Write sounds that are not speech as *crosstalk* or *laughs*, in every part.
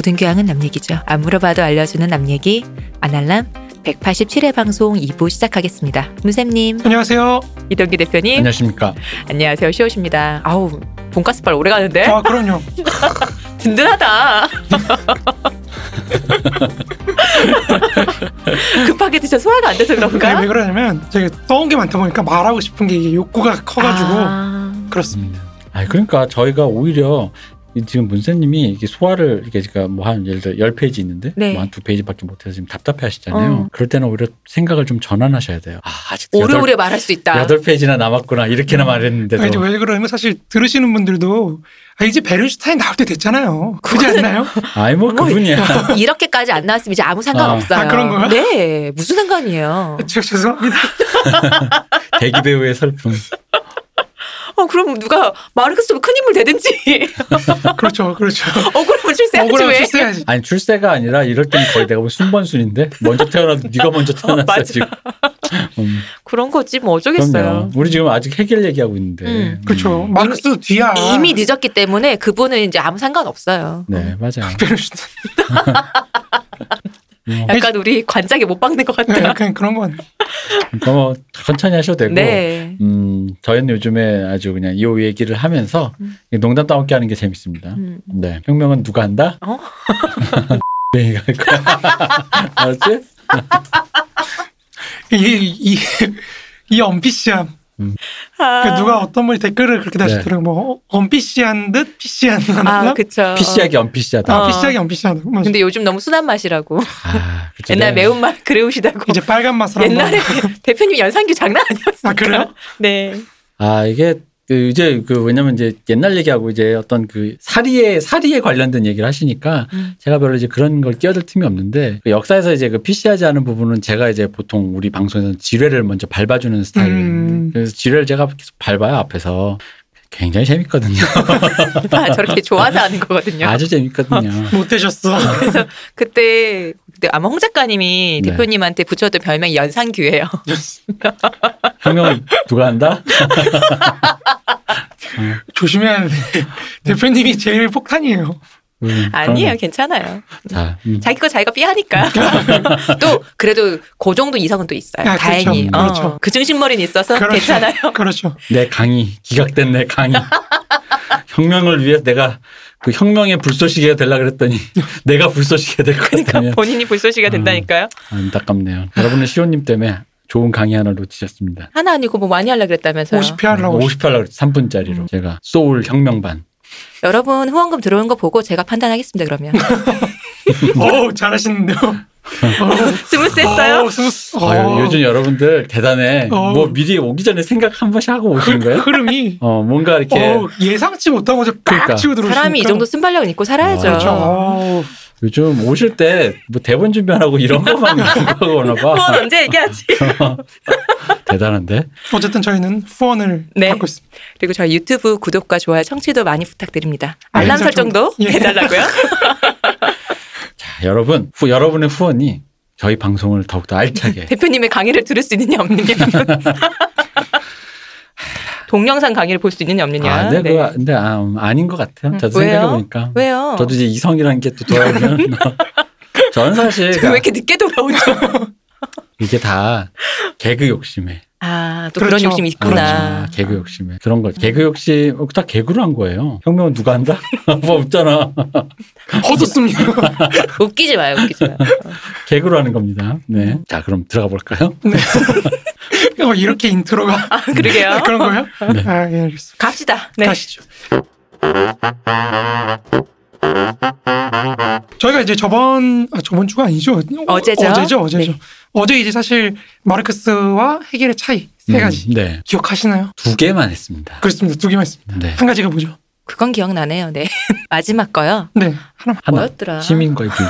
모든 교양은 남 얘기죠. 안 물어봐도 알려주는 남 얘기 아날람 187회 방송 2부 시작하겠습니다. 문쌤님, 안녕하세요. 이동기 대표님, 안녕하십니까. 안녕하세요. 시옷입니다. 아우 돈가스빨 오래 가는데 아, 그럼요. *laughs* 든든하다. *laughs* 급하게 드셔 소화가 안 돼서 그런가? 왜 그러냐면 제가 써온 게 많다 보니까 말하고 싶은 게 욕구가 커가지고 아, 그렇습니다. 아 그러니까 저희가 오히려 이 지금 문세님이 이게 소화를 이게 제가 뭐한 예를 들어 열 페이지 있는데 네. 뭐 한 두 페이지밖에 못해서 지금 답답해하시잖아요. 어. 그럴 때는 오히려 생각을 좀 전환하셔야 돼요. 아 아직 오래오래 말할 수 있다. 여덟 페이지나 남았구나 이렇게나 말했는데도 아, 이제 왜 그러냐면 사실 들으시는 분들도 아, 이제 베른슈타인 나올 때 됐잖아요. 그지 않나요? *laughs* 아이 뭐 뭐, 그분이야. *laughs* 이렇게까지 안 나왔으면 이제 아무 상관없어요. 아, 그런 거야? 네, 무슨 상관이에요. 저, *laughs* 죄송합니다. 대기 배우의 슬픔. 어, 그럼 누가 마르크스로 큰 힘을 대든지 *laughs* 그렇죠, 그렇죠. 억울하면 출세하지 억울하면 왜? 출세해야지. 아니 출세가 아니라 이럴 때는 거의 내가 보면 순번순인데 먼저 태어나도 네가 먼저 태어났어 맞아. 지금. 음, 그런 거지 뭐 어쩌겠어요. 그럼요. 우리 지금 아직 해결 얘기하고 있는데. 음. 그렇죠. 마르크스도 뒤야. 이미 늦었기 때문에 그분은 이제 아무 상관 없어요. 네 맞아요. *laughs* 뭐, 약간 우리 관짝에 못 박는 것 네, 같아요. 약간 그런 건. 그러니까 뭐 천천히 하셔도 되고. 네. 음, 저희는 요즘에 아주 그냥 이 얘기를 하면서 음. 농담 따먹게 하는 게 재밌습니다. 음. 네. 혁명은 누가 한다? 어? *laughs* 네, 갈 거야. *laughs* 알았지? *laughs* 이, 이, 이 언피시함. 아, 그 누가 어떤 분이 댓글을 그렇게 네. 다시더라고요. 뭐, 언피시한 듯 피시한 듯. 아, 그쵸. 피시하기 언피시하다. 어. 아, 피시하게 언피시한 듯. 맞아. 근데 요즘 너무 순한 맛이라고. 아, 그쵸. 옛날 네. 매운 맛 그리우시다고. 이제 빨간 한번. 옛날에 *laughs* 대표님 연상규 장난 아니었어요. 아, 그래요? 네. 아, 이게 그 이제 그 왜냐면 이제 옛날 얘기하고 이제 어떤 그 사리에 사리에 관련된 얘기를 하시니까 음. 제가 별로 이제 그런 걸 끼어들 틈이 없는데 그 역사에서 이제 그 피시하지 않은 부분은 제가 이제 보통 우리 방송에서는 지뢰를 먼저 밟아주는 스타일. 음. 그래서 지뢰를 제가 계속 밟아요 앞에서 굉장히 재밌거든요. *laughs* 아, 저렇게 좋아서 하는 거거든요. 아주 재밌거든요. *laughs* 못 되셨어. 그래서 그때 그때 아마 홍 작가님이 네. 대표님한테 붙였던 별명이 연상규예요. *laughs* 혁명은 누가 한다? 조심해야 돼. 대표님이 제일 폭탄이에요. 음, 아니에요, 괜찮아요. 자, 음. 자기 거 자기가 삐하니까. *laughs* 또 그래도 그 정도 이상은 또 있어요. 아, 그렇죠. 다행히. 어, 그렇죠. 그 증식머리는 있어서 그렇죠. 괜찮아요. 그렇죠. 내 강의 기각된 내 강의 *laughs* 혁명을 위해 내가 그 혁명의 불쏘시개가 되려 그랬더니 *laughs* 내가 불쏘시개 될 그러니까 거니까요. 본인이 불쏘시개가 음. 된다니까요. 안타깝네요. 여러분은 시호님 때문에 좋은 강의 하나 놓치셨습니다. 하나 아니고 뭐 많이 하려 그랬다면서요. 50회 하려고. 50회 하려고 3분짜리로 제가 소울 혁명반. 여러분 후원금 들어온 거 보고 제가 판단하겠습니다. 그러면 *laughs* 오, 잘하시는데요. *laughs* smooth했어요. 오, smooth. 오. 요즘 여러분들 대단해. 어. 뭐 미리 오기 전에 생각 한 번씩 하고 오시는 그 거예요? 흐름이 *laughs* 어 뭔가 이렇게 어, 예상치 못하고 빡 그러니까. 치고 들어오시니까. 사람이 이 정도 순발력은 있고 살아야죠. 그렇죠. 오. 요즘 오실 때 뭐 대본 준비하고 이런 것만 하고 오나 봐. 후원 언제 얘기하지? 대단한데. 어쨌든 저희는 후원을 네. 받고 있습니다. 그리고 저희 유튜브 구독과 좋아요, 청취도 많이 부탁드립니다. 알림 알람 설정. 설정도 예. 해달라고요. *laughs* 자, 여러분, 후, 여러분의 후원이 저희 방송을 더욱더 알차게. 대표님의 강의를 들을 수 있느냐 없느냐. *laughs* 동영상 강의를 볼 수 있느냐 없느냐. 아, 네, 네. 그거, 근데 아, 음, 아닌 것 같아요. 저도 왜요? 생각해보니까. 왜요? 저도 이제 이성이라는 게 또 돌아오면. *laughs* 저는 사실 왜 이렇게 늦게 돌아오죠? 이게 다 개그 욕심에. 아, 또 그렇죠. 그런 욕심이 있구나. 그렇죠. 개그 욕심에. 그런 거. 개그 욕심, 어, 다 개그로 한 거예요. 혁명은 누가 한다? *laughs* 뭐 없잖아. *laughs* 허줬습니다. *laughs* 웃기지 마요, 웃기지 마요. 개그로 하는 겁니다. 네. 자, 그럼 들어가 볼까요? 어, 이렇게 인트로가 아, 그러게요. 그런 거예요? 네. 아, 예, 알겠습니다. 갑시다. 네. 가시죠. 저희가 이제 저번 아, 저번 주가 아니죠? 어제죠? 어제죠, 어제죠. 네. 어제 이제 사실 마르크스와 헤겔의 차이 세 가지 음, 네. 기억하시나요? 두 개만 했습니다. 그렇습니다. 두 개만 있습니다. 네. 한 가지가 뭐죠? 그건 기억나네요. 네. *laughs* 마지막 거요. 네. 하나. 뭐였더라? 시민과의 분리.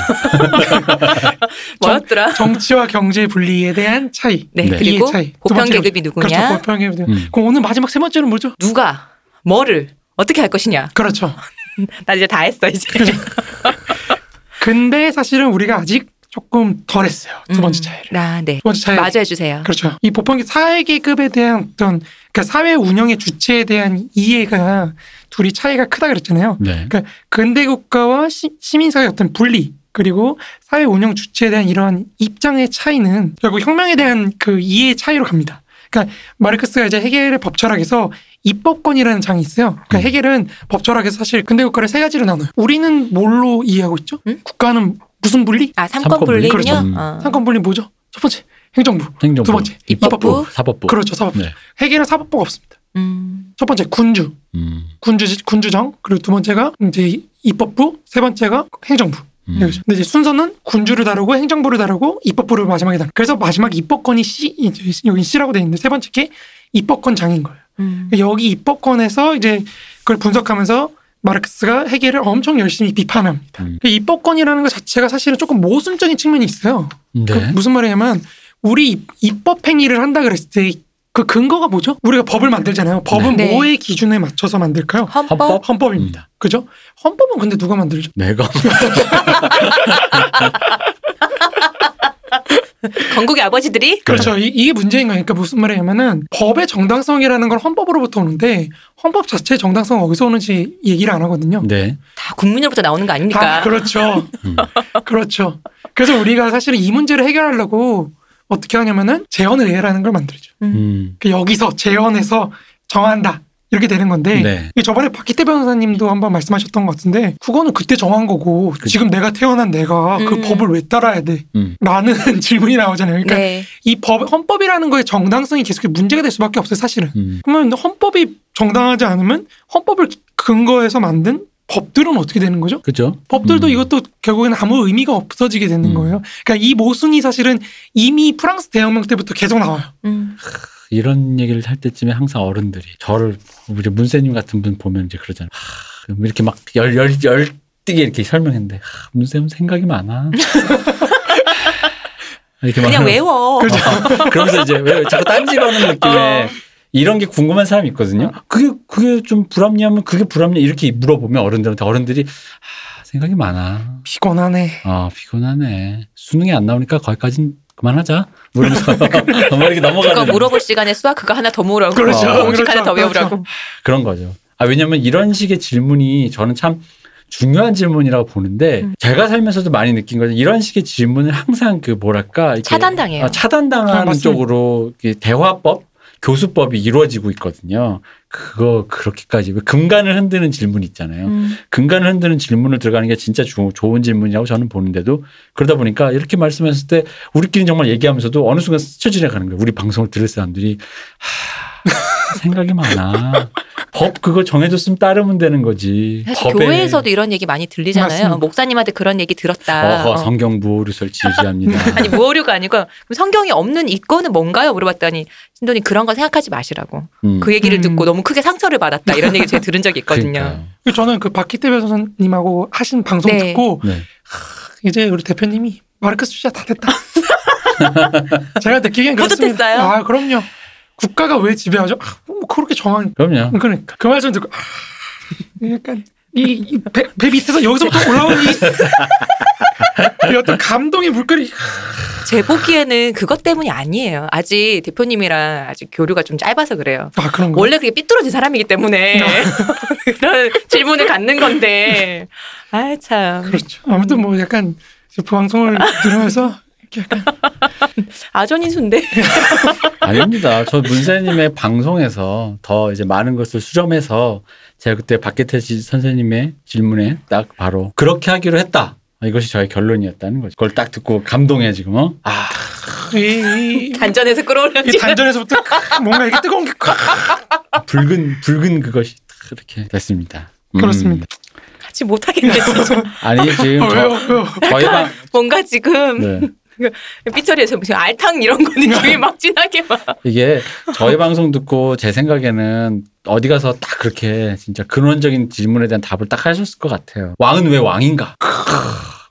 *laughs* 뭐였더라? 정치와 경제 분리에 대한 차이. 네. 네. 그리고 차이. 두 보편. 계급이 누구냐? 그렇죠. 보편 계급이 누구냐. 음. 그럼 오늘 마지막 세 번째는 뭐죠? 누가 뭐를 어떻게 할 것이냐? 그렇죠. *laughs* 나 이제 다 했어 이제. *laughs* 근데 사실은 우리가 아직 조금 덜 했어요. 두 번째 음. 차이를. 아, 네. 두 번째 차이. 마저 해주세요. 그렇죠. 이 보편계 사회계급에 대한 어떤 그러니까 사회 운영의 주체에 대한 이해가 둘이 차이가 크다 그랬잖아요. 네. 근대 국가와 시, 시민사회의 어떤 분리 그리고 사회 운영 주체에 대한 이러한 입장의 차이는 결국 혁명에 대한 그 이해의 차이로 갑니다. 그러니까 마르크스가 이제 해겔의 법철학에서 입법권이라는 장이 있어요. 그러니까 음. 해겔은 법철학에서 사실 근대 국가를 세 가지로 나눠요. 우리는 뭘로 이해하고 있죠? 음? 국가는 무슨 분리? 아 삼권 삼권 분리? 그렇죠. 어. 상권 분리 뭐죠? 첫 번째 행정부, 행정부, 두 번째 입법부. 사법부. 그렇죠 사법부. 네. 해겔은 사법부가 없습니다. 음. 첫 번째 군주, 음. 군주 군주정 그리고 두 번째가 이제 입법부, 세 번째가 행정부. 그렇죠. 근데 이제 순서는 군주를 다루고 행정부를 다루고 입법부를 마지막에 다루. 그래서 마지막 입법권이 C 여기 C라고 돼 있는데 세 번째 게 입법권 장인 거예요. 음. 여기 입법권에서 이제 그걸 분석하면서 마르크스가 해겔을 엄청 열심히 비판합니다. 음. 그 입법권이라는 것 자체가 사실은 조금 모순적인 측면이 있어요. 그 네. 무슨 말이냐면 우리 입- 입법 행위를 한다 그랬을 때 그 근거가 뭐죠? 우리가 법을 만들잖아요. 법은 네. 뭐의 기준에 맞춰서 만들까요? 헌법. 헌법? 헌법입니다. 그죠? 헌법은 근데 누가 만들죠? 내가 *laughs* *laughs* *laughs* 건국의 아버지들이 그렇죠. 이, 이게 문제인 거예요. 그러니까 무슨 말이냐면은 법의 정당성이라는 건 헌법으로부터 오는데 헌법 자체의 정당성 어디서 오는지 얘기를 안 하거든요. 네. 다 국민으로부터 나오는 거 아닙니까? 아, 그렇죠. 음. *laughs* 그렇죠. 그래서 우리가 사실은 이 문제를 해결하려고 어떻게 하냐면은 재헌의회라는 걸 만들죠. 음. 그 여기서 재헌해서 정한다. 이렇게 되는 건데 네. 이게 저번에 박기태 변호사님도 한번 말씀하셨던 것 같은데 그거는 그때 정한 거고 그죠. 지금 내가 태어난 내가 그 음. 법을 왜 따라야 돼? 음. 라는 *laughs* 질문이 나오잖아요. 그러니까 네. 이 법, 헌법이라는 거의 정당성이 계속 문제가 될 수밖에 없어요, 사실은. 음. 그러면 헌법이 정당하지 않으면 헌법을 근거해서 만든 법들은 어떻게 되는 거죠? 그죠? 법들도 음. 이것도 결국에는 아무 의미가 없어지게 되는 음. 거예요. 그러니까 이 모순이 사실은 이미 프랑스 대혁명 때부터 계속 나와요. 음. 이런 얘기를 할 때쯤에 항상 어른들이 저를 우리 문세님 같은 분 보면 이제 그러잖아요. 하, 이렇게 막 열 열 열띠게 이렇게 설명했는데 하, 문세님 생각이 많아. *laughs* 이렇게 막 그냥 외워. *laughs* 그렇죠. 어, 그러면서 이제 왜 자꾸 딴지 거는 느낌에 어. 이런 게 궁금한 사람이 있거든요. 그게 그게 좀 불합리하면 그게 불합리 이렇게 물어보면 어른들한테 어른들이 아, 생각이 많아. 피곤하네. 아 피곤하네. 수능이 안 나오니까 거기까진 그만하자. 이러면서 *laughs* 뭐 이렇게 그거 넘어가는 물어볼 시간에 수학 그거 하나 더 물어보고 그렇죠. 공식 하나 그렇죠. 더 그렇죠. 외우라고. 그런 거죠. 아 왜냐면 이런 식의 질문이 저는 참 중요한 질문이라고 보는데 음. 제가 살면서도 많이 느낀 거죠. 이런 식의 질문을 항상 그 뭐랄까 이렇게 차단당해요. 아, 차단당하는 아. 쪽으로 이렇게 대화법, 교수법이 이루어지고 있거든요. 그거 그렇게까지 왜 근간을 흔드는 질문 있잖아요. 음. 근간을 흔드는 질문을 들어가는 게 진짜 주- 좋은 질문이라고 저는 보는데도 그러다 보니까 이렇게 말씀했을 때 우리끼리 정말 얘기하면서도 어느 순간 스쳐 지나가는 거예요. 우리 방송을 들을 사람들이 하, *laughs* 생각이 많아. 법 그거 정해줬으면 따르면 되는 거지. 사실 법에 교회에서도 이런 얘기 많이 들리잖아요. 맞습니다. 목사님한테 그런 얘기 들었다. 어허, 어. 성경 보호를 설치지합니다. 아니 무오류가 아니고 그럼 성경이 없는 이거는 뭔가요? 물어봤더니 신도님 그런 거 생각하지 마시라고. 음. 그 얘기를 음. 듣고 너무 크게 상처를 받았다 이런 얘기 제가 들은 적이 있거든요. 그러니까요. 저는 그 박기태 변호사님하고 하신 방송 네. 듣고 네. 이제 우리 대표님이 마르크스 주자 다 됐다. *laughs* 제가 느끼기엔 그렇습니다. 뿌듯했어요? 아 그럼요. 국가가 왜 지배하죠? 아, 뭐 그렇게 정한 그럼요. 그러니까 그 말씀 듣고 아, 약간 이배 배 밑에서 여기서부터 *laughs* 올라오는 이, 이 어떤 감동의 물결이 제 보기에는 그것 때문이 아니에요. 아직 대표님이랑 아직 교류가 좀 짧아서 그래요. 아 그런 거. 원래 그게 삐뚤어진 사람이기 때문에 *laughs* 그런 질문을 갖는 건데. 아 참. 그렇죠. 아무튼 뭐 약간 그 방송을 들으면서 *laughs* 약간 아전인수인데. *laughs* 아닙니다. 저 문세님의 방송에서 더 이제 많은 것을 수렴해서 제가 그때 박계태 지- 선생님의 질문에 딱 바로 그렇게 하기로 했다. 이것이 저의 결론이었다는 거죠. 그걸 딱 듣고 감동해 지금 어? 아 이, 이, 단전에서 끌어올려. 이 단전에서부터 뭔가 이게 뜨거운 게 *laughs* 붉은 붉은 그것이 딱 이렇게 됐습니다. 음. 그렇습니다. 같이 못하겠네 진짜. 아니 지금 어, 저, 왜요? 왜요? 저희 방 뭔가 지금 네. 삐처리에서 무슨 알탕 이런 거 느낌이 *laughs* 막 진하게 막. 이게 저희 방송 듣고 제 생각에는 어디 가서 딱 그렇게 진짜 근원적인 질문에 대한 답을 딱 하셨을 것 같아요. 왕은 왜 왕인가?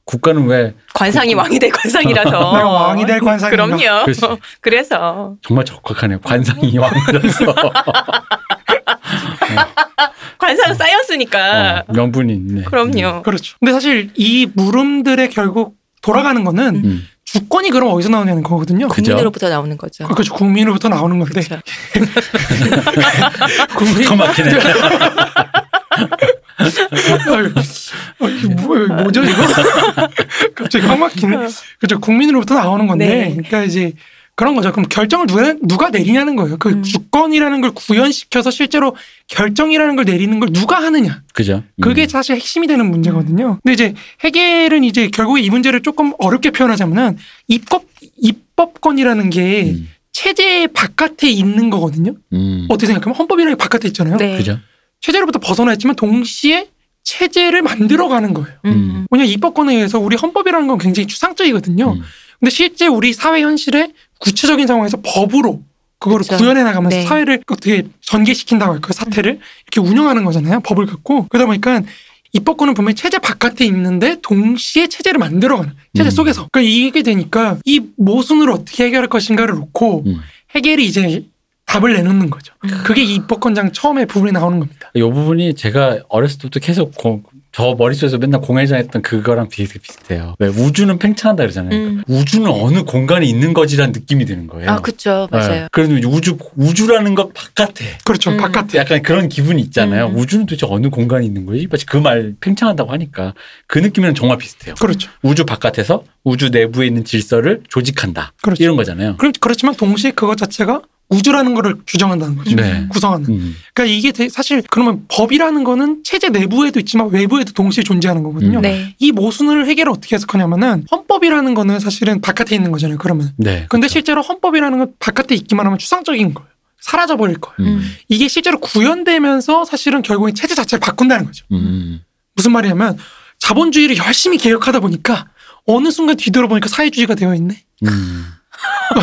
국가는 왜 관상이 왕이 될 관상이라서. 내가 *laughs* 왕이 될 관상인가? 그럼요. 그래서 정말 적확하네요. 관상이 *laughs* 왕이라서 관상 쌓였으니까. 어, 명분이 있네. 그럼요. 그렇죠. 근데 사실 이 물음들의 결국 돌아가는 거는 음. 주권이 그럼 어디서 나오냐는 거거든요. 그죠. 국민으로부터 나오는 거죠. 그렇죠. 국민으로부터 나오는 건데 그렇죠. *laughs* 국민 더 막히네. *laughs* 뭐, 뭐죠 이거? *laughs* 갑자기 확 막히네. 그렇죠. 국민으로부터 나오는 건데, 네. 그러니까 이제 그런 거죠. 그럼 결정을 누가, 누가 내리냐는 거예요. 그 음. 주권이라는 걸 구현시켜서 실제로 결정이라는 걸 내리는 걸 누가 하느냐. 그죠. 그게 음. 사실 핵심이 되는 문제거든요. 근데 이제 해결은 이제 결국에 이 문제를 조금 어렵게 표현하자면은 입법 입법권이라는 게 음. 체제 바깥에 있는 거거든요. 음. 어떻게 생각하면 헌법이라는 게 바깥에 있잖아요. 네. 그죠. 체제로부터 벗어나 있지만 동시에 체제를 만들어가는 거예요. 음. 왜냐 입법권에 의해서 우리 헌법이라는 건 굉장히 추상적이거든요. 음. 근데 실제 우리 사회 현실에 구체적인 상황에서 법으로 그거를 그렇죠. 구현해 나가면서 네. 사회를 어떻게 전개시킨다고 할까요? 사태를 이렇게 운영하는 거잖아요. 법을 갖고 그러다 보니까 입법권은 분명히 체제 바깥에 있는데 동시에 체제를 만들어가는 체제 음. 속에서 그러니까 이게 되니까 이 모순을 어떻게 해결할 것인가를 놓고 음. 해결이 이제 답을 내놓는 거죠. 음. 그게 이 입법권장 처음에 부분이 나오는 겁니다. 이 부분이 제가 어렸을 때부터 계속 고- 저 머릿속에서 맨날 공회장 했던 그거랑 비슷, 비슷해요. 왜 우주는 팽창한다 그러잖아요. 음. 우주는 어느 공간에 있는 거지라는 느낌이 드는 거예요. 아, 그쵸. 맞아요. 네. 그래도 우주 우주라는 것 바깥에 그렇죠. 음. 바깥에 약간 그런 기분이 있잖아요. 음. 우주는 도대체 어느 공간에 있는 거지? 마치 그 말 팽창한다고 하니까 그 느낌이랑 정말 비슷해요. 그렇죠. 우주 바깥에서 우주 내부에 있는 질서를 조직한다. 그렇죠. 이런 거잖아요. 그럼 그렇지만 동시에 그것 자체가 우주라는 거를 규정한다는 거죠. 네. 구성하는. 음. 그러니까 이게 사실 그러면 법이라는 거는 체제 내부에도 있지만 외부에도 동시에 존재하는 거거든요. 음. 네. 이 모순을 해결을 어떻게 해석하냐면은 헌법이라는 거는 사실은 바깥에 있는 거잖아요. 그러면. 네. 근데 실제로 헌법이라는 건 바깥에 있기만 하면 추상적인 거예요. 사라져 버릴 거예요. 음. 음. 이게 실제로 구현되면서 사실은 결국엔 체제 자체를 바꾼다는 거죠. 음. 무슨 말이냐면 자본주의를 열심히 개혁하다 보니까 어느 순간 뒤돌아보니까 사회주의가 되어 있네. 음.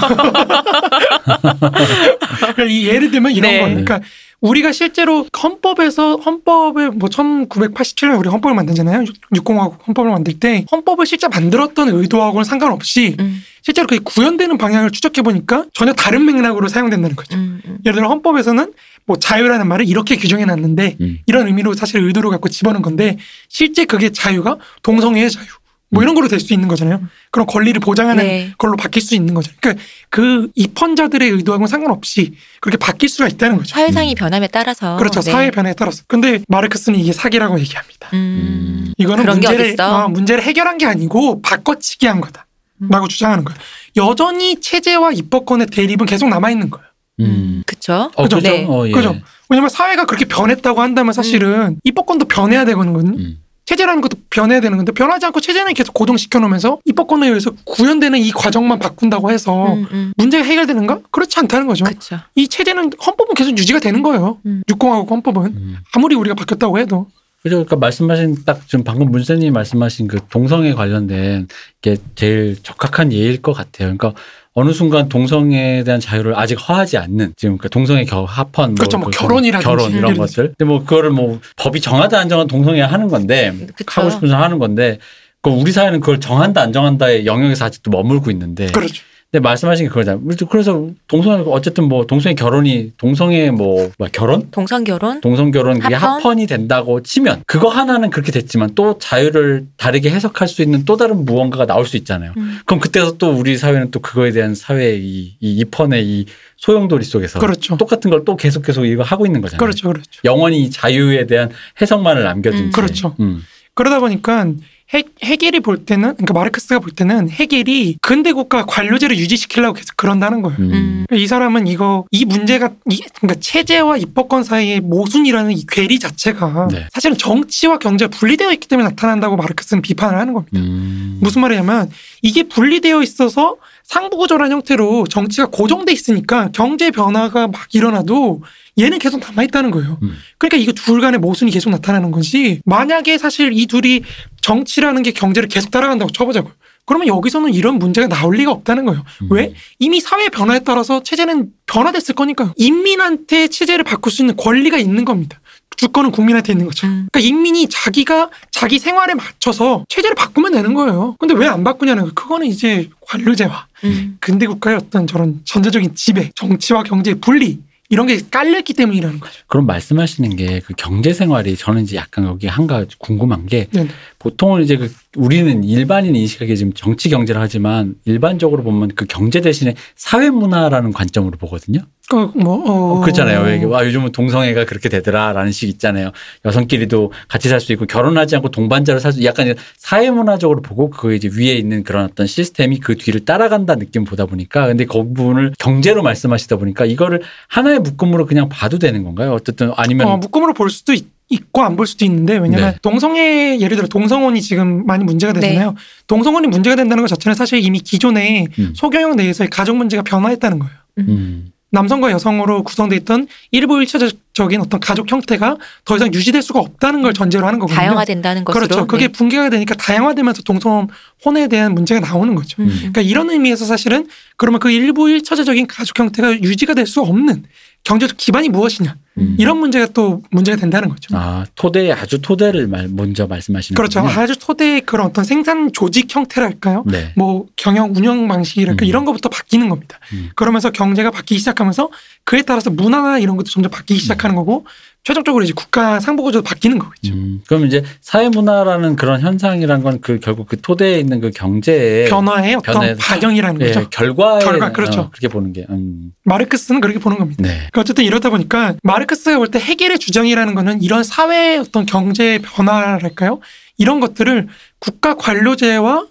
그러니까 이 예를 들면 이런 네. 거예요. 그러니까 우리가 실제로 헌법에서 헌법을 뭐 1987년에 우리 헌법을 만들잖아요. 6공화국 헌법을 만들 때 헌법을 실제 만들었던 의도하고는 상관없이 음. 실제로 그게 구현되는 방향을 추적해 보니까 전혀 다른 맥락으로 사용된다는 거죠. 음. 음. 예를 들어 헌법에서는 뭐 자유라는 말을 이렇게 규정해 놨는데 음. 이런 의미로 사실 의도를 갖고 집어넣은 건데 실제 그게 자유가 동성애의 자유 뭐 이런 걸로 될 수 있는 거잖아요. 그런 권리를 보장하는 네. 걸로 바뀔 수 있는 거죠. 그러니까 그 입헌자들의 의도하고는 상관없이 그렇게 바뀔 수가 있다는 거죠. 사회상이 변함에 따라서. 그렇죠. 네. 사회 변화에 따라서. 근데 마르크스는 이게 사기라고 얘기합니다. 음. 이거는 그런 게 문제를? 어, 문제를 해결한 게 아니고 바꿔치기 한 거다 라고 음. 주장하는 거예요. 여전히 체제와 입법권의 대립은 계속 남아 있는 거예요. 음. 그쵸. 어, 그죠? 그죠? 네. 어, 예. 그죠? 왜냐면 사회가 그렇게 변했다고 한다면 사실은 입법권도 변해야 되거든요. 음. 체제라는 것도 변해야 되는 건데 변하지 않고 체제는 계속 고정시켜 놓으면서 입법권에 의해서 구현되는 이 과정만 바꾼다고 해서 음. 음. 문제가 해결되는가? 그렇지 않다는 거죠. 그쵸. 이 체제는 헌법은 계속 유지가 되는 거예요. 음. 육공화국 헌법은 음. 아무리 우리가 바뀌었다고 해도 그죠. 그러니까 말씀하신 딱 지금 방금 문세님이 말씀하신 그 동성애 관련된 게 제일 적합한 예일 것 같아요. 그러니까 어느 순간 동성애에 대한 자유를 아직 허하지 않는 지금 그 동성애 겨 합헌 그렇죠. 뭐그 결혼이라든지 결혼 이런 예를 것들. 근데 뭐 그거를 뭐 법이 정하다 안 정한 동성애 하는 건데 그쵸. 하고 싶은 사람 하는 건데 그 우리 사회는 그걸 정한다 안 정한다의 영역에서 아직도 머물고 있는데 그렇죠. 근데 말씀하신 게 그거잖아요. 그래서 동성애 어쨌든 뭐 동성애 결혼이 동성애 뭐, 뭐 결혼 동성 결혼. 동성 결혼 그게 합헌? 합헌이 된다고 치면 그거 하나는 그렇게 됐지만 또 자유를 다르게 해석할 수 있는 또 다른 무언가가 나올 수 있잖아요. 음. 그럼 그때서 또 우리 사회는 또 그거에 대한 사회의 이, 이 입헌의 이 소용돌이 속에서 그렇죠. 똑같은 걸 또 계속 계속 이거 하고 있는 거잖아요. 그렇죠. 그렇죠. 영원히 이 자유에 대한 해석만을 남겨둔 음. 채. 그렇죠. 음. 그러다 보니까 해, 해겔이 볼 때는 그러니까 마르크스가 볼 때는 해겔이 근대 국가 관료제를 유지시키려고 계속 그런다는 거예요. 음. 음. 이 사람은 이거 이 문제가 이 그러니까 체제와 입법권 사이의 모순이라는 이 괴리 자체가 네. 사실은 정치와 경제가 분리되어 있기 때문에 나타난다고 마르크스는 비판을 하는 겁니다. 음. 무슨 말이냐면 이게 분리되어 있어서 상부구조라는 형태로 정치가 고정돼 있으니까 경제 변화가 막 일어나도 얘는 계속 남아 있다는 거예요. 음. 그러니까 이거 둘 간의 모순이 계속 나타나는 거지. 만약에 사실 이 둘이 정치라는 게 경제를 계속 따라간다고 쳐보자고요. 그러면 여기서는 이런 문제가 나올 리가 없다는 거예요. 음. 왜? 이미 사회 변화에 따라서 체제는 변화됐을 거니까요. 인민한테 체제를 바꿀 수 있는 권리가 있는 겁니다. 주권은 국민한테 있는 거죠. 음. 그러니까 인민이 자기가 자기 생활에 맞춰서 체제를 바꾸면 되는 거예요. 근데 왜 안 바꾸냐는 거예요. 그거는 이제 관료제와 음. 근대 국가의 어떤 저런 전제적인 지배, 정치와 경제의 분리 이런 게 깔렸기 때문이라는 거죠. 그럼 말씀하시는 게 그 경제 생활이 저는 이제 약간 여기 한 가지 궁금한 게 네. 보통은 이제 그 우리는 일반인 인식하기에 지금 정치 경제를 하지만 일반적으로 보면 그 경제 대신에 사회 문화라는 관점으로 보거든요. 그, 뭐, 어. 그렇잖아요. 왜 이게 와 요즘은 동성애가 그렇게 되더라라는 식 있잖아요. 여성끼리도 같이 살 수 있고 결혼하지 않고 동반자로 살 수 약간 사회 문화적으로 보고 그 이제 위에 있는 그런 어떤 시스템이 그 뒤를 따라간다 느낌 보다 보니까 근데 그 부분을 경제로 말씀하시다 보니까 이거를 하나의 묶음으로 그냥 봐도 되는 건가요? 어쨌든 아니면 어, 묶음으로 볼 수도 있, 고 안 볼 수도 있는데 왜냐면 네. 동성애 예를 들어 동성혼이 지금 많이 문제가 되잖아요. 동성혼이 문제가 된다는 것 자체는 사실 이미 기존의 음. 소경영 내에서의 가족 문제가 변화했다는 거예요. 음. 남성과 여성으로 구성돼 있던 일부 일차적인 어떤 가족 형태가 더 이상 유지될 수가 없다는 걸 전제로 하는 거거든요. 다양화된다는 것으로. 그렇죠. 그게 네. 붕괴가 되니까 다양화되면서 동성혼에 대한 문제가 나오는 거죠. 음. 그러니까 이런 의미에서 사실은 그러면 그 일부 일차적인 가족 형태가 유지가 될 수 없는 경제적 기반이 무엇이냐 음. 이런 문제가 또 문제가 된다는 거죠. 아 토대 아주 토대를 말, 먼저 말씀하시는 그렇죠. 거군요. 아주 토대의 그런 어떤 생산 조직 형태랄까요? 네. 뭐 경영 운영 방식이랄까 음. 이런 것부터 바뀌는 겁니다. 음. 그러면서 경제가 바뀌기 시작하면서 그에 따라서 문화나 이런 것도 점점 바뀌기 시작하는 거고 최종적으로 이제 국가 상부 구조도 바뀌는 거겠죠. 음, 그럼 이제 사회 문화라는 그런 현상이란 건 그 결국 그 토대에 있는 그 경제의 변화의 어떤 반영이라는 예, 거죠. 결과에 결과, 그렇죠. 어, 그렇게 보는 게 음. 마르크스는 그렇게 보는 겁니다. 네. 그러니까 어쨌든 이러다 보니까 마르크스가 볼 때 해겔의 주장이라는 거는 이런 사회의 어떤 경제 변화랄까요? 이런 것들을 국가 관료제와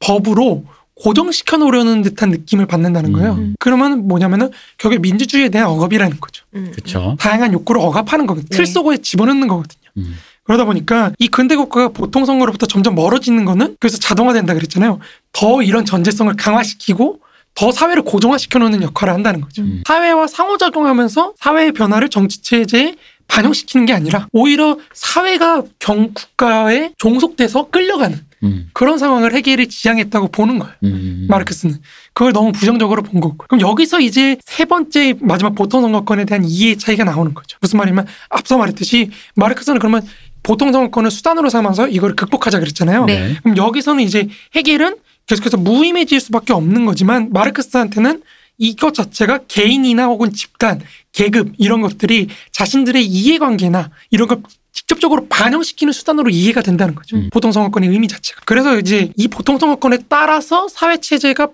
법으로 고정시켜 놓으려는 듯한 느낌을 받는다는 거예요. 음. 그러면 뭐냐면은 결국 민주주의에 대한 억압이라는 거죠. 음. 그렇죠. 다양한 욕구를 억압하는 거거든요. 네. 틀 속에 집어넣는 거거든요. 음. 그러다 보니까 이 근대 국가가 보통 선거로부터 점점 멀어지는 거는 그래서 자동화된다 그랬잖아요. 더 이런 전제성을 강화시키고 더 사회를 고정화시켜 놓는 역할을 한다는 거죠. 음. 사회와 상호작용하면서 사회의 변화를 정치 체제에 반영시키는 게 아니라 오히려 사회가 경 국가에 종속돼서 끌려가는 음. 그런 상황을 해결이 지향했다고 보는 거예요. 음. 마르크스는 그걸 너무 부정적으로 본 거고 그럼 여기서 이제 세 번째 마지막 보통 선거권에 대한 이해 차이가 나오는 거죠 무슨 말이냐면 앞서 말했듯이 마르크스는 그러면 보통 선거권을 수단으로 삼아서 이걸 극복하자 그랬잖아요 네. 네. 그럼 여기서는 이제 해결은 계속해서 무의미해질 수밖에 없는 거지만 마르크스한테는 이것 자체가 개인이나 혹은 집단, 계급 이런 것들이 자신들의 이해관계나 이런 걸 직접적으로 반영시키는 수단으로 이해가 된다는 거죠. 음. 보통선거권의 의미 자체가. 그래서 이제 이 보통선거권에 따라서 사회체제가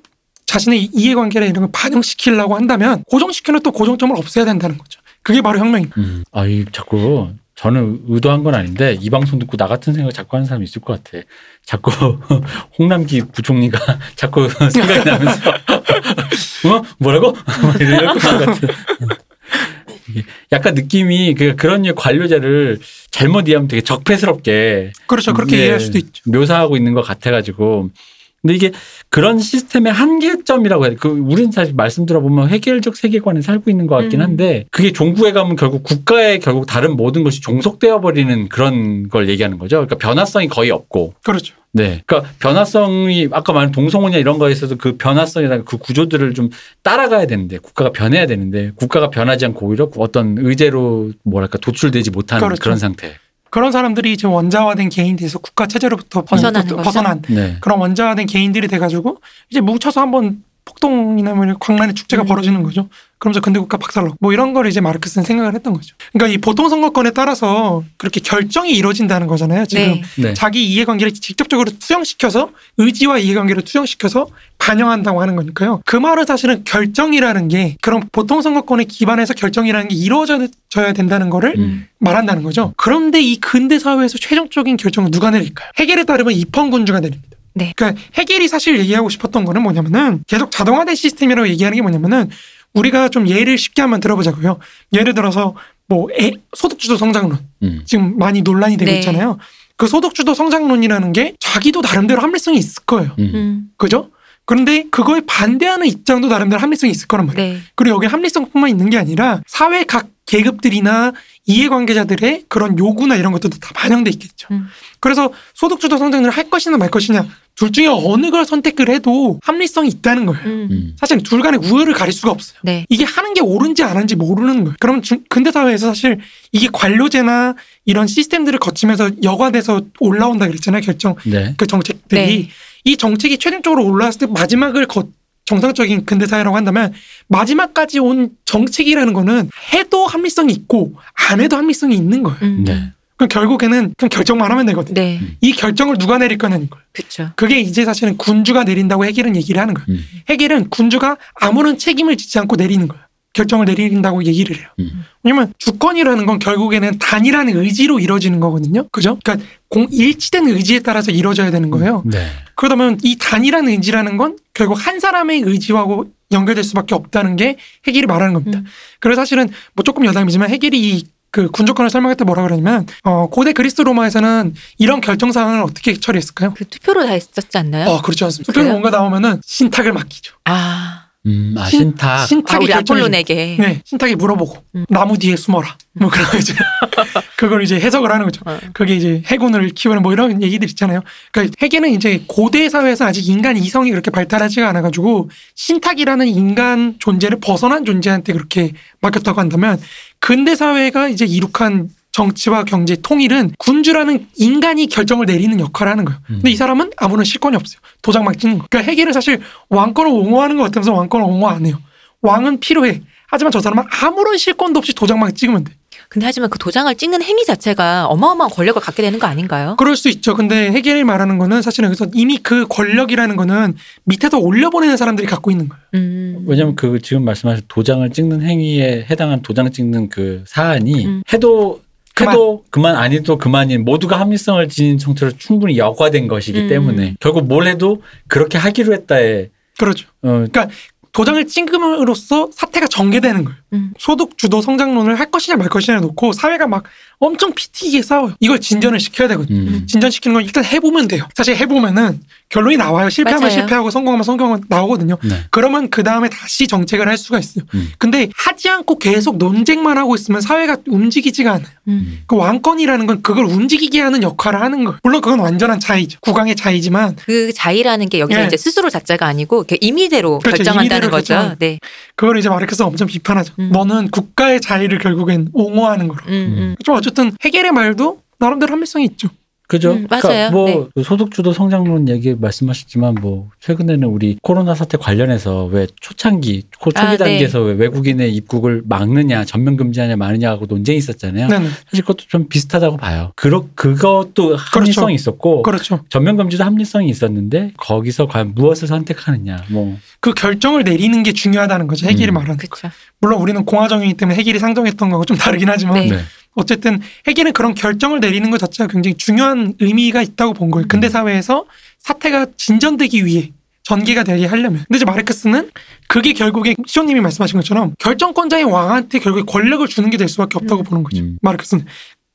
자신의 이해관계나 이런 걸 반영시키려고 한다면 고정시키는 또 고정점을 없애야 된다는 거죠. 그게 바로 혁명입니다. 음. 아, 이 자꾸 저는 의도한 건 아닌데 이 방송 듣고 나 같은 생각 자꾸 하는 사람이 있을 것 같아. 자꾸 *laughs* 홍남기 부총리가 *laughs* 자꾸 *laughs* 생각이 나면서 어 뭐라고 막 이럴 것 같은. 이게 *laughs* 약간 느낌이 그 그런 류 관료제를 잘못 이해하면 되게 적폐스럽게 그렇죠. 그렇게 예, 이해할 수도 있죠. 묘사하고 있는 것 같아가지고. 근데 이게 그런 시스템의 한계점이라고 해야 돼. 그 우리는 사실 말씀 들어보면 해결적 세계관에 살고 있는 것 같긴 음. 한데 그게 종구에 가면 결국 국가의 결국 다른 모든 것이 종속되어 버리는 그런 걸 얘기하는 거죠. 그러니까 변화성이 거의 없고. 그렇죠. 네. 그러니까 변화성이 아까 말한 동성혼이나 이런 거에 있어서 그 변화성이나 그 구조들을 좀 따라가야 되는데 국가가 변해야 되는데 국가가 변하지 않고 오히려 어떤 의제로 뭐랄까 도출되지 못하는 그렇죠. 그런 상태. 그런 사람들이 이제 원자화된 개인돼서 국가 체제로부터 벗어나는 벗- 거죠? 벗어난 네. 그런 원자화된 개인들이 돼가지고 이제 뭉쳐서 한번 폭동이나 뭐 광란의 축제가 음. 벌어지는 거죠. 그러면서 근대국가 박살나고 뭐 이런 걸 이제 마르크스는 생각을 했던 거죠. 그러니까 이 보통 선거권에 따라서 그렇게 결정이 이루어진다는 거잖아요. 지금 네. 네. 자기 이해관계를 직접적으로 투영시켜서 의지와 이해관계를 투영시켜서 반영한다고 하는 거니까요. 그 말은 사실은 결정이라는 게 그런 보통 선거권에 기반해서 결정이라는 게 이루어져야 된다는 거를 음. 말한다는 거죠. 그런데 이 근대 사회에서 최종적인 결정은 누가 내릴까요? 해결에 따르면 입헌군주가 내립니다. 네. 그러니까 해결이 사실 얘기하고 싶었던 거는 뭐냐면은 계속 자동화된 시스템이라고 얘기하는 게 뭐냐면은 우리가 좀 예를 쉽게 한번 들어보자고요. 예를 들어서 뭐 애- 소득주도 성장론 음. 지금 많이 논란이 되고 네. 있잖아요. 그 소득주도 성장론이라는 게 자기도 나름대로 합리성이 있을 거예요. 음. 음. 그죠? 그런데 그거에 반대하는 입장도 나름대로 합리성이 있을 거란 말이에요. 네. 그리고 여기 합리성뿐만 있는 게 아니라 사회 각 계급들이나 이해관계자들의 그런 요구나 이런 것들도 다 반영돼 있겠죠. 음. 그래서 소득주도 성장을 할 것이냐 말 것이냐 둘 중에 어느 걸 선택을 해도 합리성이 있다는 거예요. 음. 음. 사실 둘 간의 우열을 가릴 수가 없어요. 네. 이게 하는 게 옳은지 안 하는지 모르는 거예요. 그러면 중- 근대 사회에서 사실 이게 관료제나 이런 시스템들을 거치면서 여과돼서 올라온다 그랬잖아요. 결정 네. 그 정책들이 네. 이 정책이 최종적으로 올라왔을 때 마지막을 거- 정상적인 근대 사회라고 한다면 마지막까지 온 정책이라는 거는 해도 합리성이 있고 안 해도 합리성이 있는 거예요. 음. 네. 그럼 결국에는 그냥 결정만 하면 되거든요. 네. 이 결정을 누가 내릴 거냐는 거예요. 그렇죠. 그게 이제 사실은 군주가 내린다고 해겔은 얘기를 하는 거예요. 음. 해겔은 군주가 아무런 책임을 지지 않고 내리는 거예요. 결정을 내린다고 얘기를 해요. 음. 왜냐면 주권이라는 건 결국에는 단일한 의지로 이루어지는 거거든요. 그죠? 그러니까 공 일치된 의지에 따라서 이루어져야 되는 거예요. 네. 그러다면 이 단일한 의지라는 건 결국 한 사람의 의지하고 연결될 수밖에 없다는 게 해겔이 말하는 겁니다. 음. 그래서 사실은 뭐 조금 여담이지만 해겔이 이그 군주권을 설명할 때 뭐라 그러냐면 어 고대 그리스 로마에서는 이런 결정 사항을 어떻게 처리했을까요? 그 투표로 다 했었지 않나요? 어 그렇지 않습니다. 투표는 그래요? 뭔가 나오면은 신탁을 맡기죠. 아, 음, 아, 신- 신탁. 아 신탁이 우리 아폴론에게. 네, 신탁이 물어보고 음. 나무 뒤에 숨어라. 뭐 그런 거 이제 *laughs* 그걸 이제 해석을 하는 거죠. 어. 그게 이제 해군을 키우는 뭐 이런 얘기들 있잖아요. 그러니까 해계는 이제 고대 사회에서 아직 인간 이성이 그렇게 발달하지가 않아 가지고 신탁이라는 인간 존재를 벗어난 존재한테 그렇게 맡겼다고 한다면 근대 사회가 이제 이룩한 정치와 경제 통일은 군주라는 인간이 결정을 내리는 역할을 하는 거예요. 근데 이 사람은 아무런 실권이 없어요. 도장만 찍는 거. 그러니까 해계는 사실 왕권을 옹호하는 것 같으면서 왕권을 옹호 안 해요. 왕은 필요해. 하지만 저 사람은 아무런 실권도 없이 도장만 찍으면 돼. 근데 하지만 그 도장을 찍는 행위 자체가 어마어마한 권력을 갖게 되는 거 아닌가요? 그럴 수 있죠. 근데 해겔이 말하는 거는 사실은 여기서 이미 그 권력이라는 거는 밑에서 올려보내는 사람들이 갖고 있는 거예요. 음. 왜냐면 그 지금 말씀하신 도장을 찍는 행위에 해당한 도장 찍는 그 사안이 음. 해도 그만. 해도 그만 아니도 그만인 모두가 합리성을 지닌 형태로 충분히 여과된 것이기 음. 때문에 결국 뭘 해도 그렇게 하기로 했다에 그렇죠. 어, 도장을 찍음으로써 사태가 전개되는 거예요. 음. 소득 주도 성장론을 할 것이냐 말 것이냐 놓고 사회가 막 엄청 피튀기게 싸워요. 이걸 진전을 시켜야 되거든요. 음. 진전시키는 건 일단 해보면 돼요. 사실 해보면은 결론이 나와요. 실패하면 맞아요. 실패하고 성공하면 성공하면 나오거든요. 네. 그러면 그 다음에 다시 정책을 할 수가 있어요. 음. 근데 하지 않고 계속 논쟁만 하고 있으면 사회가 움직이지가 않아요. 음. 그 왕권이라는 건 그걸 움직이게 하는 역할을 하는 거예요. 물론 그건 완전한 자의죠. 국왕의 자의지만 그 자의라는 게 여기서 예. 이제 스스로 자자가 아니고 임의대로 그렇죠. 결정한다는 임의대로 거죠. 결정하는 네. 그걸 이제 마르크스가 엄청 비판하죠. 음. 너는 국가의 자의를 결국엔 옹호하는 거로. 음, 음. 좀 어쨌든 해겔의 말도 나름대로 합리성이 있죠. 그죠? 음, 그러니까 맞아요. 뭐 네. 그 소득주도 성장론 얘기 말씀하셨지만 뭐 최근에는 우리 코로나 사태 관련해서 왜 초창기 초- 초기 아, 네. 단계에서 왜 외국인의 입국을 막느냐 전면 금지하냐 마느냐 하고 논쟁이 있었잖아요. 네네. 사실 그것도 좀 비슷하다고 봐요. 그렇 그것도 합리성이 있었고 그렇죠. 전면 금지도 합리성이 있었는데 거기서 과연 무엇을 선택하느냐 뭐 그 결정을 내리는 게 중요하다는 거죠. 해겔이 음. 말하는 거. 그렇죠. 물론 우리는 공화정이기 때문에 해겔이 상정했던 거하고 좀 다르긴 하지만 네. 네. 어쨌든 해겔은 그런 결정을 내리는 것 자체가 굉장히 중요한 의미가 있다고 본 거예요. 근대 사회에서 사태가 진전되기 위해 전개가 되게 하려면. 근데 이제 마르크스는 그게 결국에 시호님이 말씀하신 것처럼 결정권자인 왕한테 결국에 권력을 주는 게 될 수밖에 없다고 음. 보는 거죠. 음. 마르크스는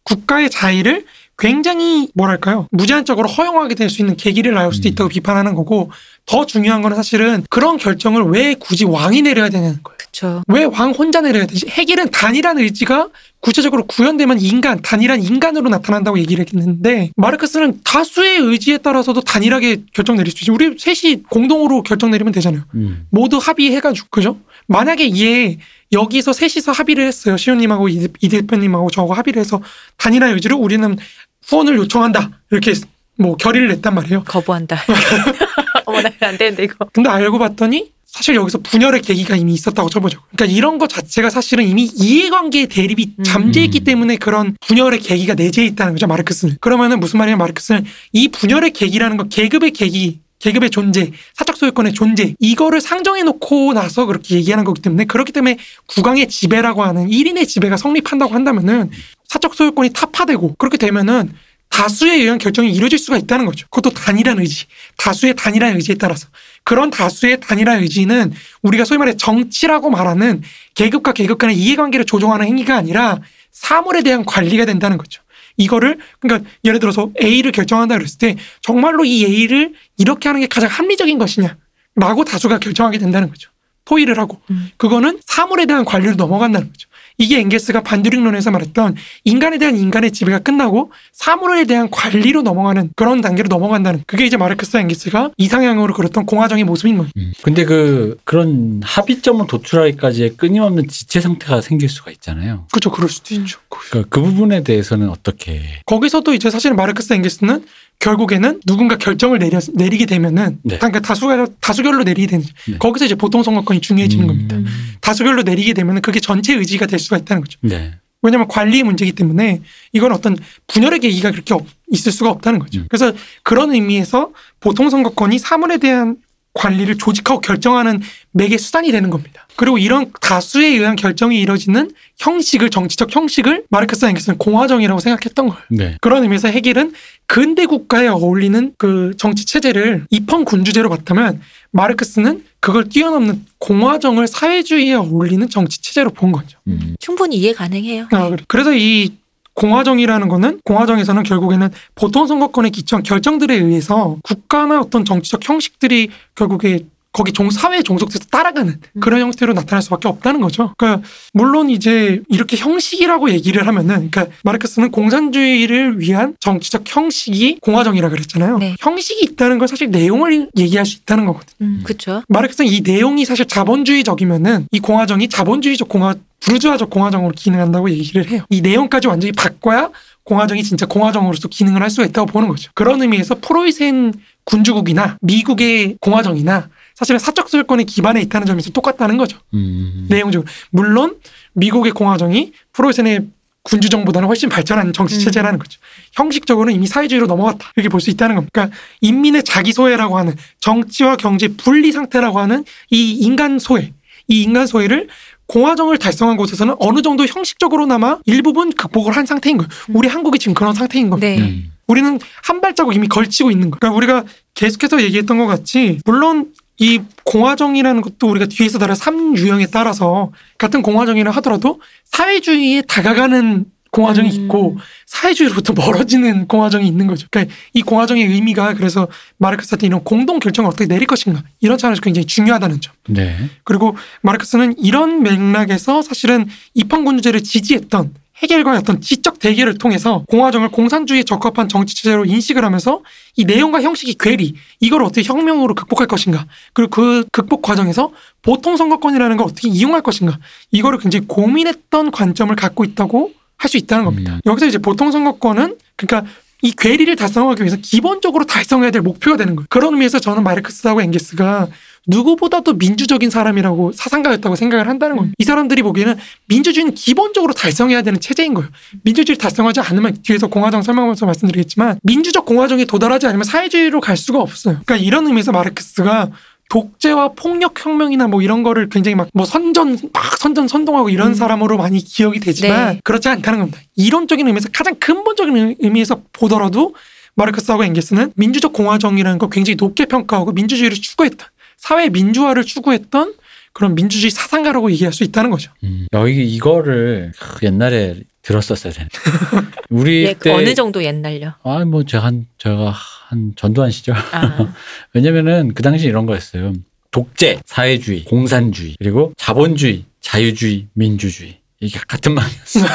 국가의 자의를 굉장히 뭐랄까요 무제한적으로 허용하게 될 수 있는 계기를 나올 수도 음. 있다고 비판하는 거고 더 중요한 거는 사실은 그런 결정을 왜 굳이 왕이 내려야 되냐는 거예요. 그렇죠. 왜왕 혼자 내려야 되지? 해결은 단일한 의지가 구체적으로 구현되면 인간, 단일한 인간으로 나타난다고 얘기를 했는데 마르크스는 다수의 의지에 따라서도 단일하게 결정 내릴 수 있지. 우리 셋이 공동으로 결정 내리면 되잖아요. 음. 모두 합의해가지고 그죠? 만약에 얘 여기서 셋이서 합의를 했어요. 시호님하고 이, 이 대표님하고 저하고 합의를 해서 단일한 의지로 우리는 후원을 요청한다. 이렇게 뭐 결의를 냈단 말이에요. 거부한다. *laughs* 어머나 안 되는데 이거. 근데 알고 봤더니 사실 여기서 분열의 계기가 이미 있었다고 쳐보죠. 그러니까 이런 것 자체가 사실은 이미 이해관계의 대립이 음. 잠재있기 때문에 그런 분열의 계기가 내재해 있다는 거죠. 마르크스는. 그러면은 무슨 말이냐 마르크스는 이 분열의 계기라는 건 계급의 계기 계급의 존재, 사적 소유권의 존재, 이거를 상정해 놓고 나서 그렇게 얘기하는 거기 때문에 그렇기 때문에 국왕의 지배라고 하는 1인의 지배가 성립한다고 한다면은 사적 소유권이 타파되고 그렇게 되면은 다수에 의한 결정이 이루어질 수가 있다는 거죠. 그것도 단일한 의지, 다수의 단일한 의지에 따라서 그런 다수의 단일한 의지는 우리가 소위 말해 정치라고 말하는 계급과 계급 간의 이해관계를 조종하는 행위가 아니라 사물에 대한 관리가 된다는 거죠. 이거를 그러니까 예를 들어서 A를 결정한다 그랬을 때 정말로 이 A를 이렇게 하는 게 가장 합리적인 것이냐라고 다수가 결정하게 된다는 거죠. 토의를 하고 음. 그거는 사물에 대한 관리로 넘어간다는 거죠. 이게 엥게스가 반듀링론에서 말했던 인간에 대한 인간의 지배가 끝나고 사물에 대한 관리로 넘어가는 그런 단계로 넘어간다는 그게 이제 마르크스와 엥게스가 이상향으로 그렸던 공화정의 모습인 거예요. 음. 근데 그 그런 합의점을 도출하기까지의 끊임없는 지체 상태가 생길 수가 있잖아요. 그렇죠. 그럴 수도 음. 있죠. 그러니까 그 부분에 대해서는 어떻게 거기서도 이제 사실 마르크스 엥게스는 결국에는 누군가 결정을 내려, 내리게 되면은 네. 그러니까 다수결 다수결로 내리게 되는 네. 거기서 이제 보통 선거권이 중요해지는 음. 겁니다. 음. 다수결로 내리게 되면은 그게 전체 의지가 될 수가 있다는 거죠. 네. 왜냐하면 관리의 문제이기 때문에 이건 어떤 분열의 계기가 그렇게 없- 있을 수가 없다는 거죠. 음. 그래서 그런 의미에서 보통 선거권이 사물에 대한 관리를 조직하고 결정하는 매개 수단이 되는 겁니다. 그리고 이런 다수에 의한 결정이 이뤄지는 형식을 정치적 형식을 마르크스 앵겔스는 공화정이라고 생각했던 거예요. 네. 그런 의미에서 해겔은 근대 국가에 어울리는 그 정치 체제를 입헌 군주제로 봤다면 마르크스는 그걸 뛰어넘는 공화정을 사회주의에 어울리는 정치 체제로 본 거죠. 음. 충분히 이해 가능해요. 아, 그래. 그래서 이 공화정이라는 거는 공화정에서는 결국에는 보통 선거권에 기초한 결정들에 의해서 국가나 어떤 정치적 형식들이 결국에 거기 종 사회에 종속돼서 따라가는 그런 형태로 나타날 수밖에 없다는 거죠. 그러니까 물론 이제 이렇게 형식이라고 얘기를 하면은 그러니까 마르크스는 공산주의를 위한 정치적 형식이 공화정이라 그랬잖아요. 네. 형식이 있다는 건 사실 내용을 얘기할 수 있다는 거거든요. 음, 그렇죠. 마르크스는 이 내용이 사실 자본주의적이면은 이 공화정이 자본주의적 공화 부르주아적 공화정으로 기능한다고 얘기를 해요. 이 내용까지 완전히 바꿔야 공화정이 진짜 공화정으로서 기능을 할 수가 있다고 보는 거죠. 그런 의미에서 프로이센 군주국이나 미국의 공화정이나 사실은 사적 소유권에 기반해 있다는 점에서 똑같다는 거죠. 음. 내용적으로 물론 미국의 공화정이 프로이센의 군주정보다는 훨씬 발전한 정치 체제라는 거죠. 형식적으로는 이미 사회주의로 넘어갔다 이렇게 볼 수 있다는 겁니다. 그러니까 인민의 자기 소외라고 하는 정치와 경제 분리 상태라고 하는 이 인간 소외, 이 인간 소외를 공화정을 달성한 곳에서는 어느 정도 형식적으로나마 일부분 극복을 한 상태인 거예요. 우리 한국이 지금 그런 상태인 겁니다. 네. 음. 우리는 한 발자국 이미 걸치고 있는 거예요. 그러니까 우리가 계속해서 얘기했던 것 같이 물론 이 공화정이라는 것도 우리가 뒤에서 다른 3유형에 따라서 같은 공화정이라 하더라도 사회주의에 다가가는 공화정이 음. 있고 사회주의로부터 멀어지는 공화정이 있는 거죠. 그러니까 이 공화정의 의미가 그래서 마르크스한테 이런 공동 결정을 어떻게 내릴 것인가 이런 차원에서 굉장히 중요하다는 점. 네. 그리고 마르크스는 이런 맥락에서 사실은 입헌군주제를 지지했던 해결과의 어떤 지적 대결을 통해서 공화정을 공산주의에 적합한 정치 체제로 인식을 하면서 이 내용과 형식이 괴리 이걸 어떻게 혁명으로 극복할 것인가 그리고 그 극복 과정에서 보통 선거권이라는 걸 어떻게 이용할 것인가 이거를 굉장히 고민했던 관점을 갖고 있다고 할 수 있다는 겁니다. 음. 여기서 이제 보통 선거권은 그러니까 이 괴리를 달성하기 위해서 기본적으로 달성해야 될 목표가 되는 거예요. 그런 의미에서 저는 마르크스하고 엥게스가 누구보다도 민주적인 사람이라고 사상가였다고 생각을 한다는 겁니다. 이 사람들이 보기에는 민주주의는 기본적으로 달성해야 되는 체제인 거예요. 민주주의를 달성하지 않으면 뒤에서 공화정 설명하면서 말씀드리겠지만 민주적 공화정에 도달하지 않으면 사회주의로 갈 수가 없어요. 그러니까 이런 의미에서 마르크스가 독재와 폭력 혁명이나 뭐 이런 거를 굉장히 막 뭐 선전 막 선전 선동하고 이런 음. 사람으로 많이 기억이 되지만 네. 그렇지 않다는 겁니다. 이론적인 의미에서 가장 근본적인 의미에서 보더라도 마르크스하고 엥게스는 민주적 공화정이라는 걸 굉장히 높게 평가하고 민주주의를 추구했던 사회 민주화를 추구했던 그런 민주주의 사상가라고 얘기할 수 있다는 거죠. 음. 여기 이거를 크, 옛날에 들었었어야 되는데. *laughs* 우리 예, 때 어느 정도 옛날요? 아, 뭐 제가 한 제가 한 전두환 시절. 아, *laughs* 왜냐면은 그 당시 이런 거였어요. 독재, 사회주의, 공산주의, 그리고 자본주의, 자유주의, 민주주의. 이게 같은 말이었어요.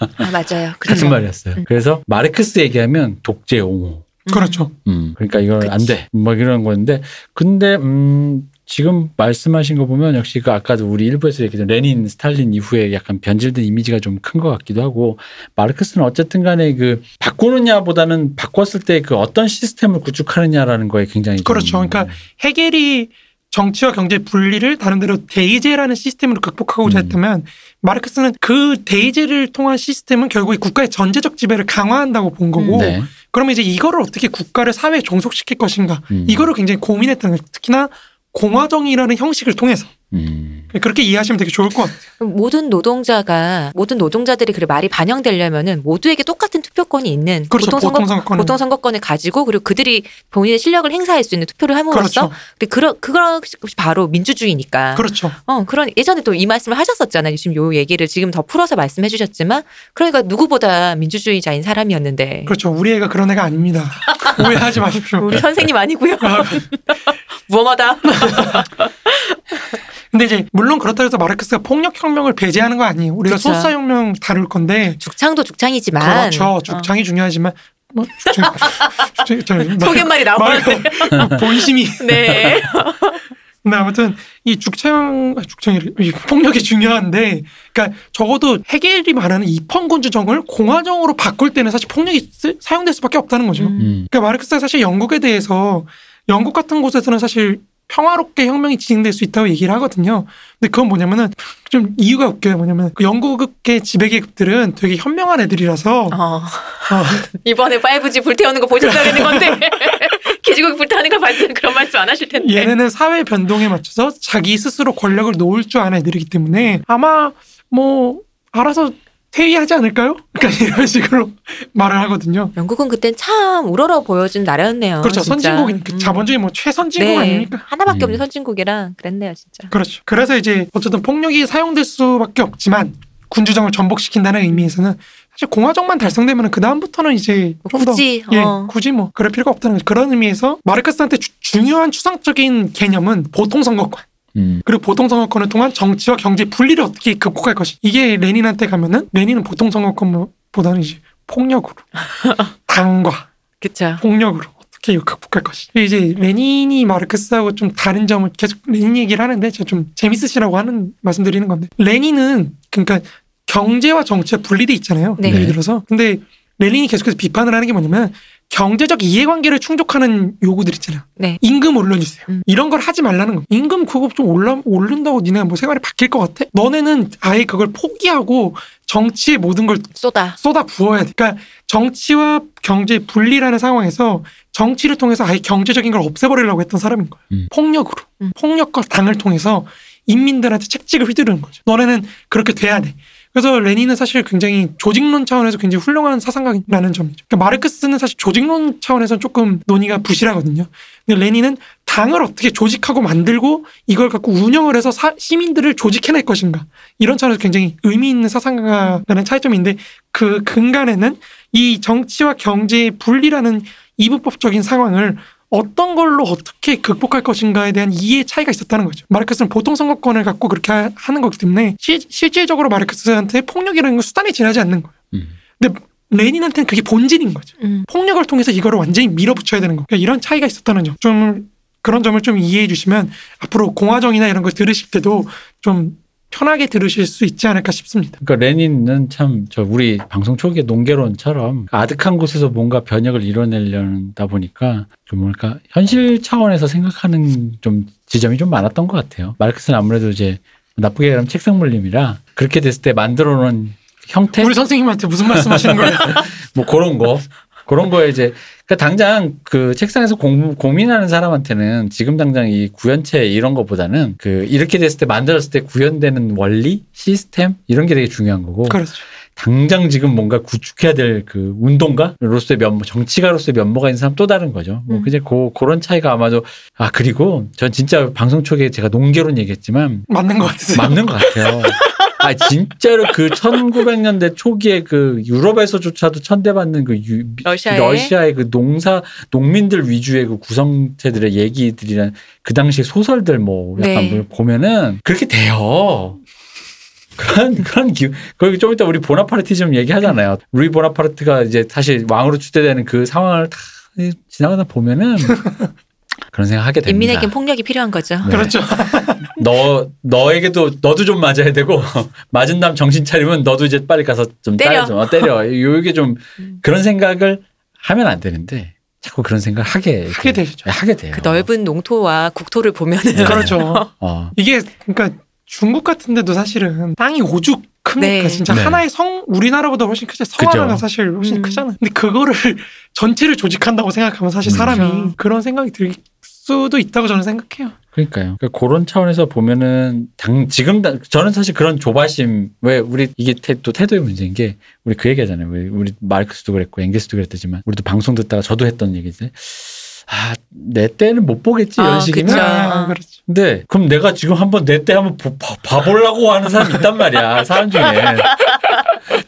아, 맞아요. *laughs* 같은 그렇죠. 말이었어요. 음. 그래서 마르크스 얘기하면 독재 옹호. 그렇죠. 음, 그러니까 이건 그치. 안 돼. 뭐 이런 건데, 근데 음, 지금 말씀하신 거 보면 역시 그 아까도 우리 일부에서 얘기했던 레닌, 스탈린 이후에 약간 변질된 이미지가 좀 큰 것 같기도 하고, 마르크스는 어쨌든 간에 그 바꾸느냐보다는 바꿨을 때 그 어떤 시스템을 구축하느냐라는 거에 굉장히 좀 그렇죠. 그러니까 해겔이 정치와 경제 분리를 다른 데로 대의제라는 시스템으로 극복하고자 음. 했다면 마르크스는 그 대의제를 통한 시스템은 결국에 국가의 전제적 지배를 강화한다고 본 거고 네. 그러면 이제 이거를 어떻게 국가를 사회에 종속시킬 것인가 음. 이거를 굉장히 고민했던 거예요. 특히나 공화정이라는 형식을 통해서 음. 그렇게 이해하시면 되게 좋을 것 같아요. 모든 노동자가 모든 노동자들이 그 말이 반영되려면은 모두에게 똑같은 투표권이 있는 그렇죠. 보통 선거 보통 선거권은 보통 선거권을 가지고 그리고 그들이 본인의 실력을 행사할 수 있는 투표를 함으로써 그렇죠. 그그런 그것이 바로 민주주의니까. 그렇죠. 어, 그런 예전에 또 이 말씀을 하셨었잖아요. 지금 요 얘기를 지금 더 풀어서 말씀해 주셨지만 그러니까 누구보다 민주주의자인 사람이었는데 그렇죠. 우리 애가 그런 애가 아닙니다. *laughs* 오해하지 마십시오. 우리 선생님 아니고요. 아, *laughs* 무엄하다. *laughs* 근데 이제 물론 그렇다 해서 마르크스가 폭력 혁명을 배제하는 거 아니에요. 우리가 그쵸. 소수자 혁명 다룰 건데 죽창도 죽창이지만 그렇죠. 어, 죽창이 중요하지만 뭐 죽창, *laughs* 죽창, 저, 말- 속갯말이 말- 나오는데. 본심이 *laughs* 네. *laughs* 근데 아무튼 이 죽창 아, 죽창이 이 폭력이 중요한데 그러니까 적어도 해겔이 말하는 입헌군주 정을 공화정으로 바꿀 때는 사실 폭력이 쓰- 사용될 수밖에 없다는 거죠. 음. 음. 그러니까 마르크스가 사실 영국에 대해서 영국 같은 곳에서는 사실 평화롭게 혁명이 진행될 수 있다고 얘기를 하거든요. 근데 그건 뭐냐면은 좀 이유가 웃겨요. 뭐냐면 그 영국의 지배계급들은 되게 현명한 애들이라서 어. 어, *laughs* 이번에 5G 불태우는 거 보셨어야 되는 건데 *laughs* 기지국 불타는 거 봤을 때 그런 말씀 안 하실 텐데. 얘네는 사회 변동에 맞춰서 자기 스스로 권력을 놓을 줄 아는 애들이기 때문에 아마 뭐 알아서 퇴위하지 않을까요? 그러니까 이런 식으로 *laughs* 말을 하거든요. 영국은 그땐 참 우러러 보여준 나라였네요. 그렇죠. 진짜. 선진국인 그 음. 자본주의 뭐 최선진국 네. 아닙니까? 하나밖에 음. 없는 선진국이라 그랬네요, 진짜. 그렇죠. 그래서 이제 어쨌든 폭력이 사용될 수밖에 없지만 군주정을 전복시킨다는 의미에서는 사실 공화정만 달성되면 그 다음부터는 이제 뭐좀더 굳이 예, 어. 굳이 뭐 그럴 필요가 없다는. 그런 의미에서 마르크스한테 주- 중요한 추상적인 개념은 보통 선거권. 음. 그리고 보통 선거권을 통한 정치와 경제 분리를 어떻게 극복할 것이 이게 레닌한테 가면은 레닌은 보통 선거권보다는 이제 폭력으로 *laughs* 당과 그쵸. 폭력으로 어떻게 극복할 것이 이제 레닌이 마르크스하고 좀 다른 점을 계속 레닌 얘기를 하는데 제가 좀 재밌으시라고 하는 말씀드리는 건데 레닌은 그러니까 경제와 정치가 분리돼 있잖아요 네. 예를 들어서 근데 레닌이 계속해서 비판을 하는 게 뭐냐면 경제적 이해관계를 충족하는 요구들 있잖아요. 네. 임금 올려주세요. 음. 이런 걸 하지 말라는 거. 임금 그거 좀 올라 오른다고 니네가 뭐 생활이 바뀔 것 같아? 너네는 아예 그걸 포기하고 정치의 모든 걸 쏟아. 쏟아 부어야 돼. 그러니까 정치와 경제 분리라는 상황에서 정치를 통해서 아예 경제적인 걸 없애버리려고 했던 사람인 거예요. 음. 폭력으로. 음. 폭력과 당을 통해서 인민들한테 책찍을 휘두르는 거죠. 너네는 그렇게 돼야 돼. 그래서 레닌은 사실 굉장히 조직론 차원에서 굉장히 훌륭한 사상가라는 점이죠. 그러니까 마르크스는 사실 조직론 차원에서 조금 논의가 부실하거든요. 근데 레닌은 당을 어떻게 조직하고 만들고 이걸 갖고 운영을 해서 사- 시민들을 조직해낼 것인가 이런 차원에서 굉장히 의미 있는 사상가라는 차이점인데 그 근간에는 이 정치와 경제의 분리라는 이분법적인 상황을 어떤 걸로 어떻게 극복할 것인가에 대한 이해 차이가 있었다는 거죠. 마르크스는 보통 선거권을 갖고 그렇게 하- 하는 거기 때문에 시- 실질적으로 마르크스한테 폭력이라는 건 수단에 지나지 않는 거예요. 음. 근데 레닌한테는 그게 본질인 거죠. 음. 폭력을 통해서 이거를 완전히 밀어붙여야 되는 거. 그러니까 이런 차이가 있었다는 점. 좀 그런 점을 좀 이해해 주시면 앞으로 공화정이나 이런 걸 들으실 때도 좀 편하게 들으실 수 있지 않을까 싶습니다. 그러니까 레닌은 참 저 우리 방송 초기의 농계론처럼 아득한 곳에서 뭔가 변혁을 이뤄내려다 보니까 좀 뭘까 현실 차원에서 생각하는 좀 지점이 좀 많았던 것 같아요. 마르크스는 아무래도 이제 나쁘게 얘기하면 책상 물림이라 그렇게 됐을 때 만들어 놓은 형태 우리 선생님한테 무슨 말씀 하시는 거예요? *laughs* 뭐 그런 거 그런 거에 이제 그러니까 당장 그 책상에서 공, 고민하는 사람한테는 지금 당장 이 구현체 이런 것보다는 그 이렇게 됐을 때 만들었을 때 구현되는 원리 시스템 이런 게 되게 중요한 거고 그렇죠. 당장 지금 뭔가 구축해야 될 그 운동가로서의 면모, 정치가로서의 면모가 있는 사람 또 다른 거죠. 뭐 음. 그제 고 그런 차이가 아마도 아 그리고 전 진짜 방송 초기에 제가 농계론 얘기했지만 맞는 것 같으세요? 맞는 것 같아요. *laughs* 아 진짜로 그 1900년대 초기에 그 유럽에서조차도 천대받는 그 유, 러시아의? 러시아의 그 농사 농민들 위주의 그 구성체들의 얘기들이란 그 당시 소설들 뭐 약간 네. 뭘 보면은 그렇게 돼요. 그런 그런 기 거기 좀 이따 우리 보나파르티즘 얘기하잖아요. 루이 보나파르트가 이제 사실 왕으로 추대되는 그 상황을 다 지나가다 보면은 그런 생각하게 됩니다. 인민에겐 폭력이 필요한 거죠. 네. 그렇죠. *laughs* 너 너에게도 너도 좀 맞아야 되고 *laughs* 맞은 다음 정신 차리면 너도 이제 빨리 가서 좀 때려. 따- 좀 어, 때려. *laughs* 요게 좀 음. 그런 생각을 하면 안 되는데 자꾸 그런 생각을 하게 하게 되죠. 하게 돼요. 그 넓은 농토와 국토를 보면은 네. 그렇죠. 어. 이게 그러니까 중국 같은 데도 사실은 땅이 오죽 큽니까? 네. 진짜 네. 하나의 성 우리나라보다 훨씬 크죠. 성 그죠. 하나가 사실 훨씬 음. 크잖아요. 근데 그거를 전체를 조직한다고 생각하면 사실 음. 사람이. 그런 생각이 들 수도 있다고 저는 생각해요. 그러니까요. 그러니까 그런 차원에서 보면은 당 지금 당- 저는 사실 그런 조바심 왜 우리 이게 태, 또 태도의 문제인 게 우리 그 얘기하잖아요. 왜 우리 마르크스도 그랬고 앵게스도 그랬지만 우리도 방송 듣다가 저도 했던 얘기인데 아 내 때는 못 보겠지 이런 아, 식이면. 아, 그렇죠. 근데 그럼 내가 지금 한번 내 때 한번 보- 봐, 봐보려고 하는 사람 있단 말이야 사람 중에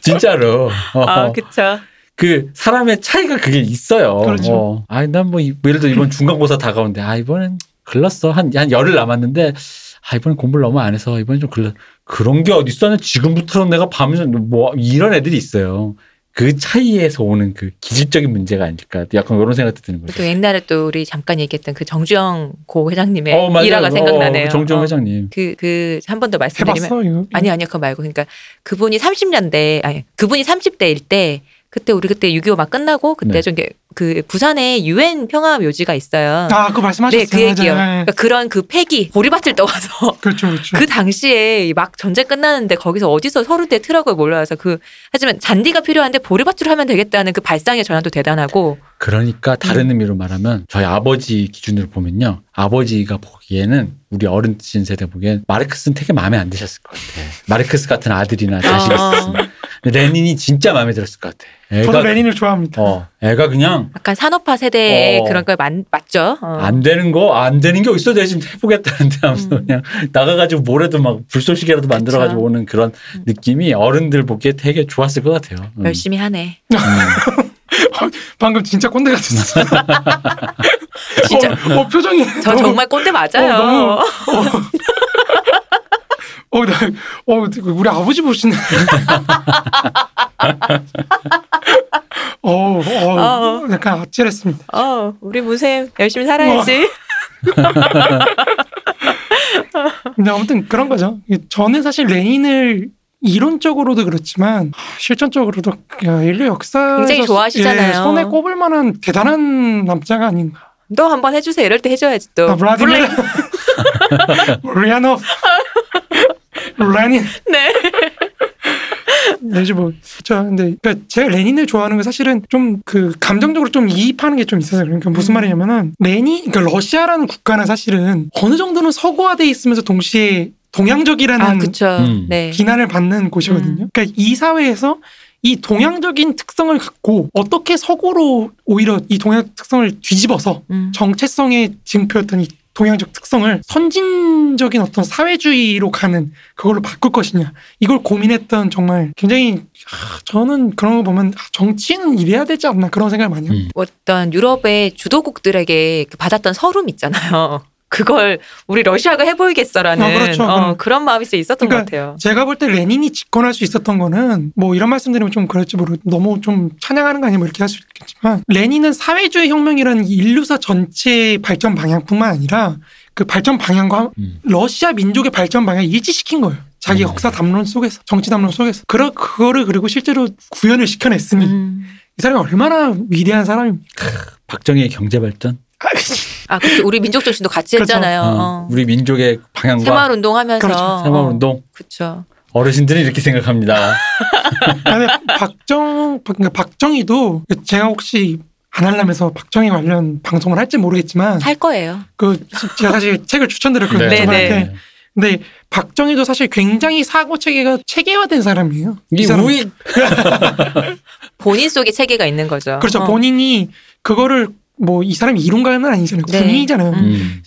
진짜로 어, 아, 그쵸. 그 사람의 차이가 그게 있어요. 그렇죠. 어. 아니 난뭐 예를 들어 이번 중간고사 다가오는데 아 이번엔 글렀어 한 한 열흘 남았는데 아 이번엔 공부를 너무 안 해서 이번엔 좀 글렀 그런 게 어디 있어? 지금부터는 내가 밤새 뭐 이런 애들이 있어요. 그 차이에서 오는 그 기질적인 문제가 아닐까 약간 이런 생각도 드는 거죠. 또 옛날에 또 우리 잠깐 얘기했던 그 정주영 고 회장님의 어, 맞아요. 일화가 생각나네요. 어, 정주영 어. 회장님. 그, 그, 한 번 더 말씀드리면. 해봤어 이거? 아니, 아니요, 그거 말고. 그러니까 그분이 30년대, 아니, 그분이 30대일 때, 그때 우리 그때 6.25 막 끝나고, 그때 네. 좀, 이렇게 그, 부산에 유엔 평화 묘지가 있어요. 아 그거 말씀하셨어요. 네, 그 얘기요. 맞아요. 네. 그러니까 그런 그 폐기, 보리밭을 떠와서 *laughs* 그렇죠, 그렇죠. 그 당시에 막 전쟁 끝나는데 거기서 어디서 서울대 트럭을 몰려와서 그 하지만 잔디가 필요한데 보리밭으로 하면 되겠다는 그 발상의 전환도 대단하고 그러니까 음. 다른 의미로 말하면 저희 아버지 기준으로 보면요. 아버지가 보기에는 우리 어른신 세대 보기엔 마르크스는 되게 마음에 안 드셨을 것 같아. 마르크스 같은 아들이나 자식이 아. 있었으면. 레닌이 진짜 마음에 들었을 것 같아. 저도 레닌을 좋아합니다. 어, 애가 그냥 약간 산업화 세대의 어. 그런 걸 맞, 맞죠. 어. 안 되는 거, 안 되는 게 어딨어. 내가 지금 해보겠다는데 하면서 음. 그냥 나가가지고 뭐라도 막 불쏘시개라도 만들어가지고 그쵸. 오는 그런 음. 느낌이 어른들 보기에 되게 좋았을 것 같아요. 음. 열심히 하네. 음. *laughs* 방금 진짜 꼰대 같았어. *laughs* 진짜. 어, 어, 표정이. 저 너무- 정말 꼰대 맞아요. 어, 너무- *laughs* 어, 나, 어, 우리 아버지 보시네. 어, 어, 어. 약간 아찔했습니다. 어, 우리 무쌤 열심히 살아야지. 근데 아무튼 그런 거죠. 저는 사실 레닌을 이론적으로도 그렇지만 실전적으로도 야, 인류 역사에서 굉장히 좋아하시잖아요. 예, 손에 꼽을 만한 대단한 남자가 아닌가. 너 한번 해주세요. 이럴 때 해줘야지 또. 아, 블라디미르 울리야노프 *laughs* 레닌 *laughs* 네. 이제 뭐, 저 근데 그러니까 제가 레닌을 좋아하는 건 사실은 좀 그 감정적으로 좀 이입하는 게 좀 있어요. 그러니까 무슨 음. 말이냐면은 레닌, 그러니까 러시아라는 국가는 사실은 어느 정도는 서구화돼 있으면서 동시에 동양적이라는 아, 그쵸. 음. 네. 비난을 받는 곳이거든요. 그러니까 이 사회에서 이 동양적인 특성을 갖고 어떻게 서구로 오히려 이 동양 특성을 뒤집어서 음. 정체성의 징표였던 이 동양적 특성을 선진적인 어떤 사회주의로 가는 그걸로 바꿀 것이냐 이걸 고민했던 정말 굉장히 아, 저는 그런 거 보면 아, 정치는 이래야 되지 않나 그런 생각을 많이 해요. 음. 어떤 유럽의 주도국들에게 그 받았던 서름 있잖아요. 그걸 우리 러시아가 해보이겠어라는 아, 그렇죠. 어, 그럼. 그런 마음이 있었던 그러니까 것 같아요. 제가 볼 때 레닌이 집권할 수 있었던 거는 뭐 이런 말씀드리면 좀 그럴지 모르 너무 좀 찬양하는 거 아니면 이렇게 할 수 있겠지만 레닌은 사회주의 혁명이라는 인류사 전체의 발전 방향뿐만 아니라 그 발전 방향과 음. 러시아 민족의 발전 방향을 일치시킨 거예요. 자기 음. 역사 담론 속에서 정치 담론 속에서 그러 그거를 그리고 실제로 구현을 시켜냈으니 음. 이 사람이 얼마나 위대한 사람입니까? 박정희의 경제 발전, 아, 아, 그때 우리 민족 정신도 같이 그렇죠. 했잖아요. 어, 어. 우리 민족의 방향과 새마을 운동하면서. 그렇죠. 새마을 어, 운동 그쵸. 어르신들은 이렇게 생각합니다. *laughs* 아니 박정 그러니까 박정희도 제가 혹시 안 하려면서 박정희 관련 방송을 할지 모르겠지만 할 거예요. 그 제가 사실 책을 추천드렸거든요. 네, 저한테. 네. 근데 박정희도 사실 굉장히 사고 체계가 체계화된 사람이에요. 이이 사람 우익 *laughs* *laughs* 본인 속에 체계가 있는 거죠. 그렇죠. 어. 본인이 그거를 뭐 이 사람이 이론가는 아니잖아요. 네. 군인이잖아요. 음. 음.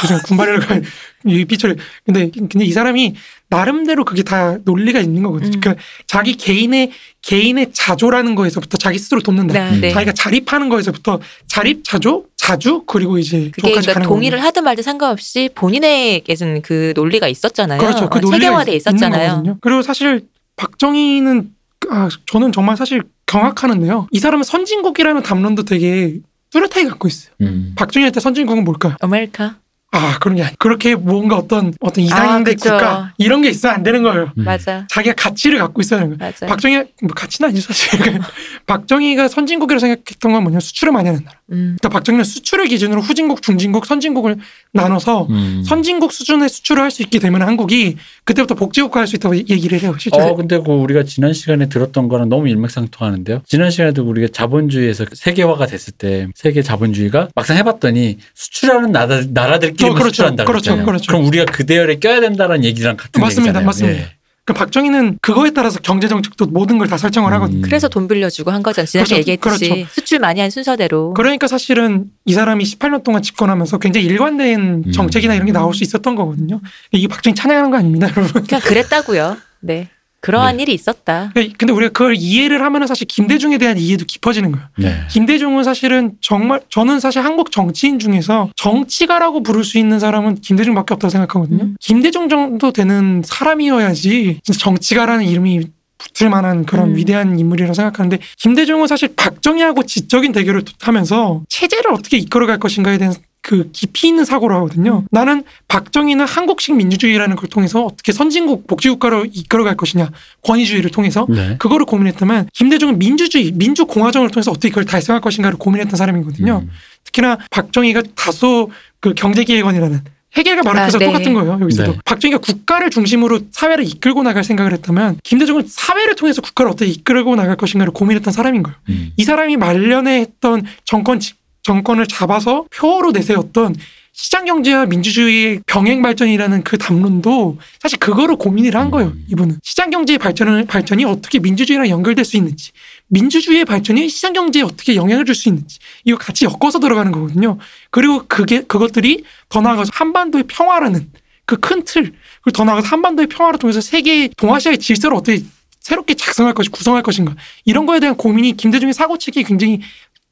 그죠. 군바리를 *laughs* 이 삐처리. 근데 근데 이 사람이 나름대로 그게 다 논리가 있는 거거든요. 음. 그러니까 자기 개인의 개인의 자조라는 거에서부터 자기 스스로 돕는다. 네, 네. 자기가 자립하는 거에서부터 자립 자조 자주 그리고 이제 그게 그러니까 가는 동의를 거거든요. 하든 말든 상관없이 본인에게는 그 논리가 있었잖아요. 그렇죠. 그 어, 논리가 체계화돼 있- 있었잖아요. 그리고 사실 박정희는 아, 저는 정말 사실 경악하는데요. 이 사람은 선진국이라는 담론도 되게 뚜렷하게 갖고 있어요. 음. 박정희한테 선진국은 뭘까요? 아메리카. 아 그런 게 아니. 그렇게 뭔가 어떤 어떤 이상인데 아. 국가 이런 게 있으면 안 되는 거예요. 음. 맞아. 자기가 가치를 갖고 있어야 되는 거예요. 맞아. 박정희 뭐 가치는 아니죠 사실. *laughs* 박정희가 선진국이라고 생각했던 건 뭐냐 수출을 많이 하는 나라. 음. 그러니까 박정희는 수출을 기준으로 후진국, 중진국, 선진국을 나눠서 음. 선진국 수준의 수출을 할 수 있게 되면 한국이 그때부터 복지국가 할 수 있다고 얘기를 해요. 실제로. 어, 근데 그 우리가 지난 시간에 들었던 거랑 너무 일맥상통하는데요. 지난 시간에도 우리가 자본주의에서 세계화가 됐을 때 세계 자본주의가 막상 해봤더니 수출하는 나라, 나라들끼리 만 어, 그렇죠. 수출한다 그렇죠. 그렇죠. 그럼 우리가 그 대열에 껴야 된다는 얘기랑 같은 맞습니다. 얘기잖아요. 맞습니다. 예. 그 박정희는 그거에 따라서 경제 정책도 모든 걸 다 설정을 하거든요. 음. 그래서 돈 빌려주고 한 거잖아. 지난주에 그렇죠. 얘기했듯이 그렇죠. 수출 많이 한 순서대로. 그러니까 사실은 이 사람이 18년 동안 집권하면서 굉장히 일관된 음. 정책이나 이런 게 나올 수 있었던 거거든요. 이게 박정희 찬양하는 거 아닙니다, *laughs* 여러분. 그냥 그랬다고요. 네. 그러한 일이 있었다. 근데 우리가 그걸 이해를 하면은 사실 김대중에 대한 이해도 깊어지는 거예요. 네. 김대중은 사실은 정말 저는 사실 한국 정치인 중에서 정치가라고 부를 수 있는 사람은 김대중밖에 없다고 생각하거든요. 음. 김대중 정도 되는 사람이어야지 진짜 정치가라는 이름이 붙을 만한 그런 음. 위대한 인물이라고 생각하는데 김대중은 사실 박정희하고 지적인 대결을 하면서 체제를 어떻게 이끌어갈 것인가에 대한 그 깊이 있는 사고를 하거든요. 나는 박정희는 한국식 민주주의라는 걸 통해서 어떻게 선진국 복지국가로 이끌어갈 것이냐 권위주의를 통해서 네. 그거를 고민했다면 김대중은 민주주의 민주공화정을 통해서 어떻게 그걸 달성할 것인가를 고민했던 사람이거든요. 음. 특히나 박정희가 다소 그 경제기획원이라는 해결과 마르크스가 아, 네. 똑같은 거예요. 여기서도 네. 박정희가 국가를 중심으로 사회를 이끌고 나갈 생각을 했다면 김대중은 사회를 통해서 국가를 어떻게 이끌고 나갈 것인가를 고민했던 사람인 거예요. 음. 이 사람이 말년에 했던 정권 집- 정권을 잡아서 표어로 내세웠던 시장 경제와 민주주의의 병행 발전이라는 그 담론도 사실 그거를 고민을 한 거예요. 음. 이분은 시장 경제의 발전을 발전이 어떻게 민주주의랑 연결될 수 있는지, 민주주의의 발전이 시장 경제에 어떻게 영향을 줄 수 있는지 이거 같이 엮어서 들어가는 거거든요. 그리고 그게 그것들이 더 나아가서 한반도의 평화라는 그 큰 틀, 그리고 더 나아가서 한반도의 평화를 통해서 세계 동아시아의 질서를 어떻게 새롭게 작성할 것이 구성할 것인가 이런 거에 대한 고민이 김대중의 사고책이 굉장히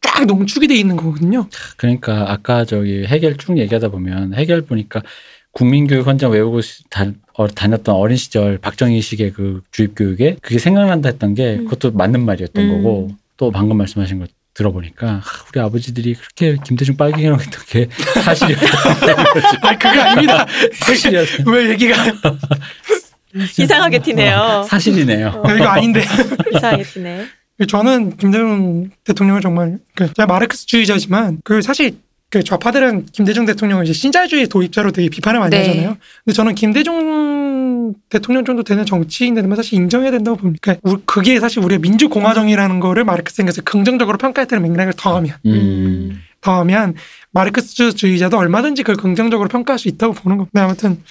쫙 농축이 돼 있는 거거든요. 그러니까 아까 저기 해결 쭉 얘기하다 보면 해결 보니까 국민교육 헌장 외우고 시- 다, 어, 다녔던 어린 시절 박정희식의 그 주입교육에 그게 생각난다 했던 게 음. 그것도 맞는 말이었던 음. 거고 또 방금 말씀하신 거 들어보니까 아, 우리 아버지들이 그렇게 김대중 빨갱이라고 했던 게 *laughs* 사실이었다. 아 그게 아닙니다. 사실이었다. 왜 얘기가 *laughs* 이상하게 튀네요. 사실이네요. *laughs* 이거 아닌데. 이상하게 튀네. 저는 김대중 대통령을 정말 그 제가 마르크스주의자지만 그 사실 그 좌파들은 김대중 대통령을 이제 신자유주의 도입자로 되게 비판을 많이 네. 하잖아요. 근데 저는 김대중 대통령 정도 되는 정치인들은 사실 인정해야 된다고 봅니다. 그러니까 우- 그게 사실 우리의 민주공화정이라는 거를 마르크스에서 긍정적으로 평가했다는 맥락을 더하면 음. 더하면 마르크스주의자도 얼마든지 그걸 긍정적으로 평가할 수 있다고 보는 겁니다. 아무튼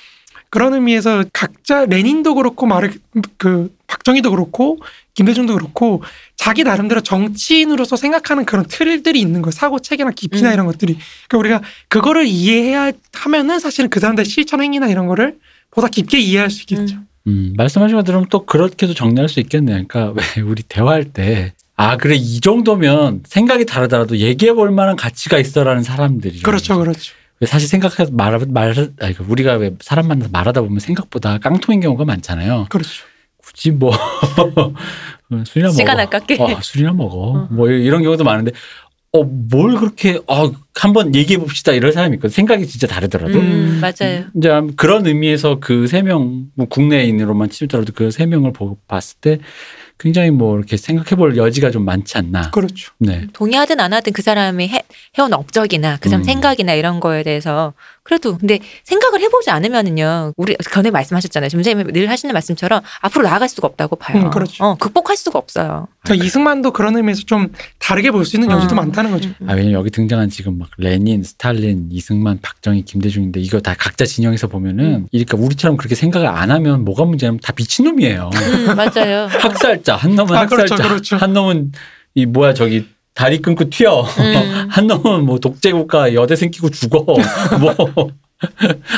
그런 의미에서 각자 레닌도 그렇고 마르 그 박정희도 그렇고 김대중도 그렇고 자기 나름대로 정치인으로서 생각하는 그런 틀들이 있는 거예요. 사고 체계나 깊이나 음. 이런 것들이. 그러니까 우리가 그거를 이해해야 하면은 사실은 그 사람들의 실천 행위나 이런 거를 보다 깊게 이해할 수 있겠죠. 음. 음, 말씀하신 거 들으면 또 그렇게도 정리할 수 있겠네요. 그러니까 왜 우리 대화할 때 아, 그래, 이 정도면 생각이 다르더라도 얘기해 볼 만한 가치가 있어라는 사람들이. 그렇죠, 그렇죠. 왜 사실 생각해서 말, 말, 아니, 그 우리가 왜 사람 만나서 말하다 보면 생각보다 깡통인 경우가 많잖아요. 그렇죠. 굳이 뭐, *laughs* 술이나 시간 먹어. 아깝게. 어, 술이나 먹어. 어. 뭐 이런 경우도 많은데, 어, 뭘 그렇게, 어, 한번 얘기해 봅시다. 이런 사람이 있거든. 생각이 진짜 다르더라도. 음, 맞아요. 이제 그런 의미에서 그 세 명, 뭐 국내인으로만 치더라도 그 세 명을 보고 봤을 때 굉장히 뭐 이렇게 생각해 볼 여지가 좀 많지 않나. 그렇죠. 네. 동의하든 안 하든 그 사람이 해, 해온 업적이나 그 사람 음. 생각이나 이런 거에 대해서 그래도 근데 생각을 해보지 않으면은요 우리 전에 말씀하셨잖아요 선생님이 늘 하시는 말씀처럼 앞으로 나아갈 수가 없다고 봐요. 음, 그렇죠. 어, 극복할 수가 없어요. 그러니까 이승만도 그런 의미에서 좀 다르게 볼 수 있는 여지도 어. 많다는 거죠. 음, 아, 왜냐면 여기 등장한 지금 막 레닌, 스탈린, 이승만, 박정희, 김대중인데 이거 다 각자 진영에서 보면은 그러니까 우리처럼 그렇게 생각을 안 하면 뭐가 문제냐면 다 미친놈이에요. 음, 맞아요. *laughs* 학살자. 한 놈은 아, 그렇죠, 학살자. 그렇죠. 한 놈은 이 뭐야 저기 다리 끊고 튀어. 음. *laughs* 한 놈은 뭐 독재국가 여대생 끼고 죽어. *laughs* 뭐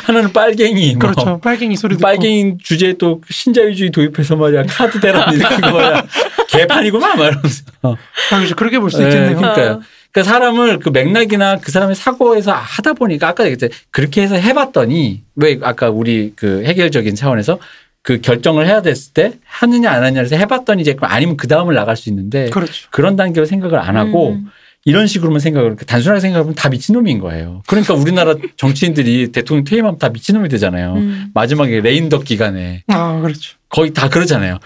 하나는 빨갱이. 뭐 그렇죠. 빨갱이 소리 듣고. 빨갱이 주제에 또 신자유주의 도입해서 말이야 카드 대란 일으킨 거 말이야 개판이구만 말하면서. 아, 그렇죠. 그렇게 볼수 네, 있겠네요. 그러니까요. 그러니까 사람을 그 맥락이나 그 사람의 사고에서 하다 보니까 아까 얘기했죠. 그렇게 해서 해봤더니 왜 아까 우리 그 해결적인 차원에서 그 결정을 해야 됐을 때 하느냐 안 하느냐에서 해봤더니 이제 아니면 그 다음을 나갈 수 있는데 그렇죠. 그런 단계로 생각을 안 하고 음. 이런 식으로만 생각을 단순하게 생각하면 다 미친놈인 거예요. 그러니까 우리나라 *laughs* 정치인들이 대통령 퇴임하면 다 미친놈이 되잖아요. 음. 마지막에 레임덕 기간에 아, 그렇죠. 거의 다 그러잖아요.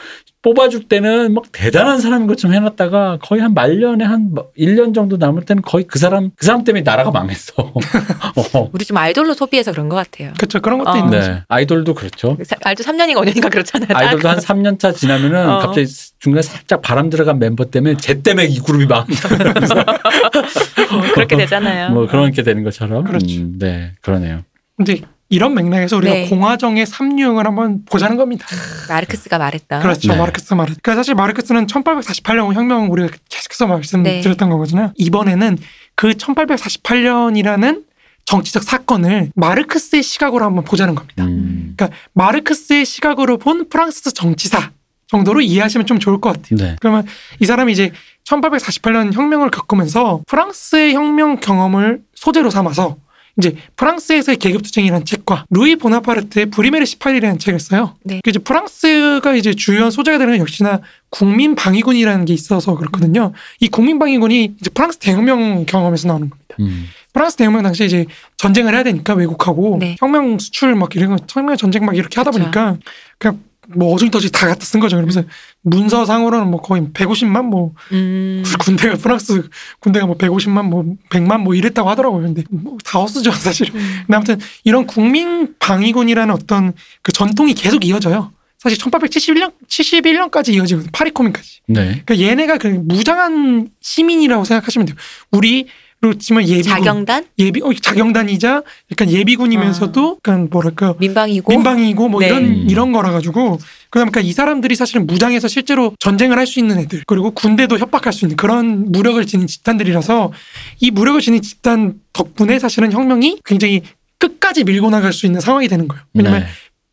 뽑아줄 때는 막 대단한 사람인 것처럼 해놨다가 거의 한 말년에 한 1년 정도 남을 때는 거의 그 사람, 그 사람 때문에 나라가 망했어. *laughs* 어. 우리 좀 아이돌로 소비해서 그런 것 같아요. 그렇죠. 그런 것도 어. 있는 거죠. 네. 아이돌도 그렇죠. 사- 아이돌 3년인가 5년인가 그렇잖아요. 아이돌도 한 3년 차 지나면은 어. 갑자기 중간에 살짝 바람 들어간 멤버 때문에 쟤 때문에 이 그룹이 망한다. *laughs* 뭐 그렇게 되잖아요. 뭐 그런 게 되는 것처럼. 그렇죠. 음, 네. 그러네요. 근데 이런 맥락에서 우리가 네. 공화정의 삼류형을 한번 보자는 겁니다. 마르크스가 말했다. 그렇죠. 네. 마르크스 말. 그러니까 사실 마르크스는 1848년 혁명 우리가 계속해서 네. 말씀드렸던 거거든요. 이번에는 그 1848년이라는 정치적 사건을 마르크스의 시각으로 한번 보자는 겁니다. 음. 그러니까 마르크스의 시각으로 본 프랑스 정치사 정도로 이해하시면 좀 좋을 것 같아요. 네. 그러면 이 사람이 이제 1848년 혁명을 겪으면서 프랑스의 혁명 경험을 소재로 삼아서 이제 프랑스에서의 계급투쟁이라는 책과 루이 보나파르트의 브리메르 18이라는 책을 써요. 네. 그 이제 프랑스가 이제 주요한 소재가 되는 건 역시나 국민 방위군이라는 게 있어서 그렇거든요. 이 국민 방위군이 이제 프랑스 대혁명 경험에서 나오는 겁니다. 음. 프랑스 대혁명 당시에 이제 전쟁을 해야 되니까 외국하고 네. 혁명 수출 막 이런 거 혁명 전쟁 막 이렇게 하다. 보니까 그냥 뭐 어중떠지 다 갖다 쓴 거죠. 그러면서 문서상으로는 뭐 거의 150만 뭐 음. *laughs* 군대가 프랑스 군대가 뭐 150만 뭐 100만 뭐 이랬다고 하더라고요. 근데 뭐다 헛수죠 사실. 음. 근데 아무튼 이런 국민 방위군이라는 어떤 그 전통이 계속 이어져요. 사실 1871년 71년까지 이어지거든요. 파리 코민까지. 네. 그러니까 얘네가 그 무장한 시민이라고 생각하시면 돼요. 우리 로 치면 예비군, 자경단 예비 어, 자경단이자 약간 예비군이면서도 약간 뭐랄까 민방위고 민방위고 뭐 네. 이런 음. 이런 거라 가지고 그러니까 이 사람들이 사실은 무장해서 실제로 전쟁을 할 수 있는 애들 그리고 군대도 협박할 수 있는 그런 무력을 지닌 집단들이라서 이 무력을 지닌 집단 덕분에 사실은 혁명이 굉장히 끝까지 밀고 나갈 수 있는 상황이 되는 거예요. 왜냐면 네.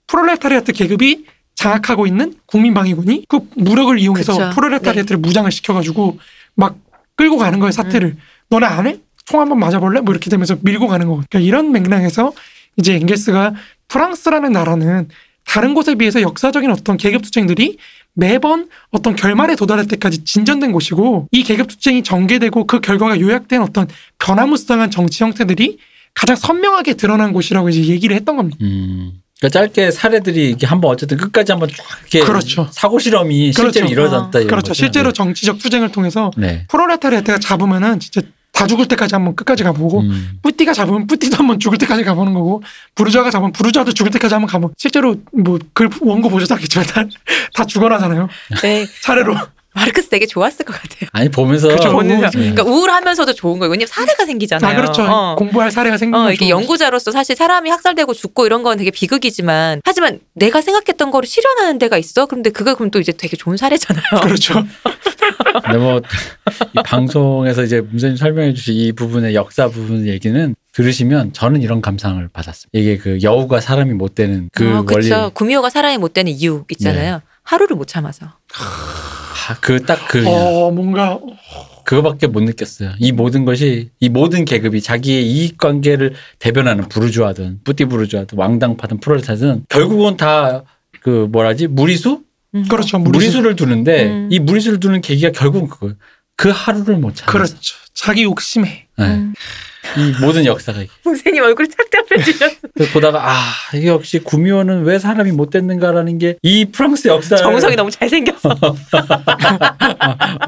프롤레타리아트 계급이 장악하고 있는 국민방위군이 그 무력을 이용해서 그쵸. 네. 프롤레타리아트를 무장을 시켜가지고 막 끌고 가는 거예요 사태를. 음. 너네 안 해? 총 한번 맞아볼래? 뭐 이렇게 되면서 밀고 가는 거. 그러니까 이런 맥락에서 이제 엥겔스가 프랑스라는 나라는 다른 곳에 비해서 역사적인 어떤 계급 투쟁들이 매번 어떤 결말에 도달할 때까지 진전된 곳이고 이 계급 투쟁이 전개되고 그 결과가 요약된 어떤 변화무쌍한 정치 형태들이 가장 선명하게 드러난 곳이라고 이제 얘기를 했던 겁니다. 음. 그러니까 짧게 사례들이 이렇게 한번 어쨌든 끝까지 한번 쫙 이렇게 그렇죠. 사고 실험이 실제로 그렇죠. 이루어졌다 이런 그렇죠. 거죠. 실제로 네. 정치적 투쟁을 통해서 네. 프롤레타리아트가 잡으면은 진짜 다 죽을 때까지 한번 끝까지 가보고 음. 뿌띠가 잡으면 뿌띠도 한번 죽을 때까지 가보는 거고 부르자가 잡으면 부르자도 죽을 때까지 한번 가보. 실제로 뭐그 원고 보셔서 알겠지만 다, 다 죽어나잖아요. 네. 차례로. *laughs* 마르크스 되게 좋았을 것 같아요. 아니 보면서 그쵸. 보는 네. 그러니까 우울하면서도 좋은 거예요. 왜냐면 사례가 생기잖아요. 아 그렇죠. 어. 공부할 사례가 생기는 어, 건 이게 연구자로서 사실 사람이 학살되고 죽고 이런 건 되게 비극이지만 하지만 내가 생각했던 거를 실현하는 데가 있어. 그런데 그거 그럼 또 이제 되게 좋은 사례잖아요. 그렇죠. *laughs* 근데 뭐 이 방송에서 이제 문세님 설명해 주신 이 부분의 역사 부분 얘기는 들으시면 저는 이런 감상을 받았습니다. 이게 그 여우가 사람이 못 되는 그 어, 원리 그렇죠. 구미호가 사람이 못 되는 이유 있잖아요. 하루를 못 참아서. 그 딱 그 어 뭔가 그거밖에 못 느꼈어요. 이 모든 것이 이 모든 계급이 자기의 이익 관계를 대변하는 부르주아든 뿌띠 부르주아든 왕당파든 프롤레타든 결국은 다 그 뭐라지 무리수 음. 그렇죠. 무리수. 무리수 를 두는데 음. 이 무리수를 두는 계기가 결국은 그거예요. 그 하루를 못 참아. 그렇죠. 자기 욕심에. 네. 음. 이 모든 역사가. *laughs* 선생님 얼굴 착잡해지셨어. 보다가 아 이게 역시 구미호는 왜 사람이 못 됐는가라는 게 이 프랑스 역사 정성이 너무 잘생겼어. *laughs*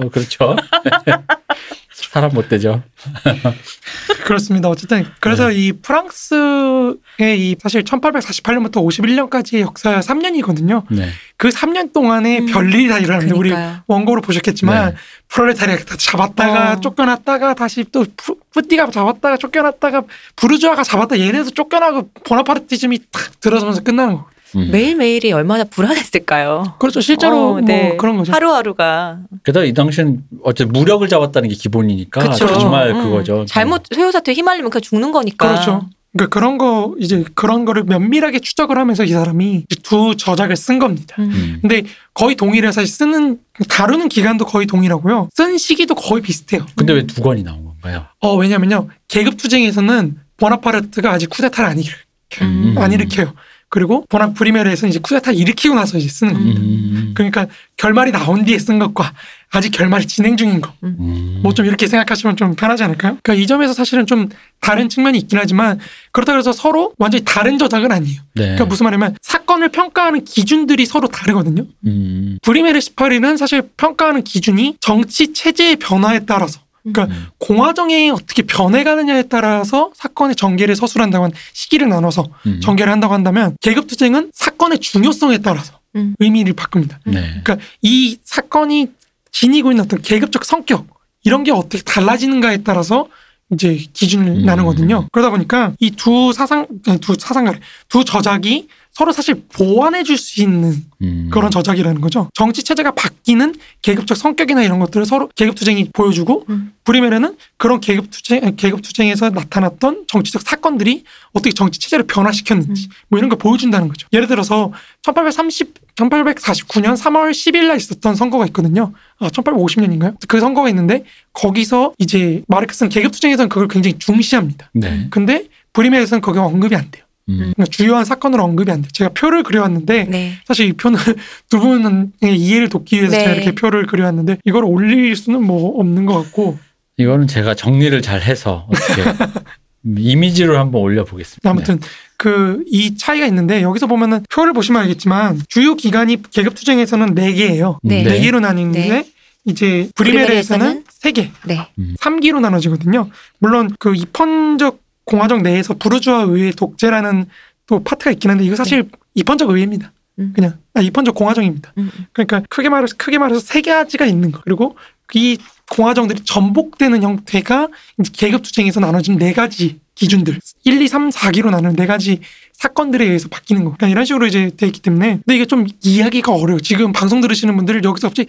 어, 그렇죠. *laughs* 사람 못 되죠. *laughs* 그렇습니다. 어쨌든 그래서 네. 이 프랑스의 이 사실 1848년부터 51년까지의 역사 3년이거든요. 네. 그 3년 동안에 음. 별일이 다 일어났는데 우리 그러니까요. 원고로 보셨겠지만 네. 프롤레타리아가 잡았다가 어. 쫓겨났다가 다시 또 푸- 뿌띠가 잡았다가 쫓겨났다가 부르주아가 잡았다 얘네도 쫓겨나고 보나파르티즘이 탁 들어서면서 끝나는 거. 음. 매일매일이 얼마나 불안했을까요? 그렇죠. 실제로 어, 뭐 네. 그런 거죠. 하루하루가. 게다가 이 당시엔 어째 무력을 잡았다는 게 기본이니까 그쵸. 정말 음. 그거죠. 잘못 소요사태 휘말리면 그냥 죽는 거니까. 그렇죠. 그러니까 그런 거 이제 그런 거를 면밀하게 추적을 하면서 이 사람이 두 저작을 쓴 겁니다. 음. 음. 근데 거의 동일해 사실 쓰는 다루는 기간도 거의 동일하고요. 쓴 시기도 거의 비슷해요. 근데 왜 두 권이 나온 건가요? 어 왜냐면요 계급 투쟁에서는 보나파르트가 아직 쿠데타를 안 일으켜요. 음. 안 일으켜요. 그리고 보나 프리메르에서는 이제 쿠데타를 일으키고 나서 이제 쓰는 겁니다. 음. 그러니까 결말이 나온 뒤에 쓴 것과 아직 결말이 진행 중인 거. 음. 뭐좀 이렇게 생각하시면 좀 편하지 않을까요? 그러니까 이 점에서 사실은 좀 다른 측면이 있긴 하지만 그렇다고 해서 서로 완전히 다른 저작은 아니에요. 네. 그러니까 무슨 말이냐면 사건을 평가하는 기준들이 서로 다르거든요. 음. 브리메르 18위는 사실 평가하는 기준이 정치 체제의 변화에 따라서 그러니까 음. 공화정이 어떻게 변해가느냐에 따라서 사건의 전개를 서술한다고 한 시기를 나눠서 음. 전개를 한다고 한다면 계급 투쟁은 사건의 중요성에 따라서 음. 의미를 바꿉니다. 네. 그러니까 이 사건이 지니고 있는 어떤 계급적 성격 이런 게 어떻게 달라지는가에 따라서 이제 기준을 음. 나누거든요. 그러다 보니까 이 두 사상 두 사상가래 두 저작이 서로 사실 보완해 줄 수 있는 음. 그런 저작이라는 거죠. 정치 체제가 바뀌는 계급적 성격이나 이런 것들을 서로 계급 투쟁이 보여주고 음. 브리메르는 그런 계급 투쟁 계급 투쟁에서 나타났던 정치적 사건들이 어떻게 정치 체제를 변화시켰는지 뭐 이런 걸 보여준다는 거죠. 예를 들어서 1830 1849년 3월 10일 날 있었던 선거가 있거든요. 아, 1850년인가요? 그 선거가 있는데 거기서 이제 마르크스는 계급 투쟁에서는 그걸 굉장히 중시합니다. 네. 근데 브리메에서는 거기 언급이 안 돼요. 음. 그러니까 주요한 사건으로 언급이 안 돼요. 제가 표를 그려왔는데 네. 사실 이 표는 *laughs* 두 분의 이해를 돕기 위해서 네. 제가 이렇게 표를 그려왔는데 이걸 올릴 수는 뭐 없는 것 같고 이거는 제가 정리를 잘 해서 어떻게 *laughs* 이미지로 한번 올려보겠습니다. 아무튼 그이 차이가 있는데 여기서 보면은 표를 보시면 알겠지만 주요 기관이 계급 투쟁에서는 네 개예요. 네. 네 개로 나뉘는데 네. 이제 브리메르에서는 세 개, 네. 삼기로 나눠지거든요. 물론 그 입헌적 공화정 내에서 부르주아 의회 독재라는 또 파트가 있긴 한데 이거 사실 입헌적 의회입니다. 음. 그냥 아, 입헌적 공화정입니다. 음, 음. 그러니까 크게 말해서 크게 말해서 세 가지가 있는 거. 그리고 이 공화정들이 전복되는 형태가 계급 투쟁에서 나눠진 네 가지 기준들 1, 2, 3, 4기로 나누는 네 가지 사건들에 의해서 바뀌는 거. 그러니까 이런 식으로 이제 돼 있기 때문에 근데 이게 좀 이해하기가 어려요. 지금 방송 들으시는 분들 여기서 갑자기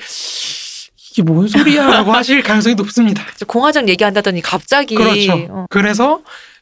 이게 뭔 소리야라고 *laughs* 하실 가능성이 높습니다. 공화정 얘기한다더니 갑자기 그렇죠. 어. 그래서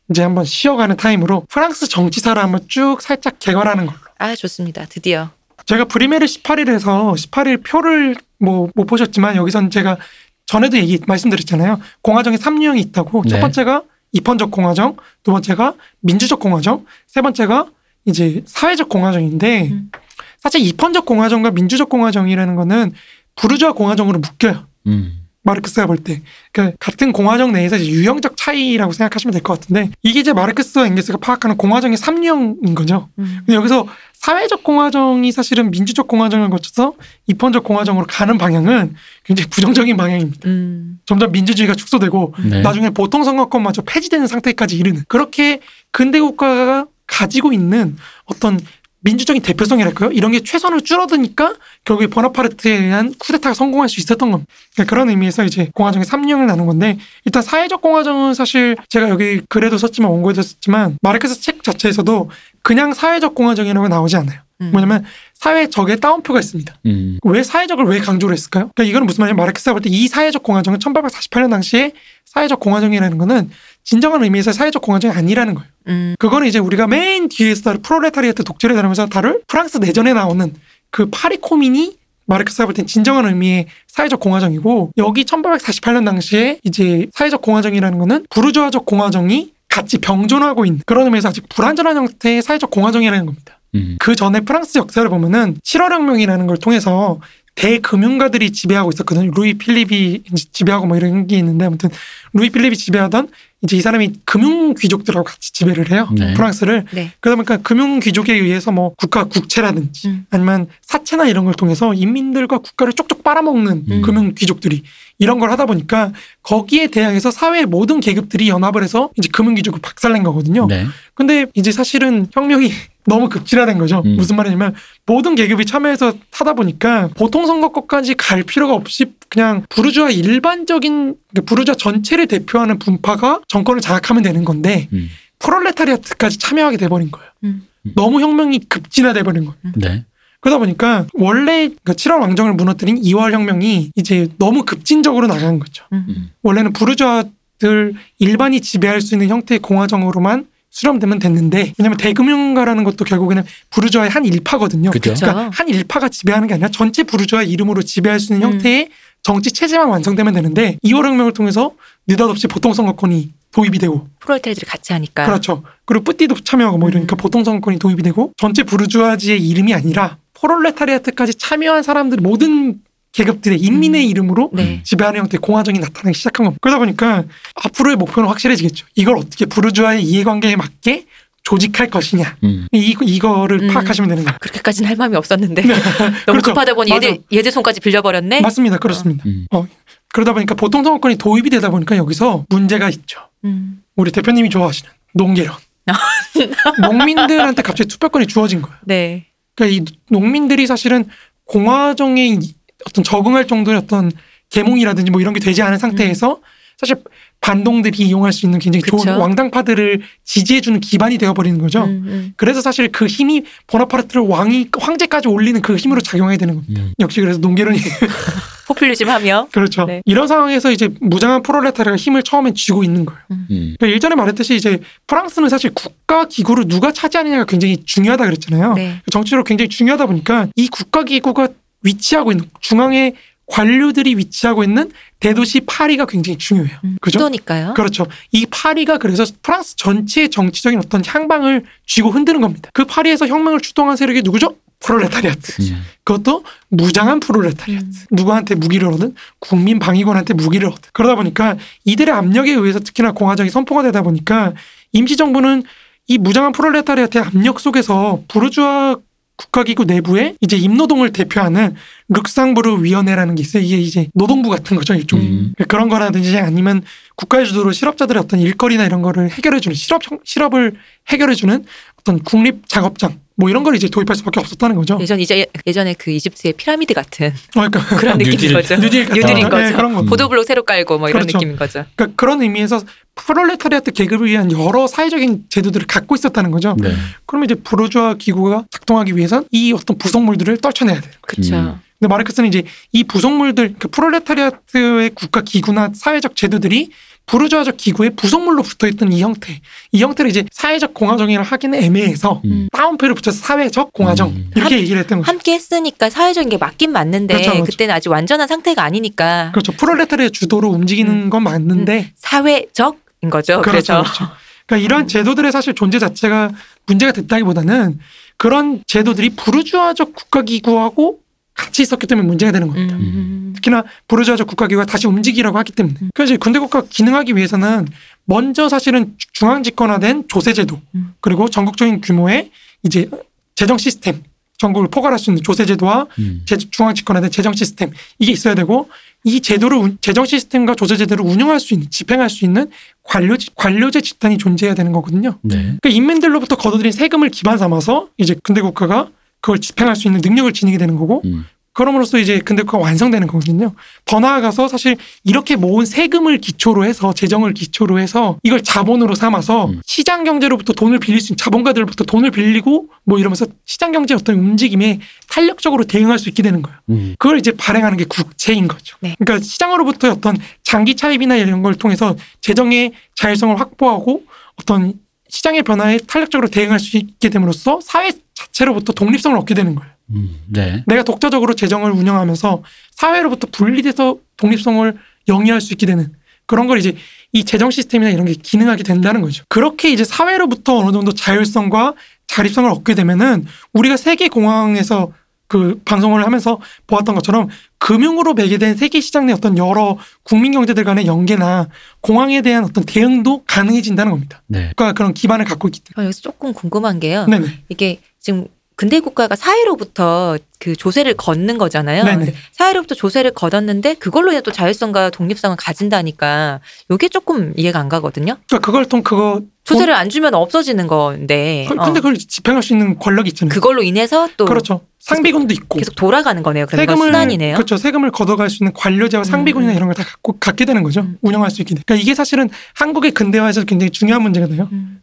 이제 한번 쉬어가는 타임으로 프랑스 정치사를 한번 쭉 살짝 개괄하는 걸로. 아 좋습니다. 드디어. 제가 브리메르 18일에서 18일 표를 뭐 못 보셨지만 여기선 제가 전에도 얘기 말씀드렸잖아요. 공화정에 3유형이 있다고. 첫 네. 번째가 입헌적 공화정, 두 번째가 민주적 공화정, 세 번째가 이제 사회적 공화정인데 음. 사실 입헌적 공화정과 민주적 공화정이라는 거는 부르주아 공화정으로 묶여요. 음. 마르크스가 볼 때. 그러니까 같은 공화정 내에서 이제 유형적 차이라고 생각하시면 될 것 같은데 이게 이제 마르크스와 엥게스가 파악하는 공화정의 3유형인 거죠. 음. 근데 여기서 사회적 공화정이 사실은 민주적 공화정을 거쳐서 입헌적 공화정으로 가는 방향은 굉장히 부정적인 방향입니다. 음. 점점 민주주의가 축소되고 네. 나중에 보통 선거권마저 폐지되는 상태까지 이르는 그렇게 근대 국가가 가지고 있는 어떤 민주적인 대표성이랄까요? 이런 게 최선을 줄어드니까 결국에 보나파르트에 의한 쿠데타가 성공할 수 있었던 겁니다. 그러니까 그런 의미에서 이제 공화정의 3령을 나눈 건데 일단 사회적 공화정은 사실 제가 여기 글에도 썼지만 원고에도 썼지만 마르크스 책 자체에서도 그냥 사회적 공화정이라고 나오지 않아요. 음. 뭐냐면 사회적의 따옴표가 있습니다. 음. 왜 사회적을 왜 강조를 했을까요? 그러니까 이거는 무슨 말이냐면 마르크스가 볼 때 이 사회적 공화정은 1848년 당시에 사회적 공화정이라는 거는 진정한 의미에서 사회적 공화정이 아니라는 거예요. 음. 그거는 이제 우리가 맨 뒤에서 다룰 프롤레타리아트 독재를 다루면서 다룰 프랑스 내전에 나오는 그 파리 코뮌이 마르크스가 볼 땐 진정한 의미의 사회적 공화정이고 여기 1848년 당시에 이제 사회적 공화정이라는 거는 부르주아적 공화정이 같이 병존하고 있는 그런 의미에서 아직 불완전한 형태의 사회적 공화정이라는 겁니다. 음. 그 전에 프랑스 역사를 보면은 7월혁명이라는 걸 통해서 대금융가들이 지배하고 있었거든요. 루이 필립이 지배하고 뭐 이런 게 있는데 아무튼 루이 필립이 지배하던 이제 이 사람이 금융 귀족들하고 같이 지배를 해요. 네. 프랑스를. 네. 그러다 보니까 금융 귀족에 의해서 뭐 국가 국채라든지 음. 아니면 사채나 이런 걸 통해서 인민들과 국가를 쪽쪽 빨아먹는 음. 금융 귀족들이 이런 걸 하다 보니까 거기에 대항해서 사회의 모든 계급들이 연합을 해서 이제 금융 귀족을 박살낸 거거든요. 네. 근데 이제 사실은 혁명이 *laughs* 너무 급진화된 거죠. 음. 무슨 말이냐면 모든 계급이 참여해서 타다 보니까 보통 선거권까지 갈 필요가 없이 그냥 부르주아 일반적인 그러니까 부르주아 전체를 대표하는 분파가 정권을 장악하면 되는 건데 음. 프롤레타리아트까지 참여하게 돼버린 거예요. 음. 너무 혁명이 급진화돼 버린 거예요. 네. 그러다 보니까 원래 그 7월 왕정을 무너뜨린 2월 혁명이 이제 너무 급진적으로 나간 거죠. 음. 음. 원래는 부르주아들 일반이 지배할 수 있는 형태의 공화정으로만 수렴되면 됐는데 왜냐면 대금융가라는 것도 결국에는 부르주아의 한 일파거든요. 그쵸. 그러니까 한 일파가 지배하는 게 아니라 전체 부르주아 이름으로 지배할 수 있는 음. 형태의 정치 체제만 완성되면 되는데 2월 혁명을 통해서 느닷없이 보통 선거권이 도입이 되고 프로레타리들이 같이 하니까. 그렇죠. 그리고 뿌띠도 참여하고 뭐 이러니까 음. 보통 선거권이 도입이 되고 전체 부르주아지의 이름이 아니라 포롤레타리아트까지 참여한 사람들 모든 계급들의 인민의 음. 이름으로 네. 지배하는 형태의 공화정이 나타나기 시작한 겁니다. 그러다 보니까 앞으로의 목표는 확실해지겠죠. 이걸 어떻게 부르주아의 이해관계에 맞게 조직할 것이냐. 음. 이, 이거를 음. 파악하시면 되는 거예요. 그렇게까지는 할 마음이 없었는데 *laughs* 너무 그렇죠. 급하다 보니 맞아. 얘들 얘들 손까지 빌려버렸네. 맞습니다. 그렇습니다. 음. 어, 그러다 보니까 보통 선거권이 도입이 되다 보니까 여기서 문제가 있죠. 음. 우리 대표님이 좋아하시는 농계론. *laughs* 농민들한테 갑자기 투표권이 주어진 거예요. 네. 그러니까 이 농민들이 사실은 공화정에 이- 어떤 적응할 정도의 어떤 계몽이라든지 뭐 이런 게 되지 않은 상태에서 사실 반동들이 이용할 수 있는 굉장히 좋은 그쵸. 왕당파들을 지지해주는 기반이 되어버리는 거죠. 음, 음. 그래서 사실 그 힘이 보나파르트를 왕이 황제까지 올리는 그 힘으로 작용해야 되는 겁니다. 음. 역시 그래서 농계론이 *laughs* 포퓰리즘 하며. *laughs* 그렇죠. 네. 이런 상황에서 이제 무장한 프롤레타리아가 힘을 처음엔 쥐고 있는 거예요. 음. 그러니까 일전에 말했듯이 이제 프랑스는 사실 국가 기구를 누가 차지하느냐가 굉장히 중요하다 그랬잖아요. 네. 정치적으로 굉장히 중요하다 보니까 이 국가 기구가 위치하고 있는 중앙에 관료들이 위치하고 있는 대도시 파리가 굉장히 중요해요. 음, 그죠? 수도니까요. 그렇죠. 이 파리가 그래서 프랑스 전체의 정치적인 어떤 향방을 쥐고 흔드는 겁니다. 그 파리에서 혁명을 주동한 세력이 누구죠? 프롤레타리아트. 음. 그것도 무장한 프롤레타리아트. 음. 누구한테 무기를 얻은? 국민 방위군한테 무기를 얻은. 그러다 보니까 이들의 압력에 의해서 특히나 공화정이 선포가 되다 보니까 임시정부는 이 무장한 프롤레타리아트의 압력 속에서 부르주아 국가기구 내부에 이제 임노동을 대표하는 뤽상부르 위원회라는 게 있어요. 이게 이제 노동부 같은 거죠. 일종의. 음. 그런 거라든지 아니면 국가의 주도로 실업자들의 어떤 일거리나 이런 거를 해결해주는 실업 실업을 해결해주는 어떤 국립 작업장 뭐 이런 걸 이제 도입할 수밖에 없었다는 거죠. 예전 이제 예전에 그 이집트의 피라미드 같은 어, 그러니까 *laughs* 그런 느낌인 뉴딜. 거죠. 뉴딜 같은 뉴딜인 거. 네, 거죠. 그런 거. 음. 보도블록 새로 깔고 뭐 이런 그렇죠. 느낌인 거죠. 그러니까 그런 의미에서 프롤레타리아트 계급을 위한 여러 사회적인 제도들을 갖고 있었다는 거죠. 네. 그러면 이제 부르주아 기구가 작동하기 위해선 이 어떤 부속물들을 떨쳐내야 돼요. 그렇죠. 음. 근데 마르크스는 이제 이 부속물들, 그 프롤레타리아트의 국가 기구나 사회적 제도들이 부르주아적 기구의 부속물로 붙어있던 이 형태, 이 형태를 이제 사회적 공화정이라 하기는 애매해서 음. 따옴표를 붙여서 사회적 공화정 음. 이렇게 얘기를 했던 거죠. 함께 했으니까 사회적인 게 맞긴 맞는데 그렇죠, 그렇죠. 그때는 아직 완전한 상태가 아니니까 그렇죠. 프롤레타리아 주도로 움직이는 건 맞는데 사회적인 거죠. 그렇죠. 그래서 그렇죠. 그러니까 이런 제도들의 사실 존재 자체가 문제가 됐다기보다는 그런 제도들이 부르주아적 국가기구하고 같이 있었기 때문에 문제가 되는 겁니다. 음. 특히나 부르주아적 국가기구가 다시 움직이라고 하기 때문에. 그래서 이제 군대국가 기능하기 위해서는 먼저 사실은 중앙 집권화된 조세제도 음. 그리고 전국적인 규모의 이제 재정 시스템 전국을 포괄할 수 있는 조세제도와 음. 제- 중앙 집권화된 재정 시스템 이게 있어야 되고 이 제도를 운- 재정 시스템과 조세 제도를 운영할 수 있는 집행할 수 있는 관료 관료제 집단이 존재해야 되는 거거든요. 네. 그러니까 인민들로부터 거둬들인 세금을 기반 삼아서 이제 근대 국가가 그걸 집행할 수 있는 능력을 지니게 되는 거고 음. 그럼으로써 이제 근대 국가가 완성되는 거거든요. 더 나아가서 사실 이렇게 모은 세금을 기초로 해서 재정을 기초로 해서 이걸 자본으로 삼아서 음. 시장 경제로부터 돈을 빌릴 수 있는 자본가들로부터 돈을 빌리고 뭐 이러면서 시장 경제 어떤 움직임에 탄력적으로 대응할 수 있게 되는 거예요. 음. 그걸 이제 발행하는 게 국채인 거죠. 네. 그러니까 시장으로부터 어떤 장기 차입이나 이런 걸 통해서 재정의 자율성을 확보하고 어떤 시장의 변화에 탄력적으로 대응할 수 있게 됨으로써 사회 자체로부터 독립성을 얻게 되는 거예요. 음. 네. 내가 독자적으로 재정을 운영하면서 사회로부터 분리돼서 독립성을 영위할 수 있게 되는 그런 걸 이제 이 재정 시스템이나 이런 게 기능하게 된다는 거죠. 그렇게 이제 사회로부터 어느 정도 자율성과 자립성을 얻게 되면은 우리가 세계 공항에서 그 방송을 하면서 보았던 것처럼 금융으로 매개된 세계 시장 내 어떤 여러 국민 경제들 간의 연계나 공항에 대한 어떤 대응도 가능해진다는 겁니다. 네. 그러니까 그런 기반을 갖고 있기 어, 여기서 조금 궁금한 게요. 때문에. 네네. 이게 지금 근대 국가가 사회로부터 그 조세를 걷는 거잖아요. 사회로부터 조세를 걷었는데 그걸로 인해 또 자율성과 독립성을 가진다니까 이게 조금 이해가 안 가거든요. 그러니까 그걸 통 그거 조세를 안 주면 없어지는 건데. 돈- 어. 근데 그걸 집행할 수 있는 권력이 있잖아요. 그걸로 인해서 또 그렇죠. 상비군도 있고 계속 돌아가는 거네요. 그런 건 세금을 순환이네요. 그렇죠. 세금을 걷어갈 수 있는 관료제와 상비군이나 음. 이런 걸 다 갖고 갖게 되는 거죠. 음. 운영할 수 있게 돼. 그러니까 이게 사실은 한국의 근대화에서 굉장히 중요한 문제가 돼요. 음.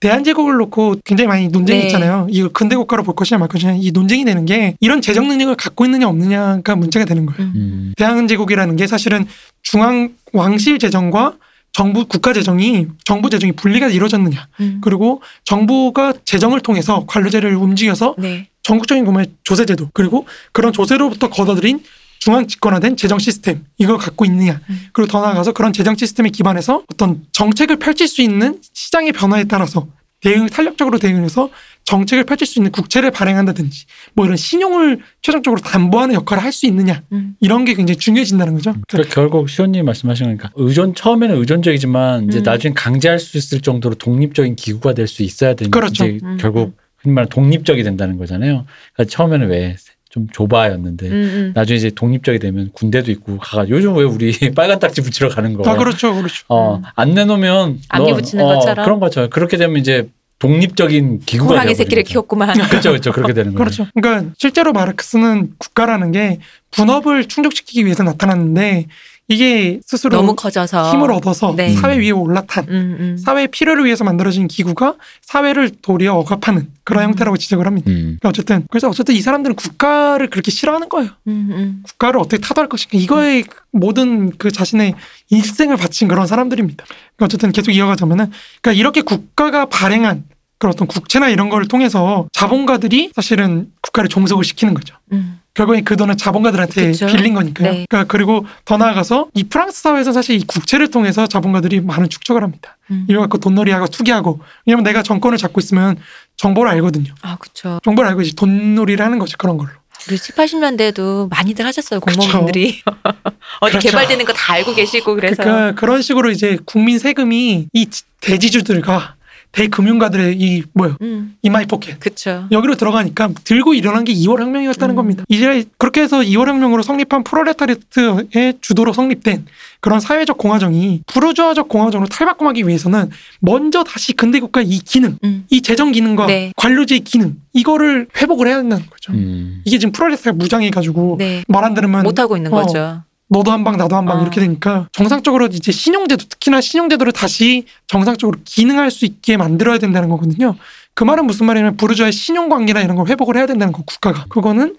대한제국을 놓고 굉장히 많이 논쟁이 네. 있잖아요. 이거 근대 국가로 볼 것이냐 말 것이냐 이 논쟁이 되는 게 이런 재정 능력을 갖고 있느냐 없느냐가 문제가 되는 거예요. 음. 음. 대한제국이라는 게 사실은 중앙 왕실 재정과 정부 국가 재정이 정부 재정이 분리가 이루어졌느냐 음. 그리고 정부가 재정을 통해서 관료제를 움직여서 네. 전국적인 규모의 조세제도 그리고 그런 조세로부터 걷어들인 중앙 집권화된 재정 시스템 이걸 갖고 있느냐 음. 그리고 더 나아가서 그런 재정 시스템에 기반해서 어떤 정책을 펼칠 수 있는 시장의 변화에 따라서 대응 탄력적으로 대응해서 정책을 펼칠 수 있는 국채를 발행한다든지 뭐 이런 신용을 최종적으로 담보하는 역할을 할 수 있느냐 음. 이런 게 굉장히 중요해진다는 거죠. 그러니까 결국 시원님 말씀하신 거니까 의존 처음에는 의존적이지만 이제 음. 나중에 강제할 수 있을 정도로 독립적인 기구가 될 수 있어야 되는 그렇죠. 이제 음. 결국 흔히 말하는 독립적이 된다는 거잖아요. 그러니까 처음에는 왜좀 좁아였는데 음, 음. 나중에 이제 독립적이 되면 군대도 있고 가가 요즘 왜 우리 *laughs* 빨간 딱지 붙이러 가는 거? 아 그렇죠, 그렇죠. 어, 안 내놓으면 안개 너- 붙이는 어, 것처럼. 그런 거죠. 그렇게 되면 이제 독립적인 기구가 호랑이 새끼를 거죠. 키웠구만. *laughs* 그렇죠, 그렇죠. 그렇게 되는 거예요. 그렇죠. 그러니까 실제로 마르크스는 국가라는 게 분업을 충족시키기 위해서 나타났는데 이게 스스로 너무 커져서 힘을 얻어서 네. 사회 위에 올라탄 음, 음. 사회의 필요를 위해서 만들어진 기구가 사회를 도리어 억압하는 그런 음. 형태라고 지적을 합니다. 음. 그러니까 어쨌든 그래서 어쨌든 이 사람들은 국가를 그렇게 싫어하는 거예요. 음, 음. 국가를 어떻게 타도할 것인가 이거에 모든 그 자신의 일생을 바친 그런 사람들입니다. 그러니까 어쨌든 계속 이어가자면은 그러니까 이렇게 국가가 발행한 그런 어떤 국채나 이런 거를 통해서 자본가들이 사실은 국가를 종속을 시키는 거죠. 음. 결국엔 그 돈은 자본가들한테 그쵸. 빌린 거니까요. 네. 그러니까 그리고 더 나아가서 이 프랑스 사회에서 사실 이 국채를 통해서 자본가들이 많은 축적을 합니다. 음. 이거 갖고 돈놀이하고 투기하고 왜냐면 내가 정권을 잡고 있으면 정보를 알거든요. 아, 그쵸. 정보를 알고 이제 돈놀이를 하는 거죠. 그런 걸로. 우리 7, 80년대에도 많이들 하셨어요. 공무원분들이. *laughs* 어디 그렇죠. 개발되는 거 다 알고 계시고 그래서. 그러니까 그런 식으로 이제 국민 세금이 이 지- 대지주들과 대금융가들의 이 뭐요 음, 이 my pocket 그쵸. 여기로 들어가니까 들고 일어난 게 2월 혁명이었다는 음. 겁니다. 이제 그렇게 해서 2월 혁명으로 성립한 프롤레타리아트의 주도로 성립된 그런 사회적 공화정이 부르주아적 공화정으로 탈바꿈하기 위해서는 먼저 다시 근대 국가의 이 기능, 음. 이 재정 기능과 네. 관료제의 기능 이거를 회복을 해야 된다는 거죠. 음. 이게 지금 프롤레타리아 무장해가지고 네. 말안 들으면 못 하고 있는 어. 거죠. 너도 한 방 나도 한방 어. 이렇게 되니까 정상적으로 이제 신용제도 특히나 신용제도를 다시 정상적으로 기능할 수 있게 만들어야 된다는 거거든요. 그 말은 무슨 말이냐면 부르주아의 신용 관계나 이런 걸 회복을 해야 된다는 거 국가가 그거는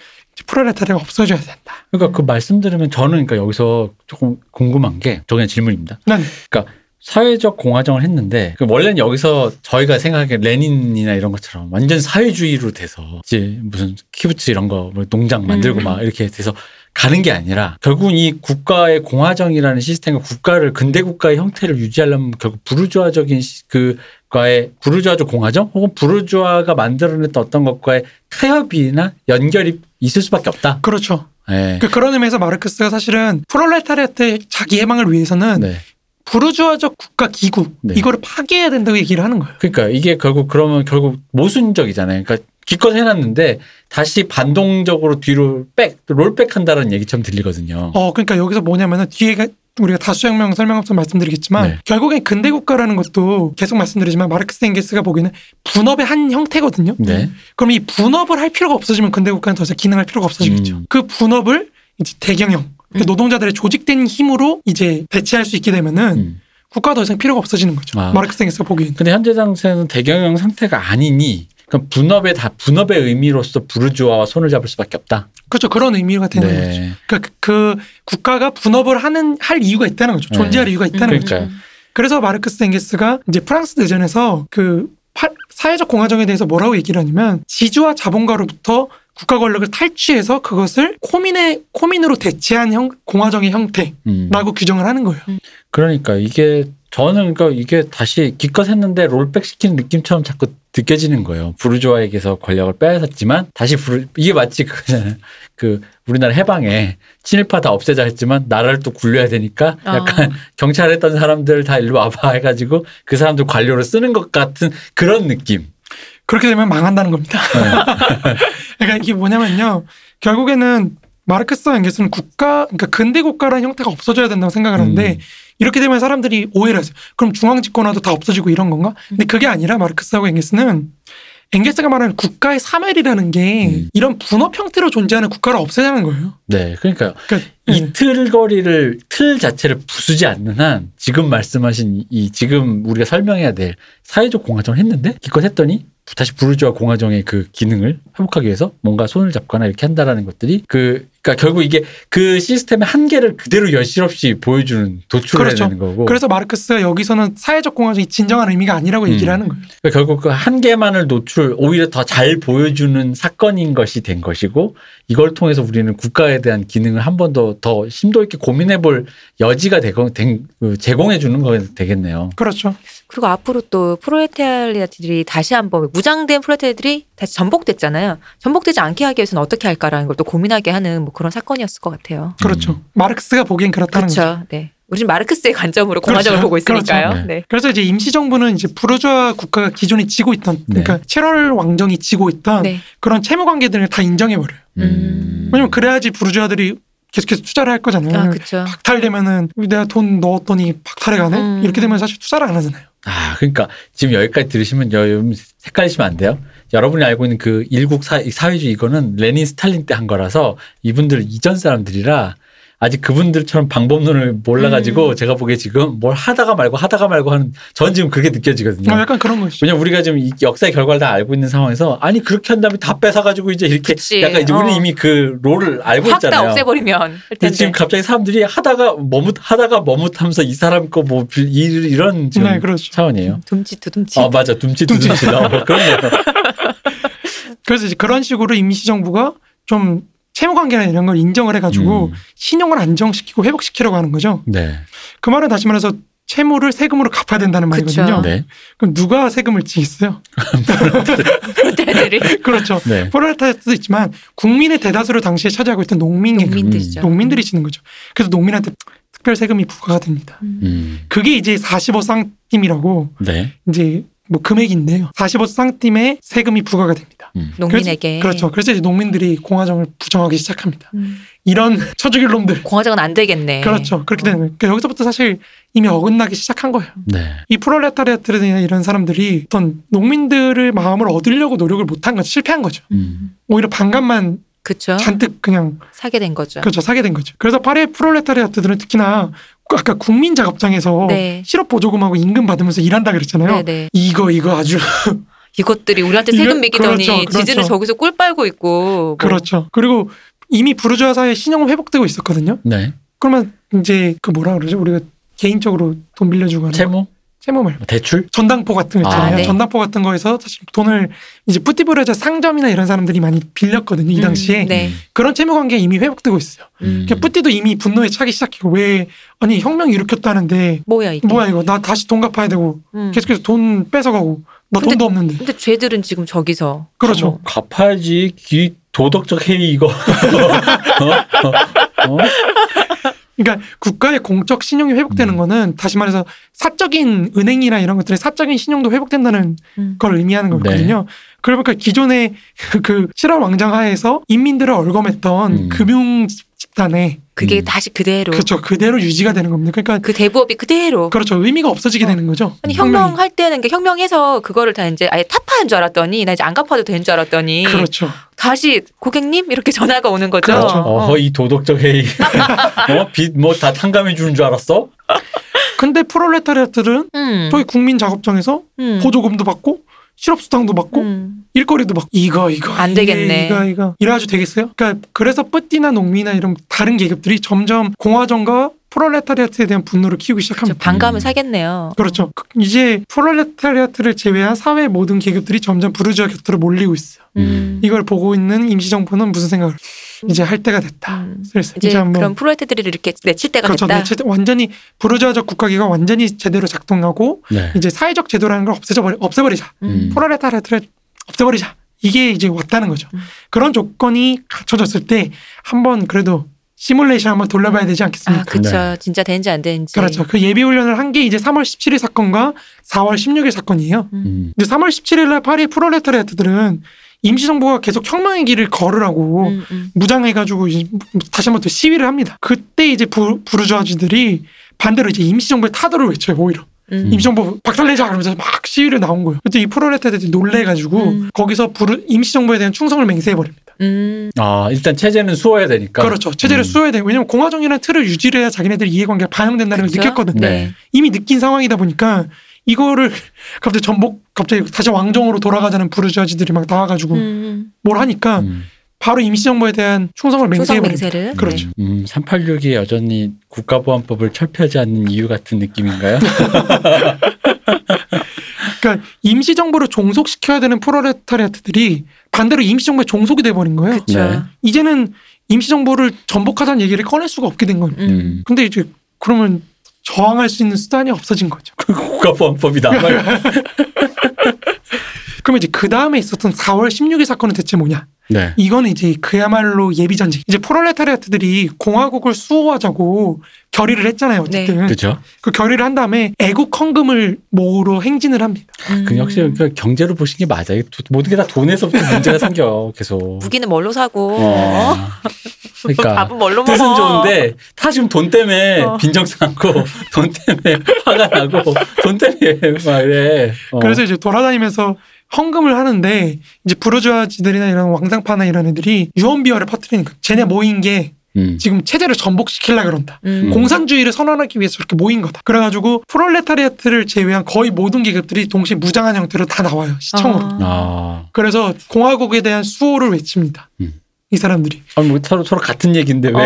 프롤레타리아가 없어져야 된다. 그러니까 그 말씀 들으면 저는 그러니까 여기서 조금 궁금한 게 저게 질문입니다. 난 사회적 공화정을 했는데 그 원래는 여기서 저희가 생각하기에 레닌이나 이런 것처럼 완전 사회주의로 돼서 이제 무슨 키부츠 이런 거뭐 농장 만들고 음. 막 이렇게 돼서 가는 게 아니라 결국은 이 국가의 공화정이라는 시스템과 국가를 근대 국가의 형태를 유지하려면 결국 부르주아적인 시- 그 과의 부르주아적 공화정 혹은 부르주아가 만들어냈던 어떤 것과의 타협이나 연결이 있을 수밖에 없다. 그렇죠. 네. 그 그런 의미에서 마르크스가 사실은 프롤레타리아트의 자기 해방을 위해서는 네. 부르주아적 국가 기구 네. 이거를 파괴해야 된다고 얘기를 하는 거예요. 그러니까 이게 결국 그러면 결국 모순적이잖아요. 그러니까 기껏 해놨는데 다시 반동적으로 뒤로 백 롤백 한다는 얘기처럼 들리거든요. 어 그러니까 여기서 뭐냐면은 뒤에가 우리가 다수혁명 설명업서 말씀드리겠지만 네. 결국엔 근대 국가라는 것도 계속 말씀드리지만 마르크스 앵게스가 보기에는 분업의 한 형태거든요. 네. 그럼 이 분업을 할 필요가 없어지면 근대 국가는 더 이상 기능할 필요가 없어지겠죠. 음. 그 분업을 이제 대경영 그 음. 노동자들의 조직된 힘으로 이제 대체할 수 있게 되면은 음. 국가가 더 이상 필요가 없어지는 거죠. 아. 마르크스 앵게스가 보기에는. 근데 현재 당시에는 대경영 상태가 아니니 그럼 분업의 다 분업의 의미로서 부르주아와 손을 잡을 수밖에 없다. 그렇죠. 그런 의미가 되는 거죠. 네. 그러니까 그, 그 국가가 분업을 하는 할 이유가 있다는 거죠. 네. 존재할 이유가 있다는 음, 거죠. 그러니까요. 그래서 마르크스 앵게스가 이제 프랑스 대전에서 그 파- 사회적 공화정에 대해서 뭐라고 얘기를 하냐면 지주와 자본가로부터 국가 권력을 탈취해서 그것을 코민의 코민으로 대체한 형, 공화정의 형태라고 음. 규정을 하는 거예요. 그러니까 이게 저는 그러니까 이게 다시 기껏 했는데 롤백 시키는 느낌처럼 자꾸 느껴지는 거예요. 부르주아에게서 권력을 빼앗았지만 다시 부르 이게 마치 그거잖아요. *laughs* 그 우리나라 해방에 친일파 다 없애자 했지만 나라를 또 굴려야 되니까 약간 어. *laughs* 경찰 했던 사람들 다 일로 와봐 해가지고 그 사람들 관료로 쓰는 것 같은 그런 느낌. 그렇게 되면 망한다는 겁니다. 네. *laughs* 그러니까 이게 뭐냐면요. 결국에는 마르크스와 앵게스는 국가, 그러니까 근대 국가라는 형태가 없어져야 된다고 생각을 하는데 음. 이렇게 되면 사람들이 오해를 하죠. 그럼 중앙 집권화도 다 없어지고 이런 건가? 근데 그게 아니라 마르크스하고 앵게스는 앵게스가 말하는 국가의 사멸이라는 게 음. 이런 분업 형태로 존재하는 국가를 없애자는 거예요. 네, 그러니까 그러니까 이 음. 틀거리를 틀 자체를 부수지 않는 한 지금 말씀하신 이- 이 지금 우리가 설명해야 될 사회적 공화정을 했는데 기껏 했더니 다시 부르주아 공화정의 그 기능을 회복하기 위해서 뭔가 손을 잡거나 이렇게 한다라는 것들이 그 그러니까 결국 이게 그 시스템의 한계를 그대로 여실없이 보여주는 도출을 그렇죠. 해야 되는 거고 그래서 마르크스가 여기서는 사회적 공화정이 진정한 의미가 아니라고 얘기를 음. 하는 거예요. 그러니까 결국 그 한계만을 노출 오히려 더 잘 보여주는 사건인 것이 된 것이고 이걸 통해서 우리는 국가에 대한 기능을 한 번 더더 심도 있게 고민해 볼 여지가 그 제공해 주는 거 되겠네요. 그렇죠. 그리고 앞으로 또 프로레타리아들이 다시 한번 무장된 프로레타리아들이 다시 전복됐잖아요. 전복되지 않게 하기 위해서는 어떻게 할까라는 걸 또 고민하게 하는 뭐 그런 사건이었을 것 같아요. 그렇죠. 음. 마르크스가 보기엔 그렇다는 거죠. 그렇죠. 네. 우리는 마르크스의 관점으로 공화정을 그렇죠. 보고 있으니까요. 그렇죠. 네. 그래서 이제 임시정부는 이제 부르주아 국가가 기존에 지고 있던 그러니까 체럴 왕정이 지고 있던 네. 그런 채무 관계들을 다 인정해 버려요. 음. 왜냐면 그래야지 부르주아들이 계속해서 투자를 할 거잖아요. 아, 그렇죠. 박탈되면은 내가 돈 넣었더니 박탈해 가네? 음. 이렇게 되면 사실 투자를 안 하잖아요. 아, 그러니까 지금 여기까지 들으시면 여러분 헷갈리시면 안 돼요. 여러분이 알고 있는 그 일국 사, 사회주의 이거는 레닌 스탈린 때 한 거라서 이분들 이전 사람들이라 아직 그분들처럼 방법론을 몰라가지고 음. 제가 보기에 지금 뭘 하다가 말고 하다가 말고 하는 전 지금 그렇게 느껴지거든요. 어, 약간 그런 것이죠. 왜냐면 우리가 지금 이 역사의 결과를 다 알고 있는 상황에서 아니 그렇게 한 다음에 다 뺏어가지고 이제 이렇게 그치. 약간 이제 우리는 어. 이미 그 롤을 알고 있잖아요. 없애버리면 할 근데. 지금 갑자기 사람들이 하다가 머뭇 하다가 머뭇하면서 이 사람 거 뭐 이런 지금 네, 그렇죠. 차원이에요. 둠칫 두둠칫. 어 맞아 둠칫. 둠칫 어, 그런 거. 그래서 이제 그런 식으로 임시정부가 좀 채무 관계나 이런 걸 인정을 해가지고 음. 신용을 안정시키고 회복시키려고 하는 거죠. 네. 그 말은 다시 말해서 채무를 세금으로 갚아야 된다는 그쵸. 말이거든요. 네. 그럼 누가 세금을 지겠어요? 프로테들이 *laughs* 그렇죠. 네. 프롤레타리아도 있지만 국민의 대다수를 당시에 차지하고 있던 농민 농민들이죠. 농민들이 지는 거죠. 그래서 농민한테 특별 세금이 부과가 됩니다. 음. 그게 이제 45쌍팀이라고 네. 이제 뭐 금액인데요. 45쌍팀의 세금이 부과가 됩니다. 음. 농민에게 그렇죠. 그래서 이제 농민들이 공화정을 부정하기 시작합니다. 음. 이런 쳐죽일 놈들. 공화정은 안 되겠네. 그렇죠. 그렇게 되는 거예요. 그러니까 여기서부터 사실 이미 어긋나기 시작한 거예요. 네. 이 프롤레타리아트나 이런 사람들이 어떤 농민들을 마음을 얻으려고 노력을 못한 거죠. 실패한 거죠. 음. 오히려 반감만 그렇죠. 잔뜩 그냥 사게 된 거죠. 그렇죠 사게 된 거죠. 그래서 파리의 프롤레타리아트들은 특히나 아까 국민 작업장에서 네. 실업 보조금하고 임금 받으면서 일한다 그랬잖아요. 네 네. 이거 이거 아주 이것들이 우리한테 이게- 세금 매기더니 그렇죠, 그렇죠. 지들은 저기서 꿀 빨고 있고. 뭐. 그렇죠. 그리고 이미 부르주아 사회 신용 회복되고 있었거든요. 네. 그러면 이제 그 뭐라 그러죠? 우리가 개인적으로 돈 빌려주고 하는 거. 채무? 채무 말고 대출? 전당포 같은 거 있잖아요. 아, 네. 전당포 같은 거에서 사실 돈을 이제 뿌띠브레자 상점이나 이런 사람들이 많이 빌렸거든요. 이 음, 당시에 네. 그런 채무 관계 이미 회복되고 있어요. 음. 그러니까 뿌띠도 이미 분노에 차기 시작했고 왜 아니 혁명 일으켰다는데 뭐야 이게? 뭐야 이거 나 다시 돈 갚아야 되고 음. 계속해서 돈 뺏어가고 나 근데- 돈도 없는데 근데 쟤들은 지금 저기서 그렇죠. 뭐 갚아야지. 기 도덕적 해이 이거. *laughs* 어? 어? 어? 그러니까 국가의 공적 신용이 회복되는 음. 거는 다시 말해서 사적인 은행이나 이런 것들의 사적인 신용도 회복된다는 음. 걸 의미하는 네. 거거든요. 그러니까 기존의 *laughs* 그, 그 실화 왕정 하에서 인민들을 얼검했던 음. 금융 집단에 그게 음. 다시 그대로 그렇죠 그대로 유지가 되는 겁니다. 그러니까 그 대부업이 그대로. 그렇죠 의미가 없어지게 어. 되는 거죠. 아니. 혁명할 때는 그 혁명해서 그거를 다 이제 아예 타파한 줄 알았더니 나 이제 안 갚아도 되는 줄 알았더니 그렇죠. 다시 고객님 이렇게 전화가 오는 거죠. 그렇죠. 어. 어허 이 도덕적 해이. 어? *laughs* 빚뭐다 탕감해 주는 줄 알았어? 근데 프롤레타리아들은 음. 저희 국민 작업장에서 음. 보조금도 받고 실업수당도 받고 음. 일거리도 막 이거 이거 안 이게, 되겠네. 이거 이거 이래가지고 되겠어요? 그러니까 그래서 뿌띠나 농민이나 이런 다른 계급들이 점점 공화정과 프롤레타리아트에 대한 분노를 키우기 저 시작합니다. 반감을 음. 사겠네요. 그렇죠. 그- 이제 프롤레타리아트를 제외한 사회 모든 계급들이 점점 부르주아 곁으로 몰리고 있어요. 음. 이걸 보고 있는 임시정부는 무슨 생각을 이제 할 때가 됐다. 음. 슬슬 이제 한번 그런 프로레테들을 이렇게 내칠 때가 그렇죠. 됐다. 네, 제- 완전히 부르주아적 국가기가 완전히 제대로 작동하고 네. 이제 사회적 제도라는 걸 없애버리, 없애버리자. 음. 프롤레타리아트를 없애버리자. 이게 이제 왔다는 거죠. 음. 그런 조건이 갖춰졌을 때 한번 그래도 시뮬레이션 한번 돌려봐야 되지 않겠습니까? 아, 그쵸. 네. 진짜 되는지 안 되는지. 그렇죠. 그 예비 훈련을 한 게 이제 3월 17일 사건과 4월 16일 사건이에요. 음. 근데 3월 17일 날 파리 프롤레타리아트들은 임시정부가 계속 혁명의 길을 걸으라고 음, 음. 무장해가지고 이제 다시 한번 또 시위를 합니다. 그때 이제 부, 부르주아지들이 반대로 이제 임시정부의 타도를 외쳐요, 오히려. 음. 임시정부 박살내자 그러면서 막 시위를 나온 거예요. 그때 이 프롤레타리아들이 놀래가지고 음. 거기서 부르, 임시정부에 대한 충성을 맹세해버립니다. 음. 아 일단 체제는 수어야 되니까. 그렇죠. 체제를 음. 수호해야 돼요. 왜냐면 공화정이라는 틀을 유지를 해야 자기네들 이해관계가 반영된다는 걸 그쵸? 느꼈거든. 요 네. 이미 느낀 상황이다 보니까 이거를 *laughs* 갑자기 전복 갑자기 다시 왕정으로 돌아가자는 부르주아지들이 막 나와가지고 음. 뭘 하니까 음. 바로 임시정부에 대한 충성을 충성 맹세해버립니다. 맹세를. 그렇죠. 음, 386이 여전히 국가보안법을 철폐하지 않는 이유 같은 느낌인가요? *laughs* 그러니까 임시정부를 종속시켜야 되는 프롤레타리아트들이 반대로 임시정부에 종속이 돼버린 거예요. 그렇죠. 네. 이제는 임시정부를 전복하자는 얘기를 꺼낼 수가 없게 된 거예요. 음. 근데 이제 그러면 저항할 수 있는 수단이 없어진 거죠. 국가보안법이 남아요. *laughs* 그러면 이제 그 다음에 있었던 4월 16일 사건은 대체 뭐냐? 네. 이거는 이제 그야말로 예비 전쟁. 이제 프롤레타리아트들이 공화국을 수호하자고 결의를 했잖아요. 어쨌든 그렇죠. 그 결의를 한 다음에 애국 헌금을 모으러 행진을 합니다. 음. 그 역시 그러니까 경제로 보신 게 맞아요. 도- 모든 게 다 돈에서부터 문제가 생겨 계속. 무기는 뭘로 사고 어. 그러니까 밥은 뭘로 먹어? 뜻은 좋은데 다 지금 돈 때문에 어. 빈정상하고 돈 때문에 *laughs* 화가 나고 돈 때문에 막 이래. 어. 그래서 이제 돌아다니면서 헌금을 하는데 이제 부르주아지들이나 이런 왕상파나 이런 애들이 유언비어를 퍼뜨리는 거야. 쟤네 모인 게 음. 지금 체제를 전복시키려 그런다. 음. 공산주의를 선언하기 위해서 이렇게 모인 거다. 그래가지고 프롤레타리아트를 제외한 거의 모든 계급들이 동시에 무장한 형태로 다 나와요. 시청으로. 아. 아. 그래서 공화국에 대한 수호를 외칩니다. 음. 이 사람들이. 아니 뭐 서로 서로 같은 얘기인데 왜? 어.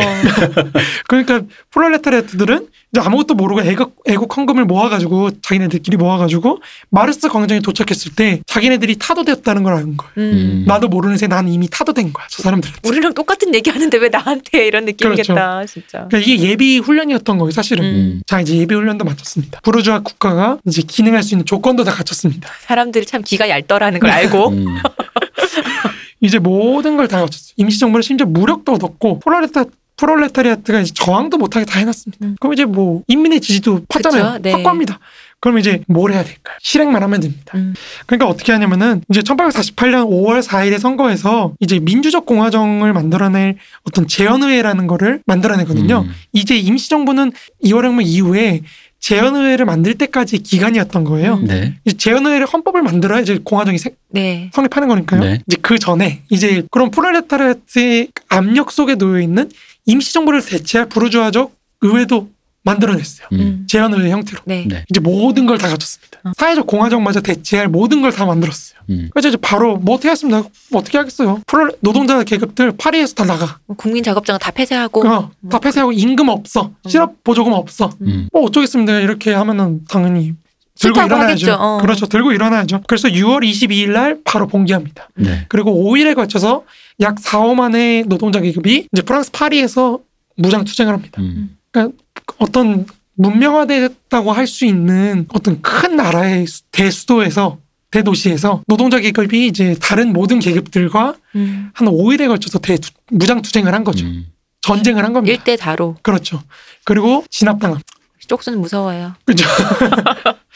*laughs* 그러니까 프롤레타리아트들은 이제 아무것도 모르고 애국, 애국 헌금을 모아가지고 자기네들끼리 모아가지고 마르스 광장에 도착했을 때 자기네들이 타도되었다는 걸 아는 거예요. 음. 음. 나도 모르는 새 나는 이미 타도된 거야. 저 사람들한테. 우리랑 똑같은 얘기 하는데 왜 나한테 이런 느낌이겠다, 진짜. 그러니까 이게 예비 훈련이었던 거예요, 사실은. 음. 자, 이제 예비 훈련도 마쳤습니다. 부르주아 국가가 이제 기능할 수 있는 조건도 다 갖췄습니다. 사람들이 참 기가 얇더라는 걸 알고. 음. *laughs* 이제 모든 걸다 갖췄어요. 임시정부를 심지어 무력도 얻었고 프롤레타 프롤레타리아트가 이제 저항도 못하게 다 해놨습니다. 음. 그럼 이제 뭐 인민의 지지도 팠잖아요. 네. 확고합니다. 그럼 이제 뭘 해야 될까요? 실행만 하면 됩니다. 음. 그러니까 어떻게 하냐면은 이제 1848년 5월 4일에 선거에서 이제 민주적 공화정을 만들어낼 어떤 재헌의회라는 거를 만들어내거든요. 음. 이제 임시정부는 2월혁명 이후에 재헌의회를 만들 때까지 기간이었던 거예요. 음. 네. 이제 재헌의회를 헌법을 만들어야 이제 공화정이 생- 네. 성립하는 거니까요. 네. 이제 그 전에 이제 그런 프롤레타리아트의 압력 속에 놓여 있는 임시정부를 대체할 부르주아적 의회도 만들어냈어요. 음. 음. 재헌의회 형태로. 네. 네. 이제 모든 걸 다 갖췄습니다. 어. 사회적 공화정마저 대체할 모든 걸 다 만들었어요. 음. 그래서 이제 바로 뭐 어떻게 하겠습니다. 뭐 어떻게 하겠어요. 프로 노동자 계급들 파리에서 다 나가. 국민 작업장은 다 폐쇄하고. 어, 다 폐쇄하고 임금 없어. 실업 보조금 없어. 음. 뭐 어쩌겠습니다. 이렇게 하면은 당연히 들고 일어나야죠. 어. 그렇죠. 들고 일어나야죠. 그래서 6월 22일 날 바로 봉기합니다. 네. 그리고 5일에 걸쳐서 약 4, 5만의 노동자 계급이 이제 프랑스 파리에서 무장 투쟁을 합니다. 음. 어떤 문명화됐다고 할 수 있는 어떤 큰 나라의 수- 대수도에서 대도시에서 노동자 계급이 이제 다른 모든 계급들과 음. 한 5일에 걸쳐서 대 무장 투쟁을 한 거죠. 음. 전쟁을 한 겁니다. 일대 다로. 그렇죠. 그리고 진압당함. 쪽수는 무서워요. 그죠. *laughs*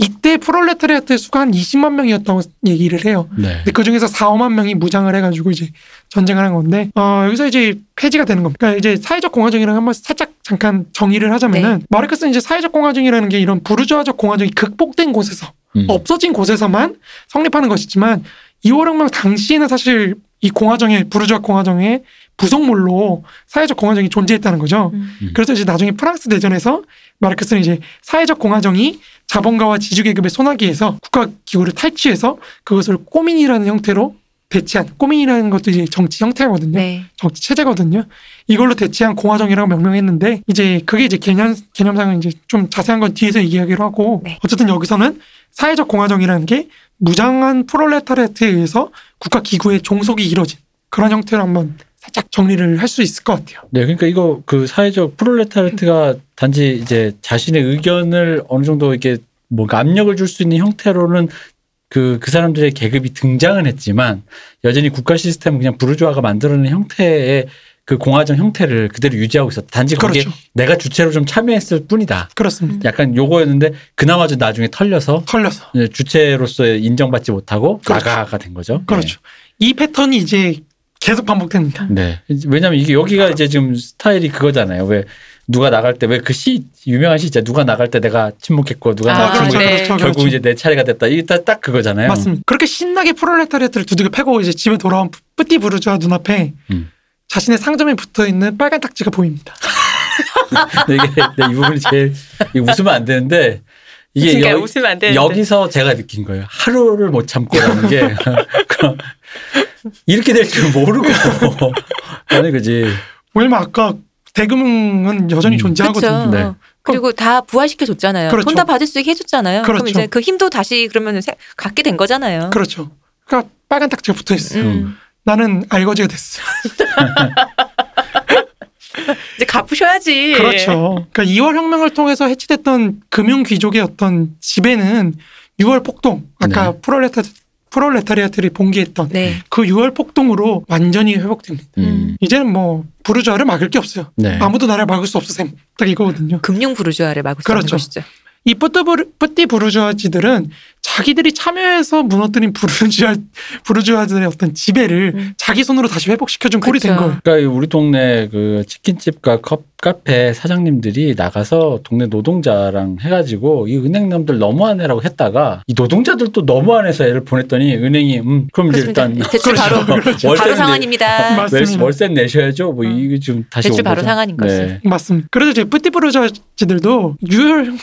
이때 프롤레타리아트의 수가 한 20만 명이었다고 얘기를 해요. 네. 근데 그 중에서 4, 5만 명이 무장을 해가지고 이제 전쟁을 한 건데, 어, 여기서 이제 폐지가 되는 겁니다. 그러니까 이제 사회적 공화정이랑 한번 살짝 잠깐 정의를 하자면은, 네. 마르크스는 이제 사회적 공화정이라는 게 이런 부르주아적 공화정이 극복된 곳에서, 음. 없어진 곳에서만 성립하는 것이지만, 2월혁명 당시에는 사실 이 공화정의, 부르주아 공화정의 부속물로 사회적 공화정이 존재했다는 거죠. 음. 음. 그래서 이제 나중에 프랑스 대전에서 마르크스는 이제 사회적 공화정이 자본가와 지주계급의 소나기에서 국가기구를 탈취해서 그것을 꼬민이라는 형태로 대체한 꼬민이라는 것도 이제 정치 형태거든요. 네. 정치 체제거든요. 이걸로 대체한 공화정이라고 명명했는데 이제 그게 이제 개념 개념상은 이제 좀 자세한 건 뒤에서 얘기하기로 하고 네. 어쨌든 여기서는 사회적 공화정이라는 게 무장한 프롤레타리아트에 의해서 국가 기구의 종속이 이루어진 그런 형태로 한번 살짝 정리를 할 수 있을 것 같아요. 네, 그러니까 이거 그 사회적 프롤레타리아트가 단지 이제 자신의 의견을 어느 정도 이렇게 뭔가 압력을 줄 수 있는 형태로는 그, 그 사람들의 계급이 등장은 했지만 여전히 국가 시스템은 그냥 부르주아가 만들어낸 형태의 그 공화정 형태를 그대로 유지하고 있었다. 단지 거기에 그렇죠. 내가 주체로 좀 참여했을 뿐이다. 그렇습니다. 약간 요거였는데 그나마저 나중에 털려서 털려서. 이제 주체로서의 인정받지 못하고 그렇죠. 나가가 된 거죠. 그렇죠. 이 패턴이 이제 계속 반복됩니다. 네. 네. 왜냐면 이게 여기가 이제 지금 스타일이 그거잖아요. 왜 누가 나갈 때 왜 그 시 유명한 시 있잖아요. 누가 나갈 때 내가 침묵했고 누가 아, 나갈 때 그렇죠, 침묵했고 네. 그렇죠, 결국 그렇죠. 이제 내 차례가 됐다. 이게 딱, 딱 그거잖아요. 맞습니다. 그렇게 신나게 프롤레타리아트를 두들겨 패고 이제 집에 돌아온 뿌띠 부르주아 눈앞에 음. 자신의 상점에 붙어 있는 빨간 딱지가 보입니다. *laughs* 이게 네, 이 부분이 제일 웃으면 안 되는데 이게 그러니까 여, 웃으면 안 되는데. 여기서 제가 느낀 거예요. 하루를 못 참고라는 게 *laughs* *laughs* 이렇게 될 줄 모르고 *laughs* 아니 그지. 왜냐면 아까 대금은 여전히 음. 존재하거든요. 그렇죠. 네. 그리고 다 부활시켜 줬잖아요. 그렇죠. 돈다 받을 수 있게 해줬잖아요. 그럼 그렇죠. 이제 그 힘도 다시 그러면 세- 갖게 된 거잖아요. 그렇죠. 그러니까 빨간 딱지가 붙어 있어요. 음. 나는 알거지가 됐어. *laughs* 이제 갚으셔야지. 그렇죠. 그러니까 2월 혁명을 통해서 해치됐던 금융 귀족의 어떤 지배는 6월 폭동, 아까 네. 프롤레타 프롤레타리아트를 봉기했던 네. 그 6월 폭동으로 완전히 회복됩니다. 음. 이제는 뭐 부르주아를 막을 게 없어요. 네. 아무도 나를 막을 수 없어 셈. 딱 이거거든요. 금융 부르주아를 막을 수 그렇죠. 있는 것이죠. 이 뿌띠 부르주아지들은 자기들이 참여해서 무너뜨린 부르주아 부르주아들의 어떤 지배를 음. 자기 손으로 다시 회복시켜준 꼴이 된. 거예요. 그러니까 우리 동네 그 치킨집과 컵 카페 사장님들이 나가서 동네 노동자랑 해가지고 이 은행놈들 너무하네라고 했다가 이 노동자들도 너무하네서 애를 보냈더니 은행이 음 그럼 이제. 일단 대출 바로 월세 바로. *laughs* 맞- 월세, 내셔야죠. 뭐 어. 이게 좀 다시 대출 온 바로 거죠. 상한인 거지. 네. 맞습니다. 그래서 이제 뿌띠 부르주아지들도 6월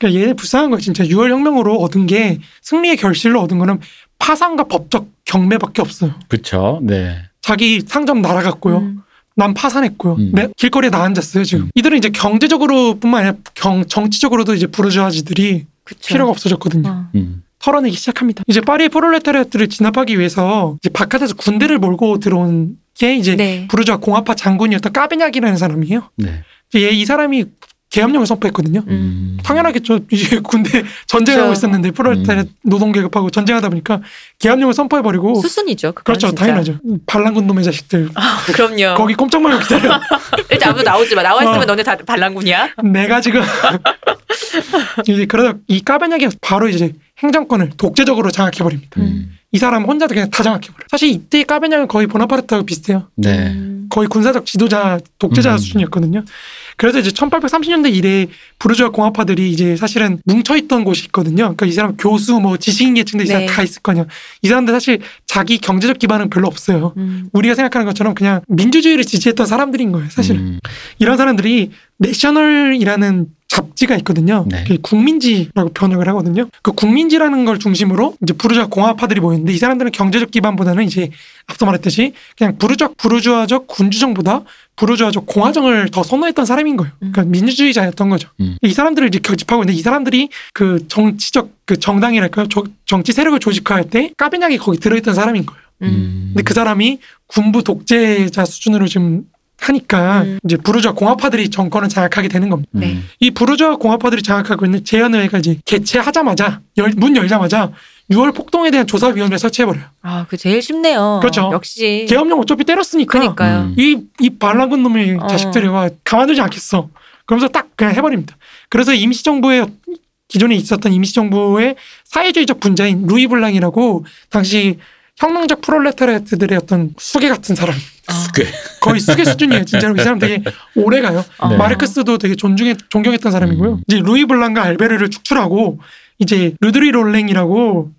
그러니까 얘네 불쌍한 거예요. 진짜 6월 혁명으로 얻은 게 승리의 결실로 얻은 거는 파산과 법적 경매밖에 없어요. 그렇죠. 네. 자기 상점 날아갔고요. 음. 난 파산했고요. 음. 내 길거리에 나 앉았어요 지금. 음. 이들은 이제 경제적으로뿐만 아니라 경, 정치적으로도 이제 부르주아지들이 그쵸. 필요가 없어졌거든요. 어. 음. 털어내기 시작합니다. 이제 파리의 프롤레타리아트를 진압하기 위해서 이제 바깥에서 군대를 몰고 들어온 게 이제 네. 부르주아 공화파 장군이었던 까베냐기라는 사람이에요. 네. 얘이 사람이 계엄령을 선포했거든요. 음. 당연하겠죠. 이제 군대 *laughs* 전쟁하고 그렇죠. 있었는데 프롤레타리아 노동 계급하고 전쟁하다 보니까 계엄령을 선포해버리고 수순이죠. 그렇죠. 진짜. 당연하죠. 반란군 놈의 자식들 아, 그럼요. 거기 꼼짝 말고 기다려. *laughs* 일단 아무도 나오지 마. 나와 있으면 어. 너네 다 반란군이야. 내가 지금 *laughs* 이제 그러다 이 까베냐기 바로 이제 행정권을 독재적으로 장악해버립니다. 음. 이 사람 혼자 그냥 다 장악해버려. 사실 이때 까베냐는 거의 보나파르트하고 비슷해요. 네. 음. 거의 군사적 지도자, 독재자 음. 수준이었거든요. 그래서 이제 1830년대 이래 부르주아 공화파들이 이제 사실은 뭉쳐있던 곳이 있거든요. 그러니까 이 사람 교수, 뭐 지식인 계층들 이 사람 네. 다 있을 거냐. 이 사람들 사실 자기 경제적 기반은 별로 없어요. 음. 우리가 생각하는 것처럼 그냥 민주주의를 지지했던 사람들인 거예요. 사실은. 음. 이런 사람들이 내셔널이라는 잡지가 있거든요. 네. 그게 국민지라고 번역을 하거든요. 그 국민지라는 걸 중심으로 이제 부르주아 공화파들이 모였는데 이 사람들은 경제적 기반보다는 이제 앞서 말했듯이 그냥 부르주아 부르주아적 군주정보다 부르주아적 공화정을 더 선호했던 사람인 거예요. 그러니까 민주주의자였던 거죠. 음. 이 사람들을 이제 결집하고 있는데 이 사람들이 그 정치적 그 정당이랄까요? 조- 정치 세력을 조직화할 때 까베냐기 거기 들어있던 사람인 거예요. 음. 근데 그 사람이 군부 독재자 수준으로 지금 하니까 음. 이제 부르주아 공화파들이 정권을 장악하게 되는 겁니다. 네. 음. 이 부르주아 공화파들이 장악하고 있는 제연의회가 이제 개최하자마자 열, 문 열자마자 6월 폭동에 대한 조사위원회를 설치해버려요. 아, 그 제일 쉽네요. 그렇죠. 역시. 계엄령 어차피 때렸으니까 그러니까요. 음. 이, 이 반란군 놈의 어. 자식들이 와 가만두지 않겠어. 그러면서 딱 그냥 해버립니다. 그래서 임시정부의 기존에 있었던 임시정부의 사회주의적 분자인 루이 블랑이라고 당시 혁명적 프롤레타리아트들의 어떤 수계 같은 사람 꽤. 거의 수계 수준이에요. 진짜로 이 사람 되게 오래 가요. 어. 마르크스도 되게 존중해 존경했던 사람이고요. 음. 이제 루이 블랑과 알베르를 축출하고 이제 르드리 롤랭이라고